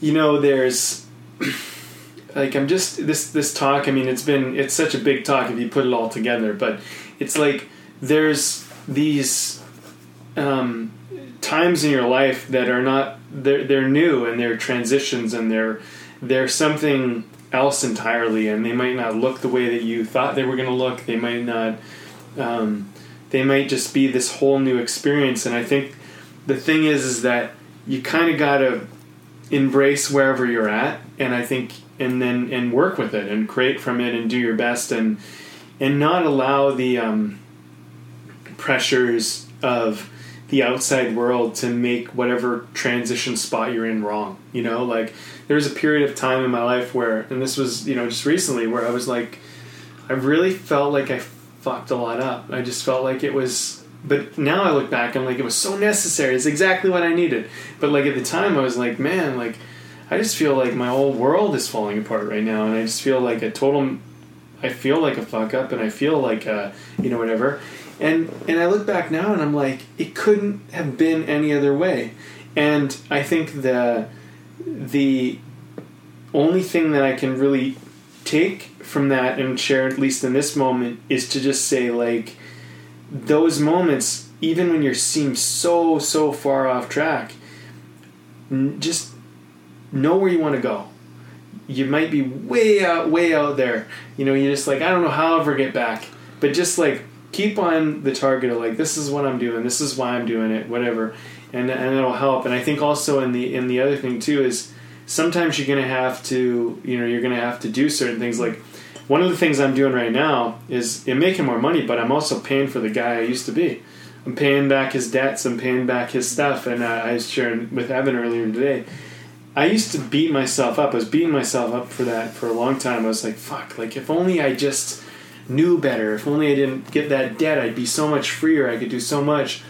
you know, there's like I'm just this this talk. I mean, it's been it's such a big talk if you put it all together, but it's like there's these um, times in your life that are not they're they're new and they're transitions and they're they're something else entirely and they might not look the way that you thought they were going to look they might not um, they might just be this whole new experience and i think the thing is is that you kind of got to embrace wherever you're at and i think and then and work with it and create from it and do your best and and not allow the um, pressures of the outside world to make whatever transition spot you're in wrong. You know, like there was a period of time in my life where, and this was, you know, just recently where I was like, I really felt like I fucked a lot up. I just felt like it was, but now I look back and like it was so necessary. It's exactly what I needed. But like at the time, I was like, man, like I just feel like my whole world is falling apart right now, and I just feel like a total. I feel like a fuck up, and I feel like a, you know whatever, and and I look back now and I'm like, it couldn't have been any other way, and I think the the only thing that I can really take from that and share at least in this moment is to just say like those moments even when you seem so so far off track n- just know where you want to go. You might be way out way out there. You know you're just like i don't know how i'll ever get back. But just like keep on the target of like this is what i'm doing. This is why i'm doing it whatever and and it'll help and i think also in the in the other thing too is sometimes you're gonna have to you know you're gonna have to do certain things like one of the things i'm doing right now is i'm making more money but i'm also paying for the guy i used to be i'm paying back his debts i'm paying back his stuff and uh, i was sharing with evan earlier today I used to beat myself up. I was beating myself up for that for a long time. I was like, fuck, like if only I just knew better. If only I didn't get that debt, I'd be so much freer. I could do so much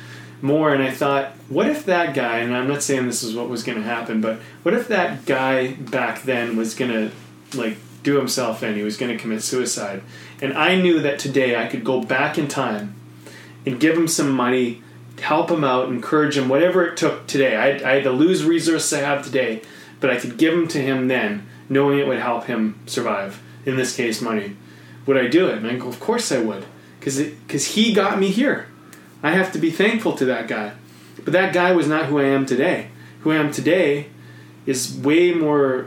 more. And I thought, what if that guy, and I'm not saying this is what was going to happen, but what if that guy back then was going to, like, do himself in? He was going to commit suicide. And I knew that today I could go back in time and give him some money, help him out, encourage him, whatever it took today. I, I had to lose resources I have today, but I could give them to him then, knowing it would help him survive. In this case, money. Would I do it? And I go, of course I would, because he got me here. I have to be thankful to that guy. But that guy was not who I am today. Who I am today is way more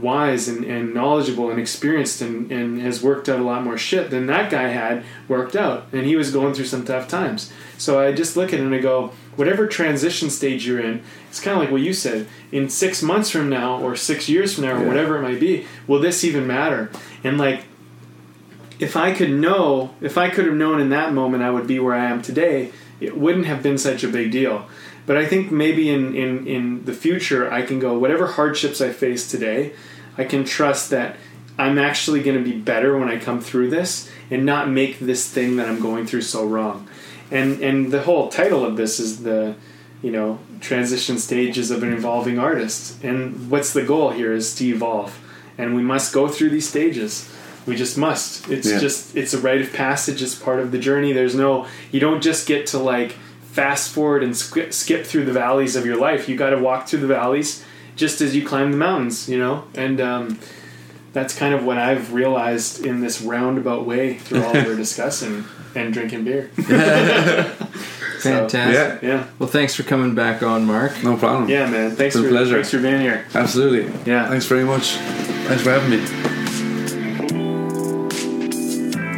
wise and, and knowledgeable and experienced and, and has worked out a lot more shit than that guy had worked out. And he was going through some tough times. So I just look at it and I go, whatever transition stage you're in, it's kind of like what you said. In six months from now, or six years from now, or Yeah. whatever it might be, will this even matter? And like, if I could know, if I could have known in that moment I would be where I am today, it wouldn't have been such a big deal. But I think maybe in, in, in the future, I can go, whatever hardships I face today, I can trust that I'm actually going to be better when I come through this and not make this thing that I'm going through so wrong. And, and the whole title of this is the, you know, transition stages of an evolving artist. And what's the goal here is to evolve. And we must go through these stages. We just must. It's Yeah. just it's a rite of passage. It's part of the journey. There's no you don't just get to like fast forward and skip, skip through the valleys of your life. You got to walk through the valleys just as you climb the mountains. You know, and um, that's kind of what I've realized in this roundabout way through all we're discussing and drinking beer. Fantastic. Yeah, Yeah, Well, thanks for coming back on, Mark. no problem. yeah, man. Thanks It's a for pleasure. thanks for being here. Absolutely. Yeah. Thanks very much. Thanks for having me.